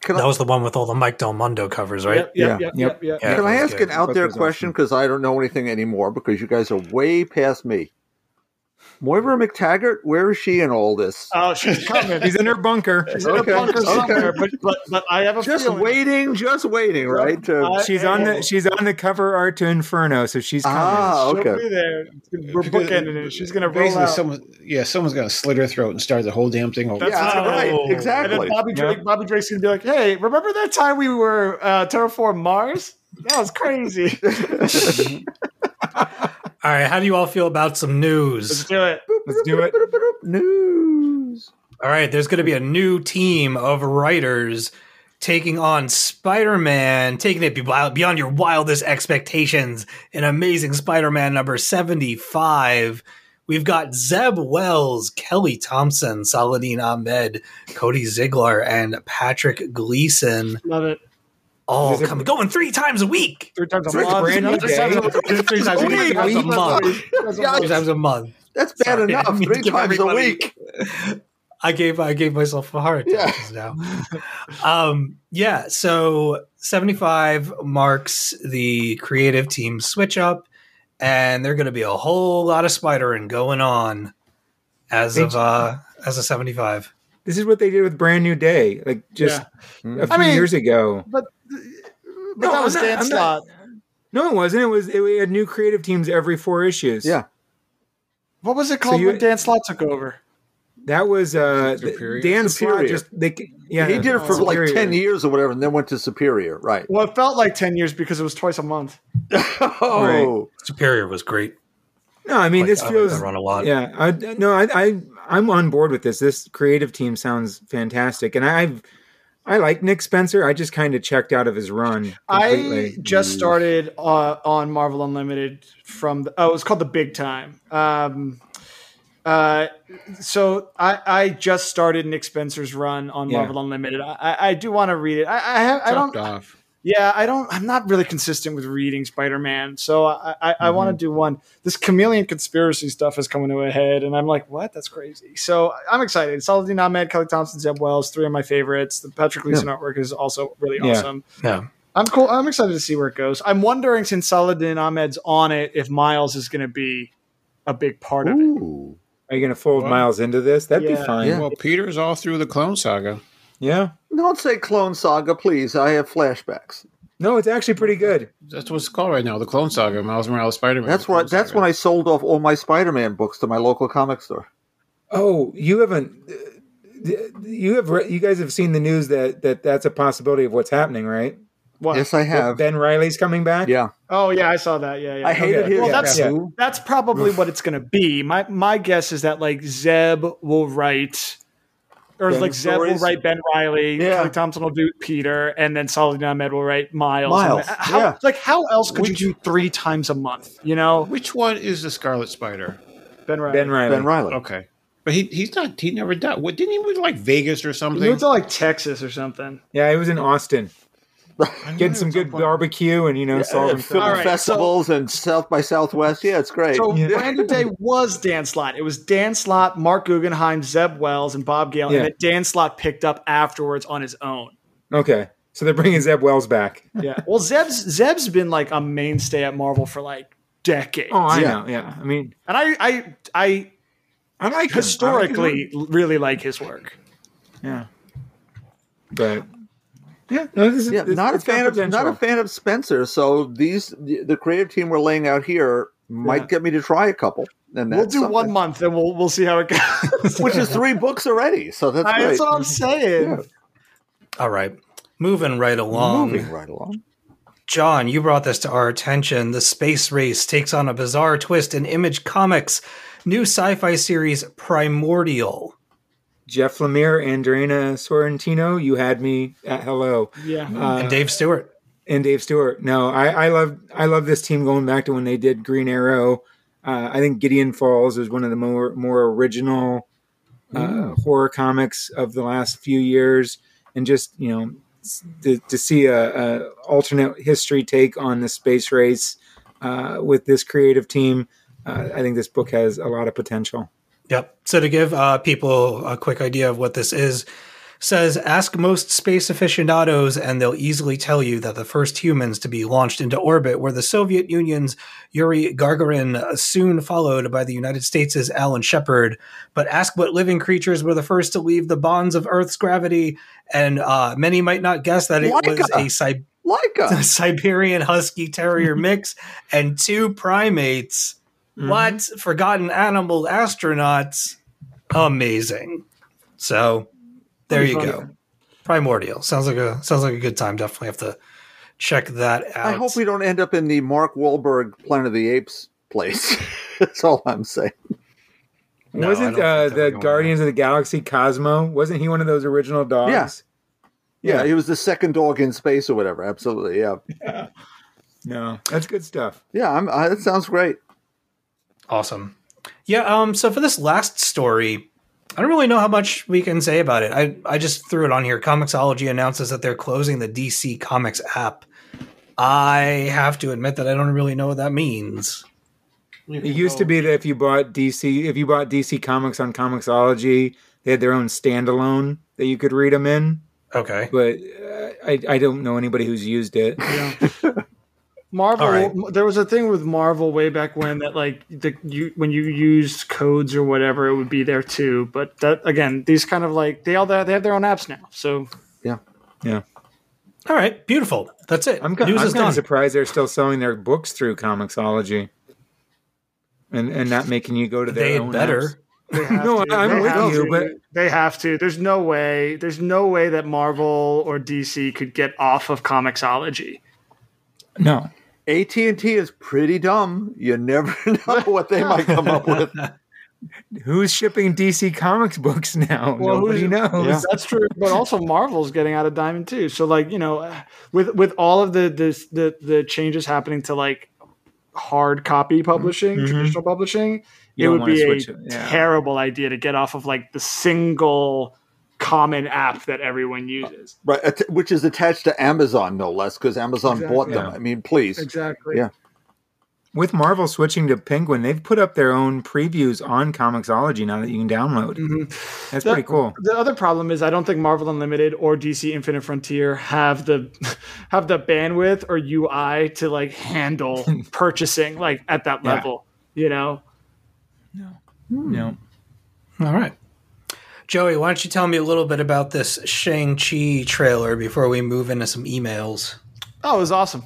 Can That I, was the one with all the Mike Del Mundo covers, right? Yep, yep, Yeah. yep, Yep. yep, yep. Yeah. can I ask good. an out there question? Because I don't know anything anymore because you guys are way past me. Moira MacTaggert, where is she in all this? Oh, she's coming. He's in her bunker. She's in Okay, a bunker okay. but, but but I have a feeling. just feeling. waiting, just waiting, right? To, She's on the she's on the cover art to Inferno, so she's coming. ah, She'll okay. be there. We're bookending it. She's gonna roll Basically, out. someone, yeah, someone's gonna slit her throat and start the whole damn thing over. That's Yeah, right, Oh. exactly. And then Bobby Drake, Bobby Drake's gonna be like, "Hey, remember that time we were uh, terraform Mars? That was crazy. All right, how do you all feel about some news? Let's do it." Let's do it. News. All right, there's going to be a new team of writers taking on Spider-Man, taking it beyond your wildest expectations. An amazing Spider-Man number 75. We've got Zeb Wells, Kelly Thompson, Saladin Ahmed, Cody Ziglar, and Patrick Gleason. Love it. All Is it- coming, going three times a week. Three times a Three month. brand new Three times a day. month. Three times a Three times a month. Three times a month. That's bad Sorry, enough. Three give times a week. I gave I gave myself a heart attack just now. um, yeah, so 75 marks the creative team switch up, and they're going to be a whole lot of spidering going on as of uh as a 75. This is what they did with Brand New Day, like just a few I mean- years ago. But, but No, that was I'm not- Dan I'm not- Slott. No, it wasn't. It was it, we had new creative teams every four issues. Yeah. What was it called you- when Dan Slott took over? that was uh Superior? Dan Slott. Just they, yeah, he did it for like Superior. 10 years or whatever, and then went to Superior. Right. Well, it felt like ten years because it was twice a month. Oh, Superior was great. No, I mean Like, this I like feels that run a lot. Yeah, I, no, I, I, I'm on board with this. This creative team sounds fantastic, and I've, I like Nick Spencer. I just kind of checked out of his run I just started uh, on Marvel Unlimited from the, oh, it was called the Big Time. Um, uh, so I, I just started Nick Spencer's run on Yeah. Marvel Unlimited. I, I, I do want to read it. I, I, have, I Dropped don't. off. Yeah, I don't. I'm not really consistent with reading Spider Man, so I, I, I want to Mm-hmm. do one. This chameleon conspiracy stuff is coming to a head, and I'm like, what? That's crazy. So I'm excited. Saladin Ahmed, Kelly Thompson, Zeb Wells, three of my favorites. The Patrick Gleason artwork is also really Yeah. awesome. Yeah. I'm cool. I'm excited to see where it goes. I'm wondering since Saladin Ahmed's on it, if Miles is going to be a big part of it. Are you going to fold Miles into this? That'd Yeah. be fine. Yeah. Well, Peter's all through the Clone Saga. Yeah. Don't say Clone Saga, please. I have flashbacks. No, it's actually pretty good. That's what it's called right now, the Clone Saga. Miles Morales, Spider Man. That's what. That's when I sold off all my Spider-Man books to my local comic store. Oh, you haven't. uh, You have. re- You guys have seen the news that that that's a possibility of what's happening, right? What? Yes, I have. Ben Riley's coming back. Yeah, Oh yeah, I saw that. Yeah, yeah. I hated Okay. his. Well, that's Yeah. that's probably what it's going to be. My my guess is that like Zeb will write, or Ben like Zeb will write Ben Riley, Yeah. Kelly Thompson will do Peter, and then Saladin Ahmed will write Miles. Miles, And how, yeah. Like how else could you do three times a month? You know, Which one is the Scarlet Spider? Ben Riley. Ben Riley. Ben Riley. Okay. But he he's not, he never died. What, didn't he move to like Vegas or He something? moved to like Texas or something. Yeah, he was in Austin, getting some good barbecue and you know Uh, solving film All right, festivals and South by Southwest. Yeah, it's great. So Yeah. Brand New Day was Dan Slott. It was Dan Slott, Marc Guggenheim, Zeb Wells, and Bob Gale, Yeah. and then Dan Slott picked up afterwards on his own. Okay, so they're bringing Zeb Wells back. Yeah. Well, Zeb's Zeb's been like a mainstay at Marvel for like decades. Oh, I Yeah. know. Yeah, I mean, and I I I I like him. historically really like his work. Yeah. But yeah, no, this is yeah, this- not a fan of not a fan of Spencer. So these the creative team we're laying out here might Yeah. get me to try a couple. And We'll that's do one month and we'll we'll see how it goes. which is three books already. So that's I- great. that's what I'm saying. Yeah. All right. Moving right along. Moving right along. John, you brought this to our attention. The space race takes on a bizarre twist in Image Comics' new sci-fi series Primordial. Jeff Lemire, Andrea Sorrentino, you had me at hello, Yeah. uh, and Dave Stewart. and Dave Stewart. No, I, I love I love this team going back to when they did Green Arrow. Uh, I think Gideon Falls is one of the more more original uh, horror comics of the last few years, and just you know to, to see a, a alternate history take on the space race uh, with this creative team. Uh, I think this book has a lot of potential. Yep. So to give uh, people a quick idea of what this is, says ask most space aficionados and they'll easily tell you that the first humans to be launched into orbit were the Soviet Union's Yuri Gagarin, soon followed by the United States' Alan Shepard. But ask what living creatures were the first to leave the bonds of Earth's gravity, and uh, many might not guess that it was Laika. a Sib- Leica. Siberian Husky Terrier mix and two primates. What? Forgotten animal astronauts. Amazing. So there you go. Primordial. Sounds like a sounds like a good time. Definitely have to check that out. I hope we don't end up in the Mark Wahlberg Planet of the Apes place. That's all I'm saying. No, wasn't uh, the going Guardians of the Galaxy Cosmo? Wasn't he one of those original dogs? Yeah. Yeah, Yeah. he was the second dog in space or whatever. Absolutely. Yeah. No, that's good stuff. Yeah, I'm, I, that sounds great. Awesome. Yeah, um, so for this last story, I don't really know how much we can say about it. I, I just threw it on here. Comixology announces that they're closing the DC Comics app. I have to admit that I don't really know what that means. It used to be that if you bought DC, if you bought DC Comics on Comixology, they had their own standalone that you could read them in. Okay. But uh, I, I don't know anybody who's used it. Marvel. All right. There was a thing with Marvel way back when that like the you when you used codes or whatever, it would be there too. But that again, these kind of like they all they have their own apps now. So Yeah. Yeah, All right. Beautiful. That's it. I'm, ki- News I'm is kind done. of surprised they're still selling their books through Comixology, and and not making you go to their They own better. apps. they have No, to. I'm They with you, to. but- they have to. There's no way. There's no way that Marvel or DC could get off of Comixology. No, AT and T is pretty dumb. You never know what they might come up with. who's shipping DC Comics books now? Well, Nobody knows. Yeah. That's true, but also Marvel's getting out of Diamond too. So like you know, with with all of the the the, the changes happening to like hard copy mm-hmm. publishing, mm-hmm. traditional publishing, You it would be a it, yeah. terrible idea to get off of like the single common app that everyone uh, uses. Right, which is attached to Amazon, no less, because Amazon Exactly. bought them. Yeah. I mean, please. Exactly. Yeah. With Marvel switching to Penguin, they've put up their own previews on Comixology now that you can download. Mm-hmm. That's The- pretty cool. The other problem is I don't think Marvel Unlimited or DC Infinite Frontier have the have the bandwidth or UI to like handle purchasing like at that Yeah. level. You know, No. Hmm. No. All right. Joey, why don't you tell me a little bit about this Shang-Chi trailer before we move into some emails? oh, it was awesome.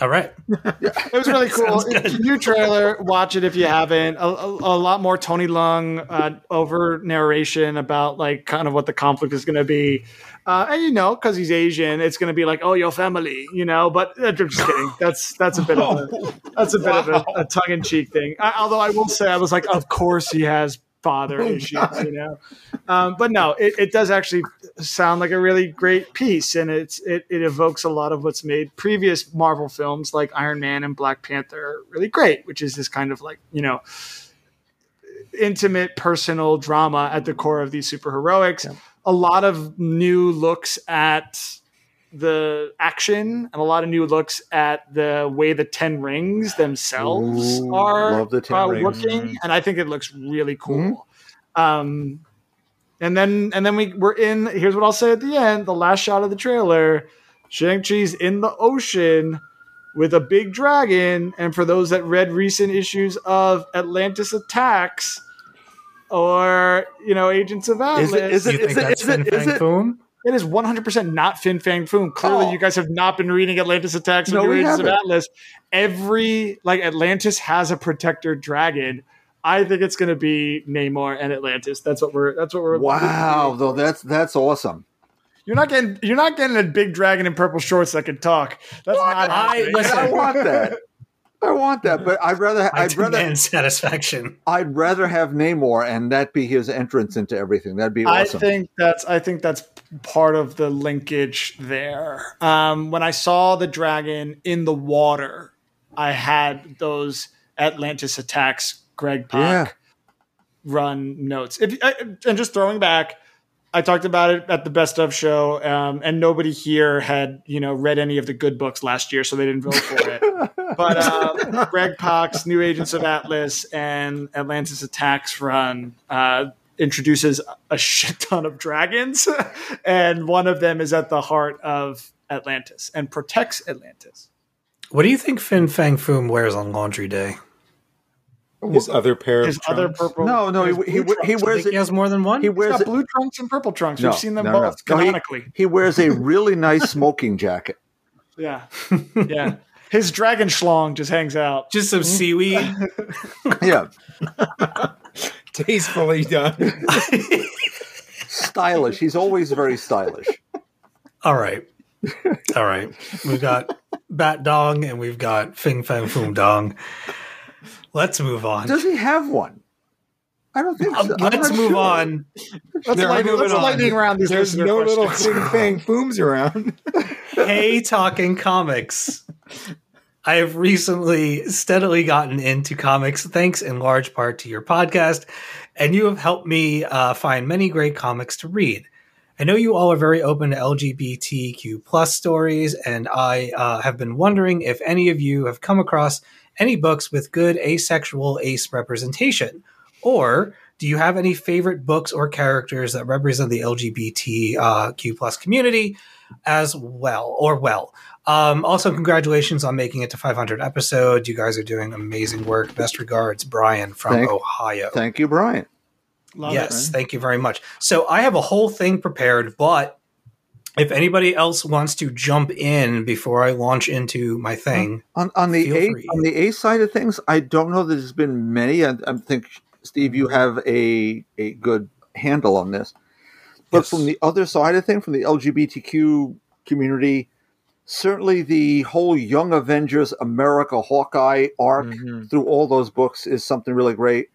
All right. It was really cool. New trailer. Watch it if you haven't. A, a, a lot more Tony Leung uh, over narration about like kind of what the conflict is going to be. Uh, and you know, because he's Asian, it's going to be like, "Oh, your family," you know. But uh, I'm just kidding. That's that's a bit of a that's a bit of a, a tongue in cheek thing. I, although I will say, I was like, of course he has father issues, you know. Um, but no, it, it does actually sound like a really great piece, and it's it, it evokes a lot of what's made previous Marvel films like Iron Man and Black Panther really great, which is this kind of like you know intimate personal drama at the core of these superheroics. A lot of new looks at the action and a lot of new looks at the way the Ten Rings themselves Ooh, are love the 10 uh, rings. working, and I think it looks really cool. Um, and then and then we we're in. Here's what I'll say at the end: the last shot of the trailer, Shang Chi's in the ocean with a big dragon. And for those that read recent issues of Atlantis Attacks or you know Agents of Atlas, Is it- is Do it- you think that's is Fin it- is Fang it- it is 100% not Fin Fang Foom. Clearly, Oh. you guys have not been reading Atlantis Attacks No, New Agents of. Atlas. Every, like, Atlantis has a protector dragon. I think it's going to be Namor and Atlantis. That's what we're, that's what we're, Wow, though that's that's awesome. You're not getting, you're not getting a big dragon in purple shorts that can talk. That's not I- listen, I want that. I want that, but I'd rather I I'd rather demand satisfaction. I'd rather have Namor and that be his entrance into everything. That'd be I think that's I think that's part of the linkage there. Um, when I saw the dragon in the water, I had those Atlantis attacks. Greg Pak Yeah. run notes. If I, and just throwing back, I talked about it at the best of show, um, and nobody here had you know read any of the good books last year, so they didn't vote for it. but uh, Greg Pak's New Agents of Atlas and Atlantis Attacks run uh, introduces a shit ton of dragons, and one of them is at the heart of Atlantis and protects Atlantis. What do you think Fin Fang Foom wears on laundry day? His other pair of His other trunks. purple. No, no, he, he, blue he wears think he has more than one. He wears got it. blue trunks and purple trunks. No, We've seen them no, no, no. both No, he- canonically. He wears a really nice smoking jacket. yeah, yeah. His dragon schlong just hangs out. Just some mm-hmm. seaweed. Yeah, Tastefully done. stylish. He's always very stylish. All right. All right. We've got Bat Dong and we've got Fing Fang Foom Dong. Let's move on. Does he have one? I don't think so. Let's move sure. on. Let's, There light, let's little- lightning round these There's no little fing fang fooms around. Hey, talking comics. I have recently steadily gotten into comics thanks in large part to your podcast, and you have helped me uh, find many great comics to read. I know you all are very open to LGBTQ plus stories, and I uh, have been wondering if any of you have come across any books with good asexual ace representation, or do you have any favorite books or characters that represent the LGBTQ plus community as well, or well? Um, also, congratulations on making it to 500 episodes. You guys are doing amazing work. Best regards, Brian from Thank- Ohio. Thank you, Brian. Love yes, it. thank you very much. So I have a whole thing prepared, but if anybody else wants to jump in before I launch into my thing, On on the A free. on the A side of things, I don't know that there's been many. I, I think Steve, you have a a good handle on this. But Yes. from the other side of things, from the LGBTQ community, certainly the whole Young Avengers America Hawkeye arc Mhm. through all those books is something really great.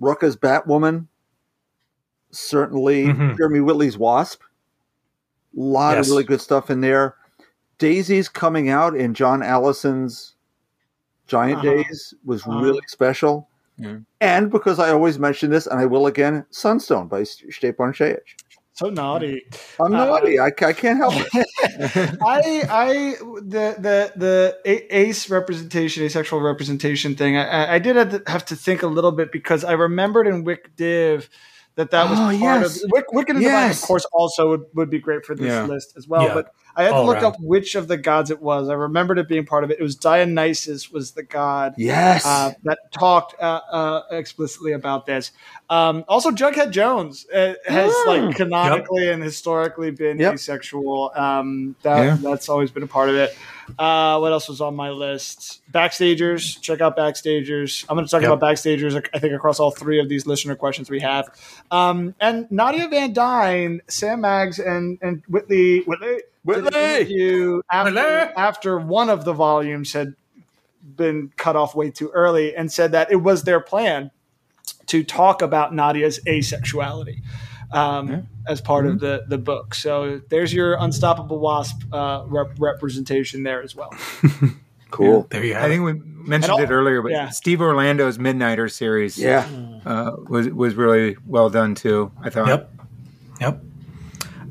Rucka's Batwoman, certainly Mhm. Jeremy Whitley's Wasp, lot Yes. of really good stuff in there. Daisy's coming out in John Allison's Giant Uh-huh. Days was Uh-huh. really special. Yeah. And because I always mention this, and I will again, Sunstone by Stjepan Šejić. So naughty. I'm Uh, naughty. I, I can't help it. I, I, the, the, the ace representation, asexual representation thing. I- I, I did have to, have to think a little bit because I remembered in Wick Div that that was Oh, part yes. of Wick, Wicked and Divine, of course, also would, would be great for this Yeah. list as well. Yeah. But I had to look around. up which of the gods it was. I remembered it being part of it. It was Dionysus was the god Yes. uh, that talked uh, uh, explicitly about this. Um, also, Jughead Jones uh, has Mm. like canonically and historically been Yep. asexual. Um, that Yeah. that's always been a part of it. Uh, what else was on my list? Backstagers. Check out Backstagers. I'm going to talk Yep. about Backstagers. I think across all three of these listener questions we have. Um, and Nadia Van Dyne, Sam Maggs, and and Whitley Whitley. Did an Whitley! interview after, Whitley! after one of the volumes had been cut off way too early and said that it was their plan to talk about Nadia's asexuality um, as part of the, the book. So there's your Unstoppable Wasp uh, rep- representation there as well. cool. there you have I it. think we mentioned all- it earlier, but yeah. Steve Orlando's Midnighter series Yeah. uh, was was really well done too. I thought. Yep. Yep.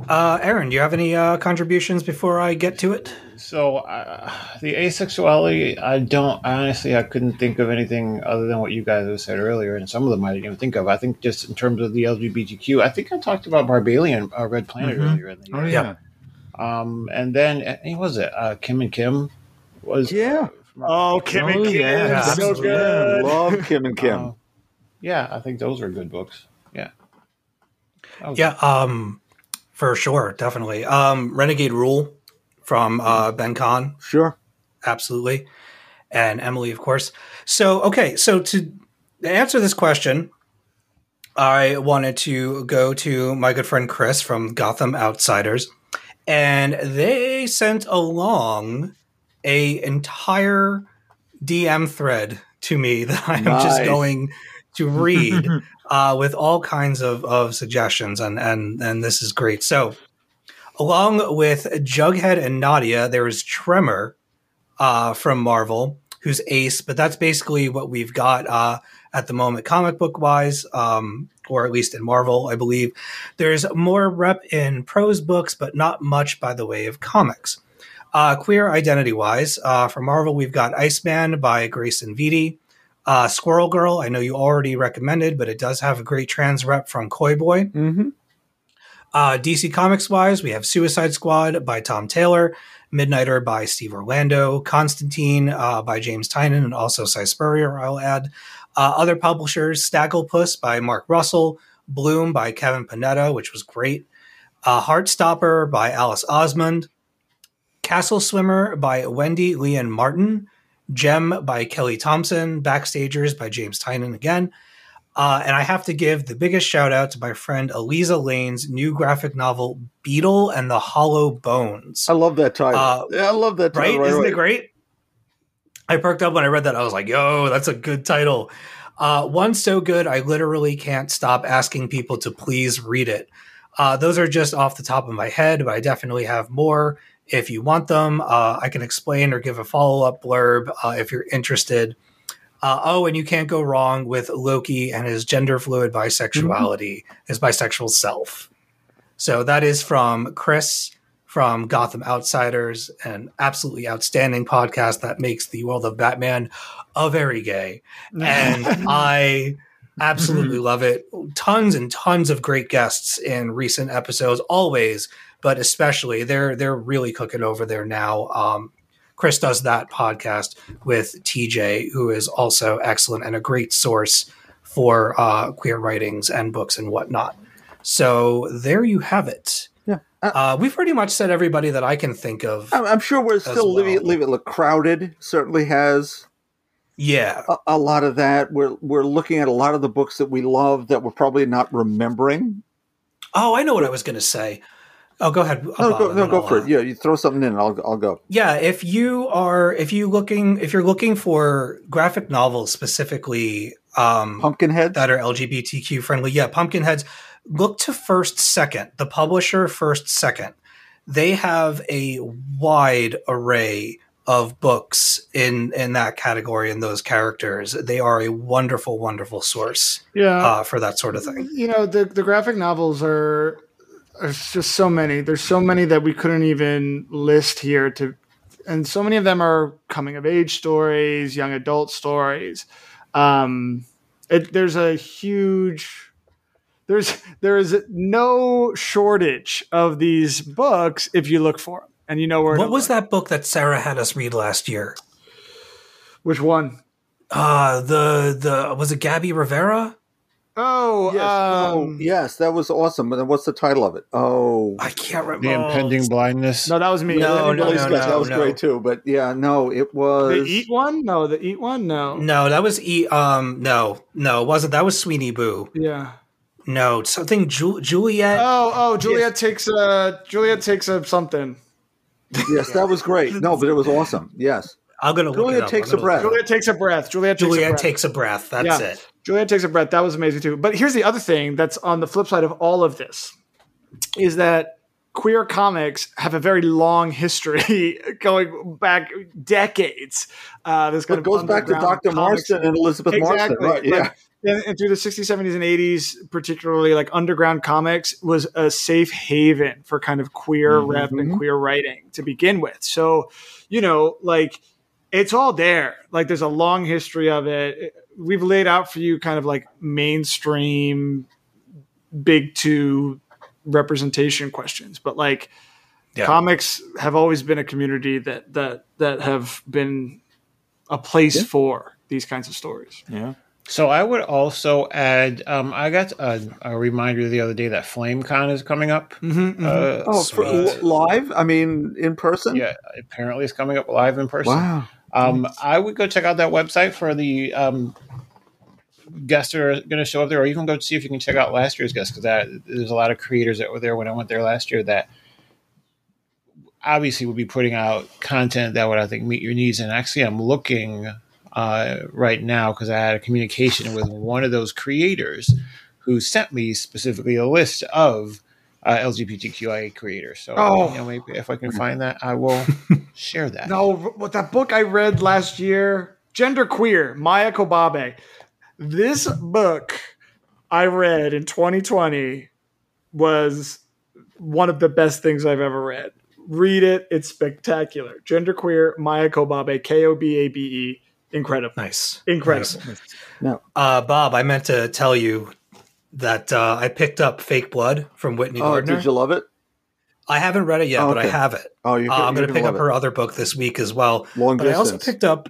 Uh, Aaron, do you have any uh, contributions before I get to it? So uh, the asexuality, I don't honestly, I couldn't think of anything other than what you guys have said earlier, and some of them I didn't even think of. I think just in terms of the LGBTQ, I think I talked about Barbalien, uh, Red Planet Mhm. earlier in the Oh year. yeah. Yeah. Um, and then uh, who was it? Uh, Kim and Kim was Yeah. Oh, Kim and Oh, Kim, yeah, so good. Love Kim and Kim. Uh, yeah, I think those are good books. Yeah. That was- Yeah, um, for sure, definitely. Um, Renegade Rule from uh, Ben Kahn, sure. absolutely, and Emily, of course. So, okay, so to answer this question, I wanted to go to my good friend Chris from Gotham Outsiders, and they sent along a entire DM thread to me that I'm just going to read uh, with all kinds of, of suggestions, and, and and this is great. So, along with Jughead and Nadia, there is Tremor uh, from Marvel, who's Ace, but that's basically what we've got uh, at the moment, comic book wise, um, or at least in Marvel, I believe. There's more rep in prose books, but not much by the way of comics. Uh, queer identity wise, uh, for Marvel, we've got Iceman by Grayson Vitti. Uh, Squirrel Girl, I know you already recommended, but it does have a great trans rep from Koi Boi. Mm-hmm. Uh, DC Comics wise, we have Suicide Squad by Tom Taylor, Midnighter by Steve Orlando, Constantine uh, by James Tynion, and also Si Spurrier, I'll add. Uh, other publishers, Snagglepuss by Mark Russell, Bloom by Kevin Panetta, which was great, uh, Heartstopper by Alice Oseman, Castle Swimmer by Wendy Lian Martin, Jem by Kelly Thompson, Backstagers by James Tynion again. Uh, and I have to give the biggest shout out to my friend Aliza Layne's new graphic novel, Beetle and the Hollow Bones. I love that title. Uh, yeah, I love that right? title. Isn't away. it great? I perked up when I read that. I was like, yo, that's a good title. Uh, one so good, I literally can't stop asking people to please read it. Uh, those are just off the top of my head, but I definitely have more. If you want them, uh, I can explain or give a follow up blurb uh, if you're interested. Uh, oh, and you can't go wrong with Loki and his gender fluid bisexuality, his bisexual self. So that is from Chris from Gotham Outsiders, an absolutely outstanding podcast that makes the world of Batman a very gay. And I absolutely love it. Tons and tons of great guests in recent episodes, always, but especially they're they're really cooking over there now. Um, Chris does that podcast with TJ, who is also excellent and a great source for uh, queer writings and books and whatnot. So there you have it. Yeah. Uh, Uh, we've pretty much said everybody that I can think of. I'm, I'm sure we're still well. leaving, leaving it crowded. Certainly has Yeah. a, a lot of that. We're we're looking at a lot of the books that we love that we're probably not remembering. Oh, I know what I was going to say. Oh, go ahead. No, go, no, go I'll, for it. Yeah, you throw something in, and I'll I'll go. Yeah, if you are if you looking if you're looking for graphic novels specifically um Pumpkinhead. that are LGBTQ friendly, yeah, Pumpkinheads, look to First Second, the publisher First Second. They have a wide array of books in in that category and those characters. They are a wonderful wonderful source Yeah. uh, for that sort of thing. you know the the graphic novels are there's just so many there's so many that we couldn't even list here to and so many of them are coming of age stories young adult stories um it, there's a huge there's there is no shortage of these books if you look for them and you know where What was look. that book that Sarah had us read last year? which one? Uh the the was it Gabby Rivera? Oh, Yes. oh, um, yes, that was awesome. But then what's the title of it? Oh, I can't remember. The impending blindness. no that was me No, no, Billy no, that was no. great too. But yeah, no, it was. the eat one no the eat one no No, that was e. Um, no, no, it wasn't. That was Sweeney Boo. yeah No, something Ju- Juliet. Oh, oh, Juliet takes a Juliet takes a something. Yes, that was great. No, but it was awesome. Yes, I'm gonna look Juliet it up. takes I'm a gonna- breath. Juliet takes a breath. Juliet takes a breath. takes a breath. That's Yeah. it. Juliet takes a breath. That was amazing too. But here's the other thing that's on the flip side of all of this is that queer comics have a very long history going back decades. Uh, this kind it goes back to Dr. comics. Marston and Elizabeth Marston, right? Like, Yeah, and, and through the 60s, 70s, and 80s, particularly like underground comics was a safe haven for kind of queer Mhm. rep and queer writing to begin with. So, you know, like it's all there. Like there's a long history of it. We've laid out for you kind of like mainstream big two representation questions, but like Yeah. comics have always been a community that that that have been a place for these kinds of stories. yeah. So I would also add. Um, I got a, a reminder the other day that FlameCon is coming up. Mm-hmm, Uh, Oh, for, sweet. live? I mean, in person? yeah, apparently it's coming up live in person. Wow. Um, I would go check out that website for the um, guests that are going to show up there, or even go see if you can check out last year's guests because there's a lot of creators that were there when I went there last year that obviously would be putting out content that would I think meet your needs. And actually, I'm looking uh, right now because I had a communication with one of those creators who sent me specifically a list of uh, LGBTQIA creators. So, Oh. you know, maybe if I can find that, I will share that. No, what that book I read last year, Gender Queer, Maia Kobabe. This book I read in 2020 was one of the best things I've ever read. Read it; it's spectacular. Gender Queer, Maia Kobabe, K O B A B E. Incredible. Nice. Incredible. Nice. Uh, Bob, I meant to tell you that uh, I picked up Fake Blood from Whitney Oh, Gardner. did you love it? I haven't read it yet, Oh, but I have it. Oh, you Uh, I'm you're going to pick up it. her other book this week as well. Long but I also picked up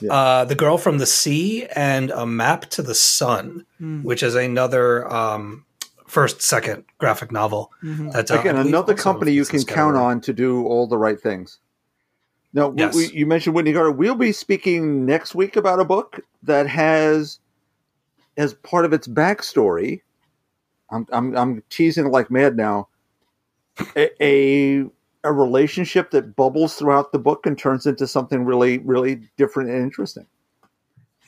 Yeah. uh, The Girl from the Sea and A Map to the Sun, Hmm. which is another um, first, second graphic novel. Mm-hmm. That, uh, Again, another company you can count on to do all the right things. Now, we- Yes. we, you mentioned Whitney Gardner. We'll be speaking next week about a book that has, as part of its backstory, I'm I'm, I'm teasing like mad now. A, a a relationship that bubbles throughout the book and turns into something really really different and interesting.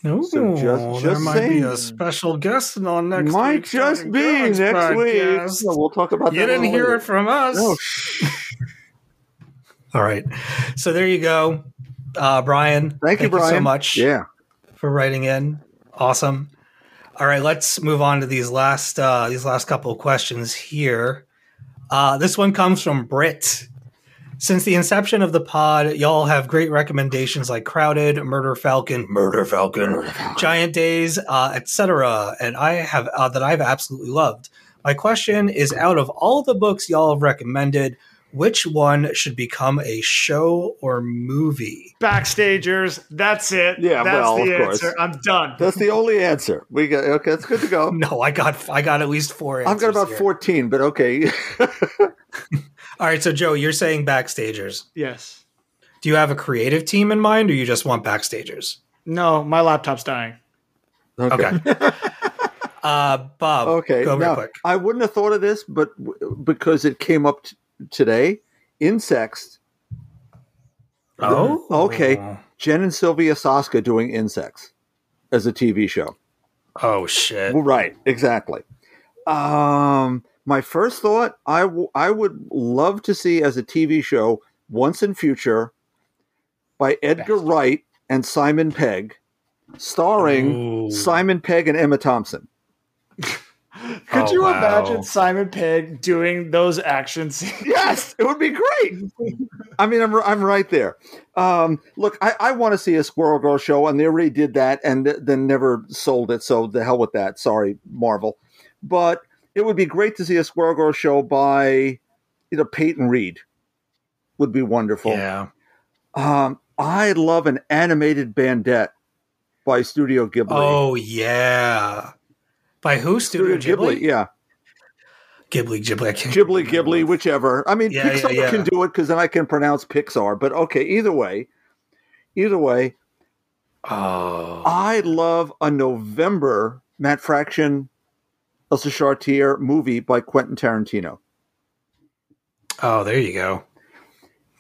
Ooh, So just- there just might be a special guest on next week. Might week's just be next week. podcast. So we'll talk about You didn't hear later. it from us. No. All right. So there you go. Uh, Brian. Thank you, so much Yeah. for writing in. Awesome. All right, let's move on to these last uh, these last couple of questions here. Uh, this one comes from Britt. Since the inception of the pod, y'all have great recommendations like Crowded, Murder Falcon, Murder Falcon, Giant Days, uh, etc. And I have uh, that I've absolutely loved. My question is: Out of all the books y'all have recommended, which one should become a show or movie? Backstagers. That's it. Yeah, that's well, the of course. answer. I'm done. That's the only answer. We got okay. That's good to go. No, I got I got at least four. I've got about here. fourteen, but okay. All right, so Joe, you're saying backstagers. yes. Do you have a creative team in mind, or you just want backstagers? No, my laptop's dying. Okay. uh, Bob. Okay. Go real Now, quick. I wouldn't have thought of this, but w- because it came up t- today, InSexts. Oh, Okay. Jen and Sylvia Soska doing InSexts as a TV show. Oh shit. Right. Exactly. Um, my first thought, I w- I would love to see as a TV show once in future by Edgar Wright and Simon Pegg, starring Ooh. Simon Pegg and Emma Thompson. Could Oh, you wow. imagine Simon Pegg doing those action scenes? Yes, it would be great. I mean, I'm I'm right there. Um, look, I, I want to see a Squirrel Girl show, and they already did that, and th- then never sold it. So the hell with that. Sorry, Marvel. But it would be great to see a Squirrel Girl show by, you know, Peyton Reed. Would be wonderful. Yeah. Um, I love an animated bandette by Studio Ghibli. Oh yeah. By who? Studio, Ghibli? yeah. Ghibli. Ghibli. I can't Ghibli, Ghibli, whichever. I mean, Yeah, yeah, Pixar yeah. can do it because then I can pronounce Pixar. But okay, either way, either way, Oh. I love a November Matt Fraction, Elsa Charretier movie by Quentin Tarantino. Oh, there you go.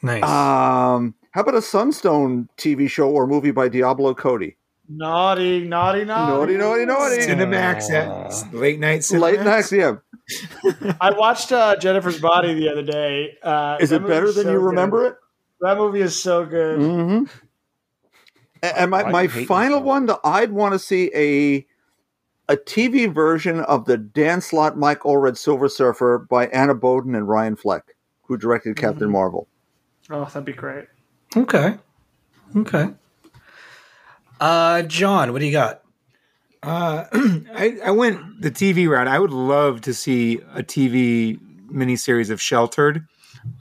Nice. Um, how about a Sunstone TV show or movie by Diablo Cody? Naughty, naughty, naughty. Naughty, naughty, naughty. Cinemax at late night Cinemax. Late night, yeah. I watched uh, Jennifer's Body the other day. Uh, Is it better than so you good. remember it? That movie is so good. Mm-hmm. And my, my do you hate final one, that I'd want to see a a TV version of the Dan Slott Mike Allred Silver Surfer by Anna Boden and Ryan Fleck, who directed Captain Marvel. Oh, that'd be great. okay. Okay. Uh, John, what do you got? Uh, I, I went the TV route. I would love to see a TV miniseries of Sheltered.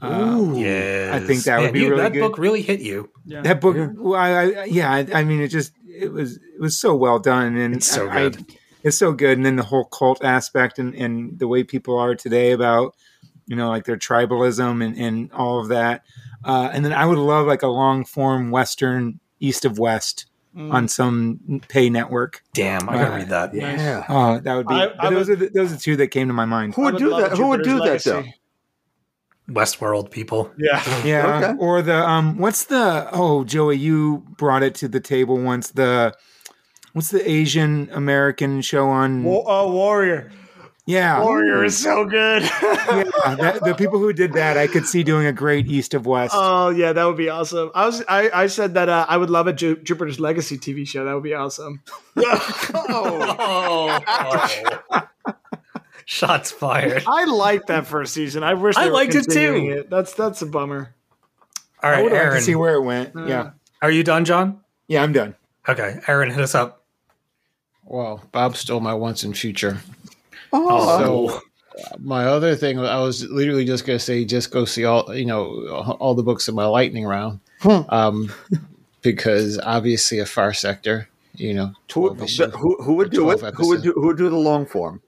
Uh, Yeah, I think that would be really good. that good. book really hit you. Yeah. That book, well, I, I, yeah, I, I mean, it just it was it was so well done, and It's so I- I- good. it's so good, and then the whole cult aspect and and the way people are today about you know like their tribalism and and all of that, uh, and then I would love like a long form Western East of West Mm. on some pay network. Damn, I gotta Uh, read that. Yeah. Oh, that would be. I- I those are the, those are the two that came to my mind. Who would, would do love that? Who would do Jupiter's that though? Legacy. Westworld people. Yeah. Yeah. Okay. Or the um what's the oh Joey, you brought it to the table once. The what's the Asian American show on Wa- uh, Warrior. Yeah. Warrior is so good. yeah. That, the people who did that I could see doing a great East of West. Oh yeah, that would be awesome. I was I, I said that uh, I would love a Ju- Jupiter's Legacy TV show. That would be awesome. Oh, shots fired. I liked that first season. I wish I they were liked it too. It. That's that's a bummer. All I right, would like Aaron, to see where it went. Uh, yeah. are you done, John? Yeah, I'm done. Okay, Aaron, hit us up. Well, Bob stole my once in future. Oh, So my other thing, I was literally just going to say, just go see all you know all the books in my lightning round, um, because obviously a far sector, you know, who, issue. who, who would do it? 12 Who would do, who would do the long form?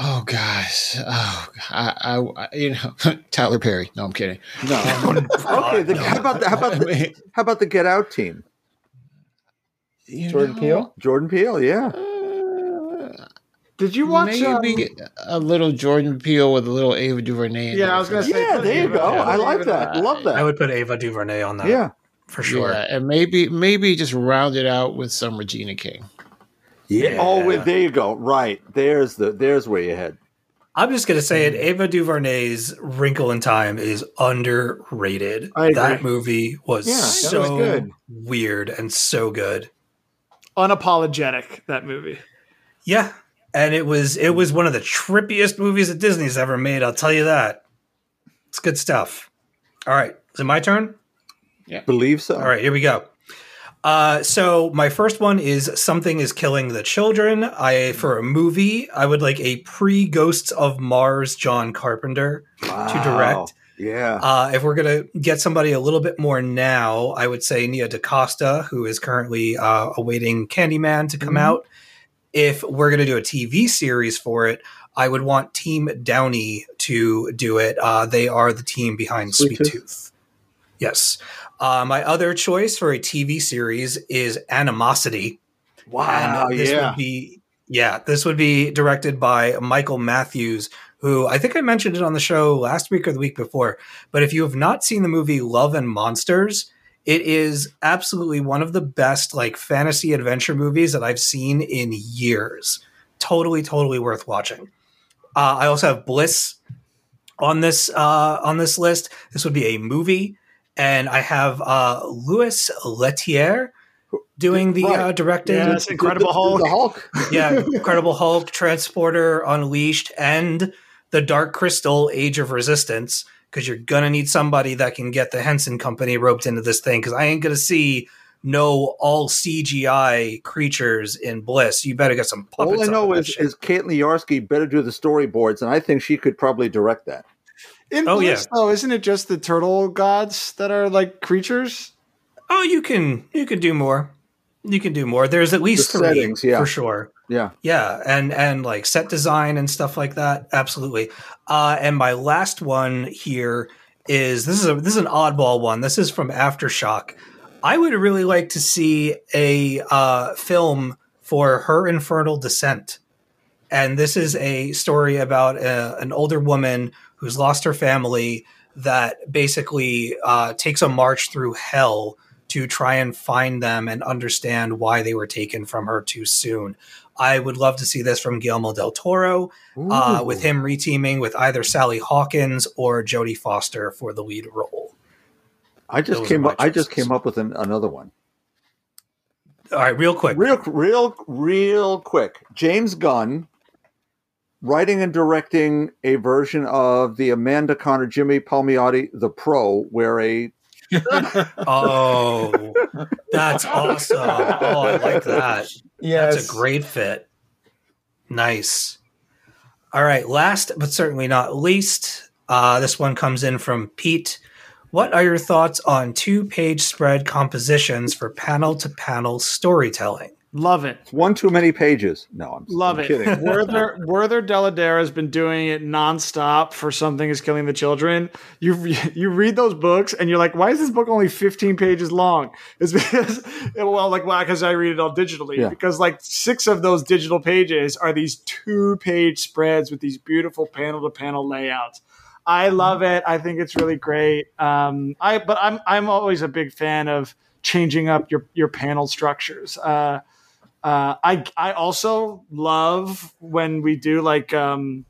Oh gosh, oh, I, I, I- you know, Tyler Perry. No, I'm kidding. No. okay. The, how about the, how about the, how about the Get Out team? you Jordan know, Peele? Jordan Peele. Yeah. Did you watch? maybe um, a little Jordan Peele with a little Ava DuVernay. Yeah, there I was gonna say- Yeah. There you go. I like that. Love that. I would put Ava DuVernay on that. Yeah. for sure. Yeah, and maybe maybe just round it out with some Regina King. Yeah. Oh, wait, there you go. Right. There's the. There's where you head. I'm just gonna say it. Ava DuVernay's Wrinkle in Time is underrated. I agree. That movie was Yeah, so was good. weird and so good. unapologetic that movie. Yeah, and it was it was one of the trippiest movies that Disney's ever made. I'll tell you that. It's good stuff. All right, is it my turn? Yeah, Believe so. All right, here we go. Uh, so my first one is something is killing the children. I for a movie, I would like a pre Ghosts of Mars John Carpenter to direct. Yeah. Uh, if we're gonna get somebody a little bit more now, I would say Nia DaCosta, who is currently uh, awaiting Candyman to come out. If we're gonna do a TV series for it, I would want Team Downey to do it. Uh, they are the team behind Sweet Sweet, Tooth. Tooth. Yes. Uh, my other choice for a TV series is Animosity. wow. And this yeah. would be yeah, this would be directed by Michael Matthews, who I think I mentioned it on the show last week or the week before. But if you have not seen the movie Love and Monsters, it is absolutely one of the best like fantasy adventure movies that I've seen in years. Totally, totally worth watching. Uh, I also have Bliss on this uh, on this list. This would be a movie, and I have uh, Louis Leterrier doing the Right. uh, directing. Yes, Incredible The- Hulk. The Hulk. Yeah, Incredible Hulk, Transporter, Unleashed, and the Dark Crystal: Age of Resistance. Because you're gonna need somebody that can get the Henson Company roped into this thing. Because I ain't gonna see no all CGI creatures in Bliss. You better get some puppets. All I up know in that is, shit. is Caitlin Yarsky better do the storyboards, and I think she could probably direct that. In Oh, Bliss, yeah. though, isn't it just the turtle gods that are like creatures? oh, you can you can do more. You can do more. There's at least The three settings, yeah. for sure. Yeah. Yeah, and and like set design and stuff like that. Absolutely. Uh, and my last one here is this is a this is an oddball one. This is from Aftershock. I would really like to see a uh, film for her infernal descent. And this is a story about a, an older woman who's lost her family that basically uh, takes a march through hell to try and find them and understand why they were taken from her too soon. I would love to see this from Guillermo del Toro, uh, with him reteaming with either Sally Hawkins or Jodie Foster for the lead role. I just Those came up. I just came up with an, another one. All right, real quick. Real, real, real quick. James Gunn writing and directing a version of the Amanda Conner Jimmy Palmiotti The Pro, where a Oh, that's awesome. Oh, I like that. Yes. That's a great fit. Nice. All right, last but certainly not least, uh, this one comes in from Pete. What are your thoughts on two page spread compositions for panel to panel storytelling? Love it. one too many pages. No, I'm Love I'm it. Kidding. Werther Werther Dell'Edera has been doing it nonstop for something is killing the children. You you read those books and you're like, why is this book only 15 pages long? It's because well, like why? Because I read it all digitally. Yeah. Because like six of those digital pages are these two page spreads with these beautiful panel to panel layouts. I love it. I think it's really great. Um, I but I'm I'm always a big fan of changing up your your panel structures. Uh, uh, I I also love when we do like um,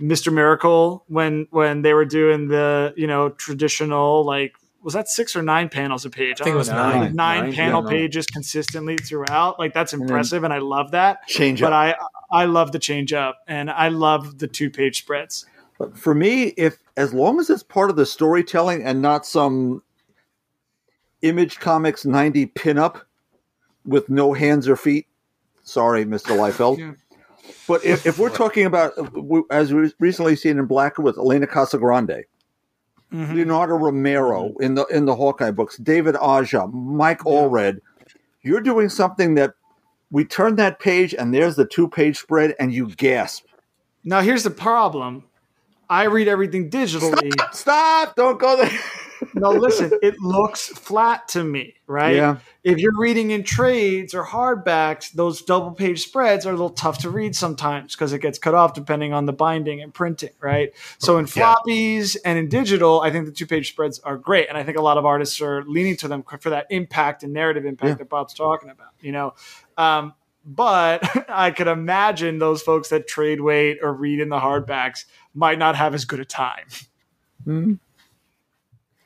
Mr. Miracle when when they were doing the you know traditional like was that six or nine panels a page? I think it was don't know. nine. Nine, Nine, panel yeah. pages consistently throughout. Like that's then- impressive, and I love that. Change But up. I I love the change up, and I love the two page spreads. But for me, if as long as it's part of the storytelling and not some Image Comics 90 pinup, with no hands or feet. Sorry, Mr. Liefeld. Yeah. But if, if we're talking about, as we recently seen in Black with Elena Casagrande, Mhm. Leonardo Romero in the in the Hawkeye books, David Aja, Mike Allred, you're doing something that we turn that page and there's the two page spread and you gasp. Now here's the problem. I read everything digitally. Stop! Don't go there. no, listen, it looks flat to me, right? Yeah. If you're reading in trades or hardbacks, those double page spreads are a little tough to read sometimes because it gets cut off depending on the binding and printing, right? So in Yeah. floppies and in digital, I think the two page spreads are great. And I think a lot of artists are leaning to them for that impact and narrative impact Yeah. that Bob's talking about, you know? Um, but I could imagine those folks that trade weight or read in the hardbacks might not have as good a time.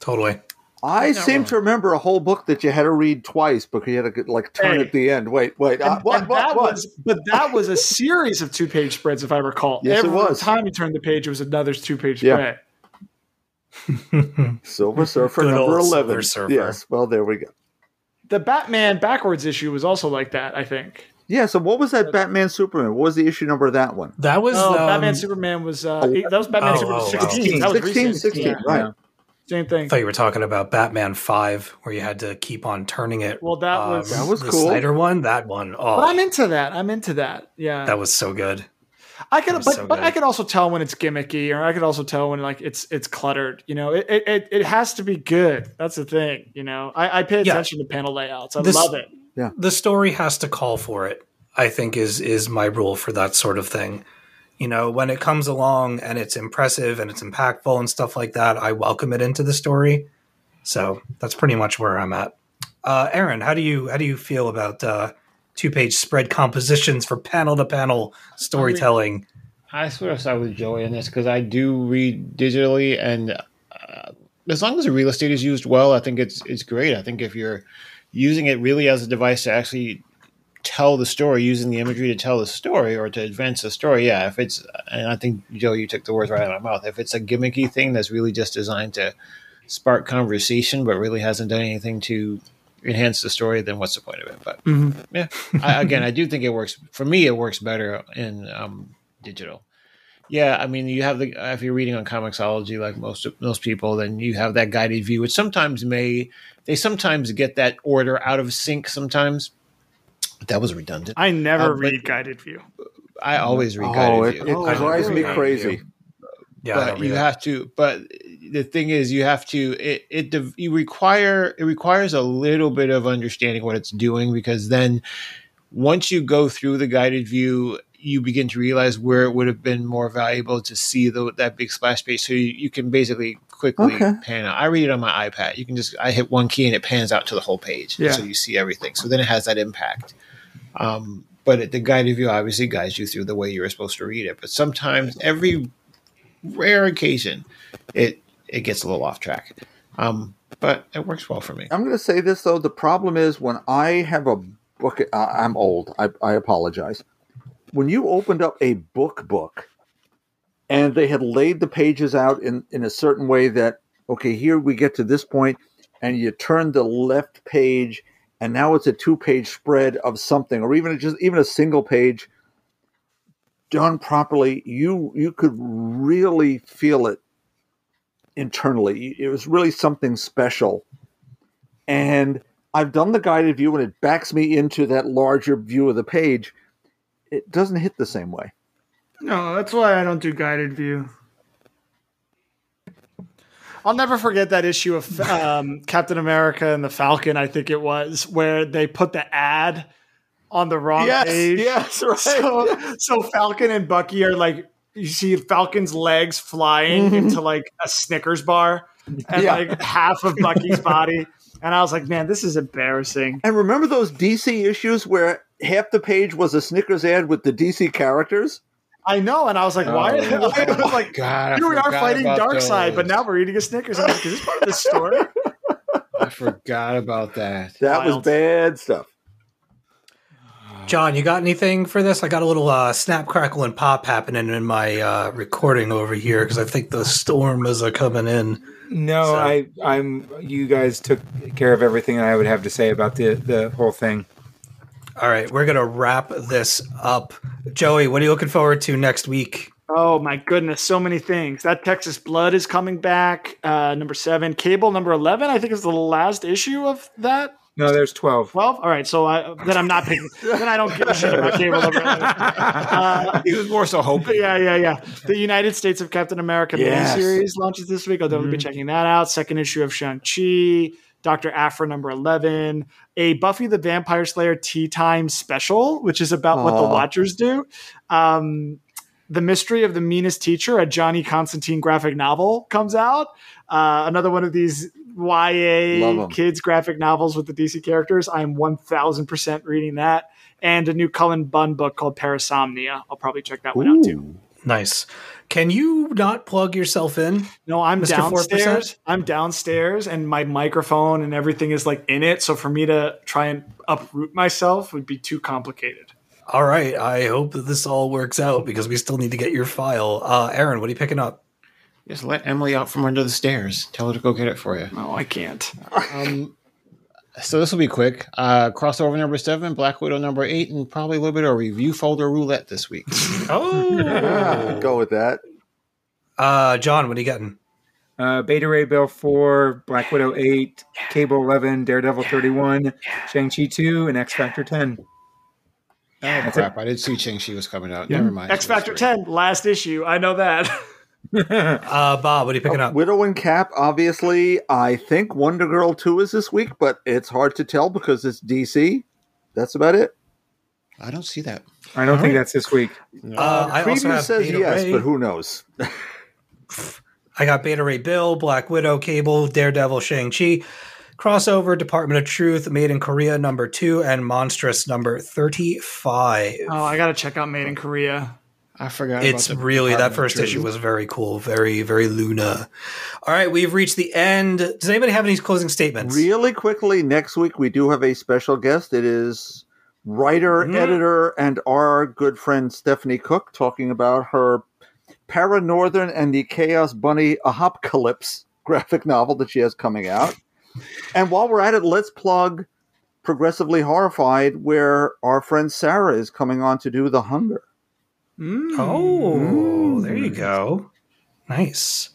Totally. I seem to remember a whole book that you had to read twice because you had to like turn Hey. at the end. Wait, wait. uh, what? and What? that What? was, but that was a series of two page spreads, if I recall. Yes, it Every was. time you turned the page, it was another two page Yeah. spread. Silver Surfer Good number eleven. Surfer. Yes. Well, there we go. The Batman backwards issue was also like that, I think. Yeah. So, what was that Batman Superman? What was the issue number of that one? That was Oh, um, Batman Superman was uh, eight- that was Batman Oh, Superman oh, 16. oh. That was 16, recent. 16, Yeah, right. Same thing. I thought you were talking about Batman Five, where you had to keep on turning it. Well, that Um, was- That was the cool. Snyder one. That one. Oh, But I'm into that. I'm into that. Yeah. that was so good. I could, was but, so but. I could also tell when it's gimmicky, or I could also tell when like it's it's cluttered. You know, it it, it, it has to be good. That's the thing. You know, I, I pay Yeah. attention to panel layouts. I This- love it. Yeah, the story has to call for it i think is is my rule for that sort of thing you know when it comes along and it's impressive and it's impactful and stuff like that i welcome it into the story. So that's pretty much where i'm at. Uh aaron how do you how do you feel about uh two page spread compositions for panel to panel storytelling? I sort of side with Joey in this because I do read digitally, and uh, as long as the real estate is used well, I think it's it's great. I think if you're using it really as a device to actually tell the story, using the imagery to tell the story or to advance the story, yeah. If it's and I think Joe, you took the words right out of my mouth. If it's a gimmicky thing that's really just designed to spark conversation, but really hasn't done anything to enhance the story, then what's the point of it? But yeah, I, again, I do think it works. For me, it works better in um, digital. Yeah, I mean, you have the if you're reading on Comixology, like most most people, then you have that guided view, which sometimes may they sometimes get that order out of sync. Sometimes that was redundant. I never Uh, read guided view. I always read Oh, guided it, view. it I don't drives me really crazy. yeah but you it. have to but the thing is you have to it it you require it requires a little bit of understanding what it's doing because then once you go through the guided view you begin to realize where it would have been more valuable to see the, that big splash page so you, you can basically quickly Okay. pan out i read it on my ipad you can just i hit one key and it pans out to the whole page Yeah. so you see everything so then it has that impact um, but it, the guided view obviously guides you through the way you're supposed to read it but sometimes every rare occasion it it gets a little off track um but it works well for me I'm going to say this though. The problem is when I have a book. Uh, I'm old. I, I apologize. When you opened up a book book, and they had laid the pages out in in a certain way that okay, here we get to this point, and you turn the left page, and now it's a two page spread of something, or even just even a single page done properly. You you could really feel it internally. It was really something special. And I've done the guided view and it backs me into that larger view of the page. It doesn't hit the same way. No, that's why I don't do guided view. I'll never forget that issue of um, Captain America and the Falcon. I think it was where they put the ad on the wrong page. yes, right. So, so Falcon and Bucky are like, you see Falcon's legs flying into like a Snickers bar and Yeah. like half of Bucky's body. And I was like, man, this is embarrassing. and remember those DC issues where half the page was a Snickers ad with the DC characters? I know. And I was like, why? Oh, I was like, God, I here we are forgot fighting about Side, but now we're eating a Snickers. I'm like, is this part of the story? i forgot about that That was bad stuff. John, you got anything for this? I got a little uh, snap, crackle, and pop happening in my uh, recording over here because I think the storm is uh, coming in. No, So- I, I'm. You guys took care of everything I would have to say about the the whole thing. All right, we're gonna wrap this up. Joey, what are you looking forward to next week? Oh my goodness, so many things. That Texas Blood is coming back. Uh, number seven, Cable number eleven. I think is the last issue of that. No, there's 12. Twelve. All right, so I, then I'm not picking. then I don't give a shit about Cable number eleven. Uh, He was more so hoping. yeah, yeah, yeah. The United States of Captain America Yes. miniseries launches this week. I'll definitely be checking that out. Second issue of Shang-Chi, Dr. Aphra number 11, a Buffy the Vampire Slayer Tea Time special, which is about what the Watchers do. Um, the Mystery of the Meanest Teacher, a Johnny Constantine graphic novel, comes out. Uh, another one of these YA kids graphic novels with the DC characters. I am 1000% reading that. And a new Cullen Bunn book called Parasomnia. I'll probably check that one out too. Nice. Can you not plug yourself in? No, I'm Mr. 4%? downstairs. I'm downstairs, and my microphone and everything is like in it. So for me to try and uproot myself would be too complicated. All right. I hope that this all works out because we still need to get your file. Uh, Aaron, what are you picking up? Just let Emily out from under the stairs. Tell her to go get it for you. No, I can't. Um, so this will be quick. Uh, crossover number seven, Black Widow number eight, and probably a little bit of review folder roulette this week. Oh, Go with that. uh, John, what are you getting? Uh, Beta Ray Bill 4, Black Widow 8, Cable 11, Daredevil 31, Shang-Chi 2, and X Factor 10. oh crap! I did see Ching Chi was coming out. Never mind. X Factor 10, last issue. I know that. Uh, Bob, what are you picking up? Widow and Cap, obviously. I think Wonder Girl 2 is this week, but it's hard to tell because it's DC. That's about it. I don't see that. I don't think that's this week. Uh, I also Preview have says Beta yes, Ray. but who knows? I got Beta Ray Bill, Black Widow, Cable, Daredevil, Shang-Chi, Crossover, Department of Truth, Made in Korea number two, and Monstress number 35. oh, I got to check out Made in Korea. I forgot. it's about the really that first issue was very cool, very, very Luna. All right, we've reached the end. Does anybody have any closing statements? Really quickly, next week we do have a special guest. It is writer, Mhm. editor, and our good friend Stephanie Cooke talking about her Paranorthern and the Chaos Bunny Apocalypse graphic novel that she has coming out. and while we're at it, let's plug Progressively Horrified, where our friend Sarah is coming on to do The Hunger. Oh, there you go. Nice.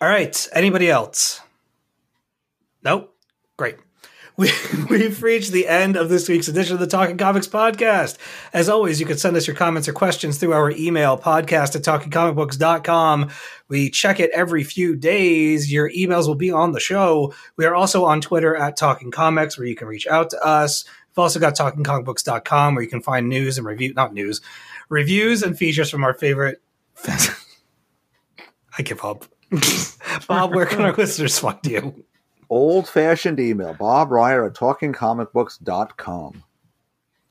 All right. Anybody else? Nope. Great. We, we've reached the end of this week's edition of the Talking Comics podcast. As always, you can send us your comments or questions through our email, podcast at talkingcomicbooks.com. We check it every few days. Your emails will be on the show. We are also on Twitter at Talking Comics, where you can reach out to us. We've also got talkingcomicbooks.com, where you can find news and review, not news, reviews and features from our favorite. I give up. Bob, where can our listeners find you? Old fashioned email, Bob Reyer at talkingcomicbooks.com.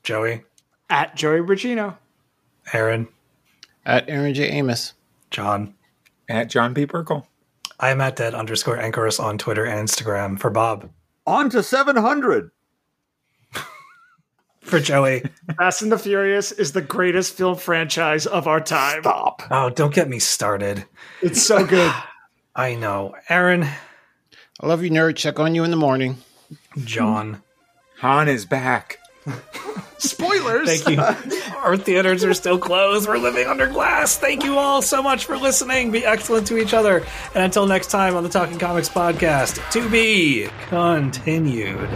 Joey, At Joey Braccino. Aaron, at Aaron J. Amos. John. At John P. Perkle. I'm at dead underscore anchorus on Twitter and Instagram for Bob. On to 700. For Joey. Fast and the Furious is the greatest film franchise of our time. Stop. Oh, don't get me started. It's so good. I know. Aaron, I love you, nerd. Check on you in the morning. John. Han is back. Spoilers. Thank you. Our theaters are still closed. We're living under glass. Thank you all so much for listening. Be excellent to each other. And until next time on the Talking Comics podcast, to be continued.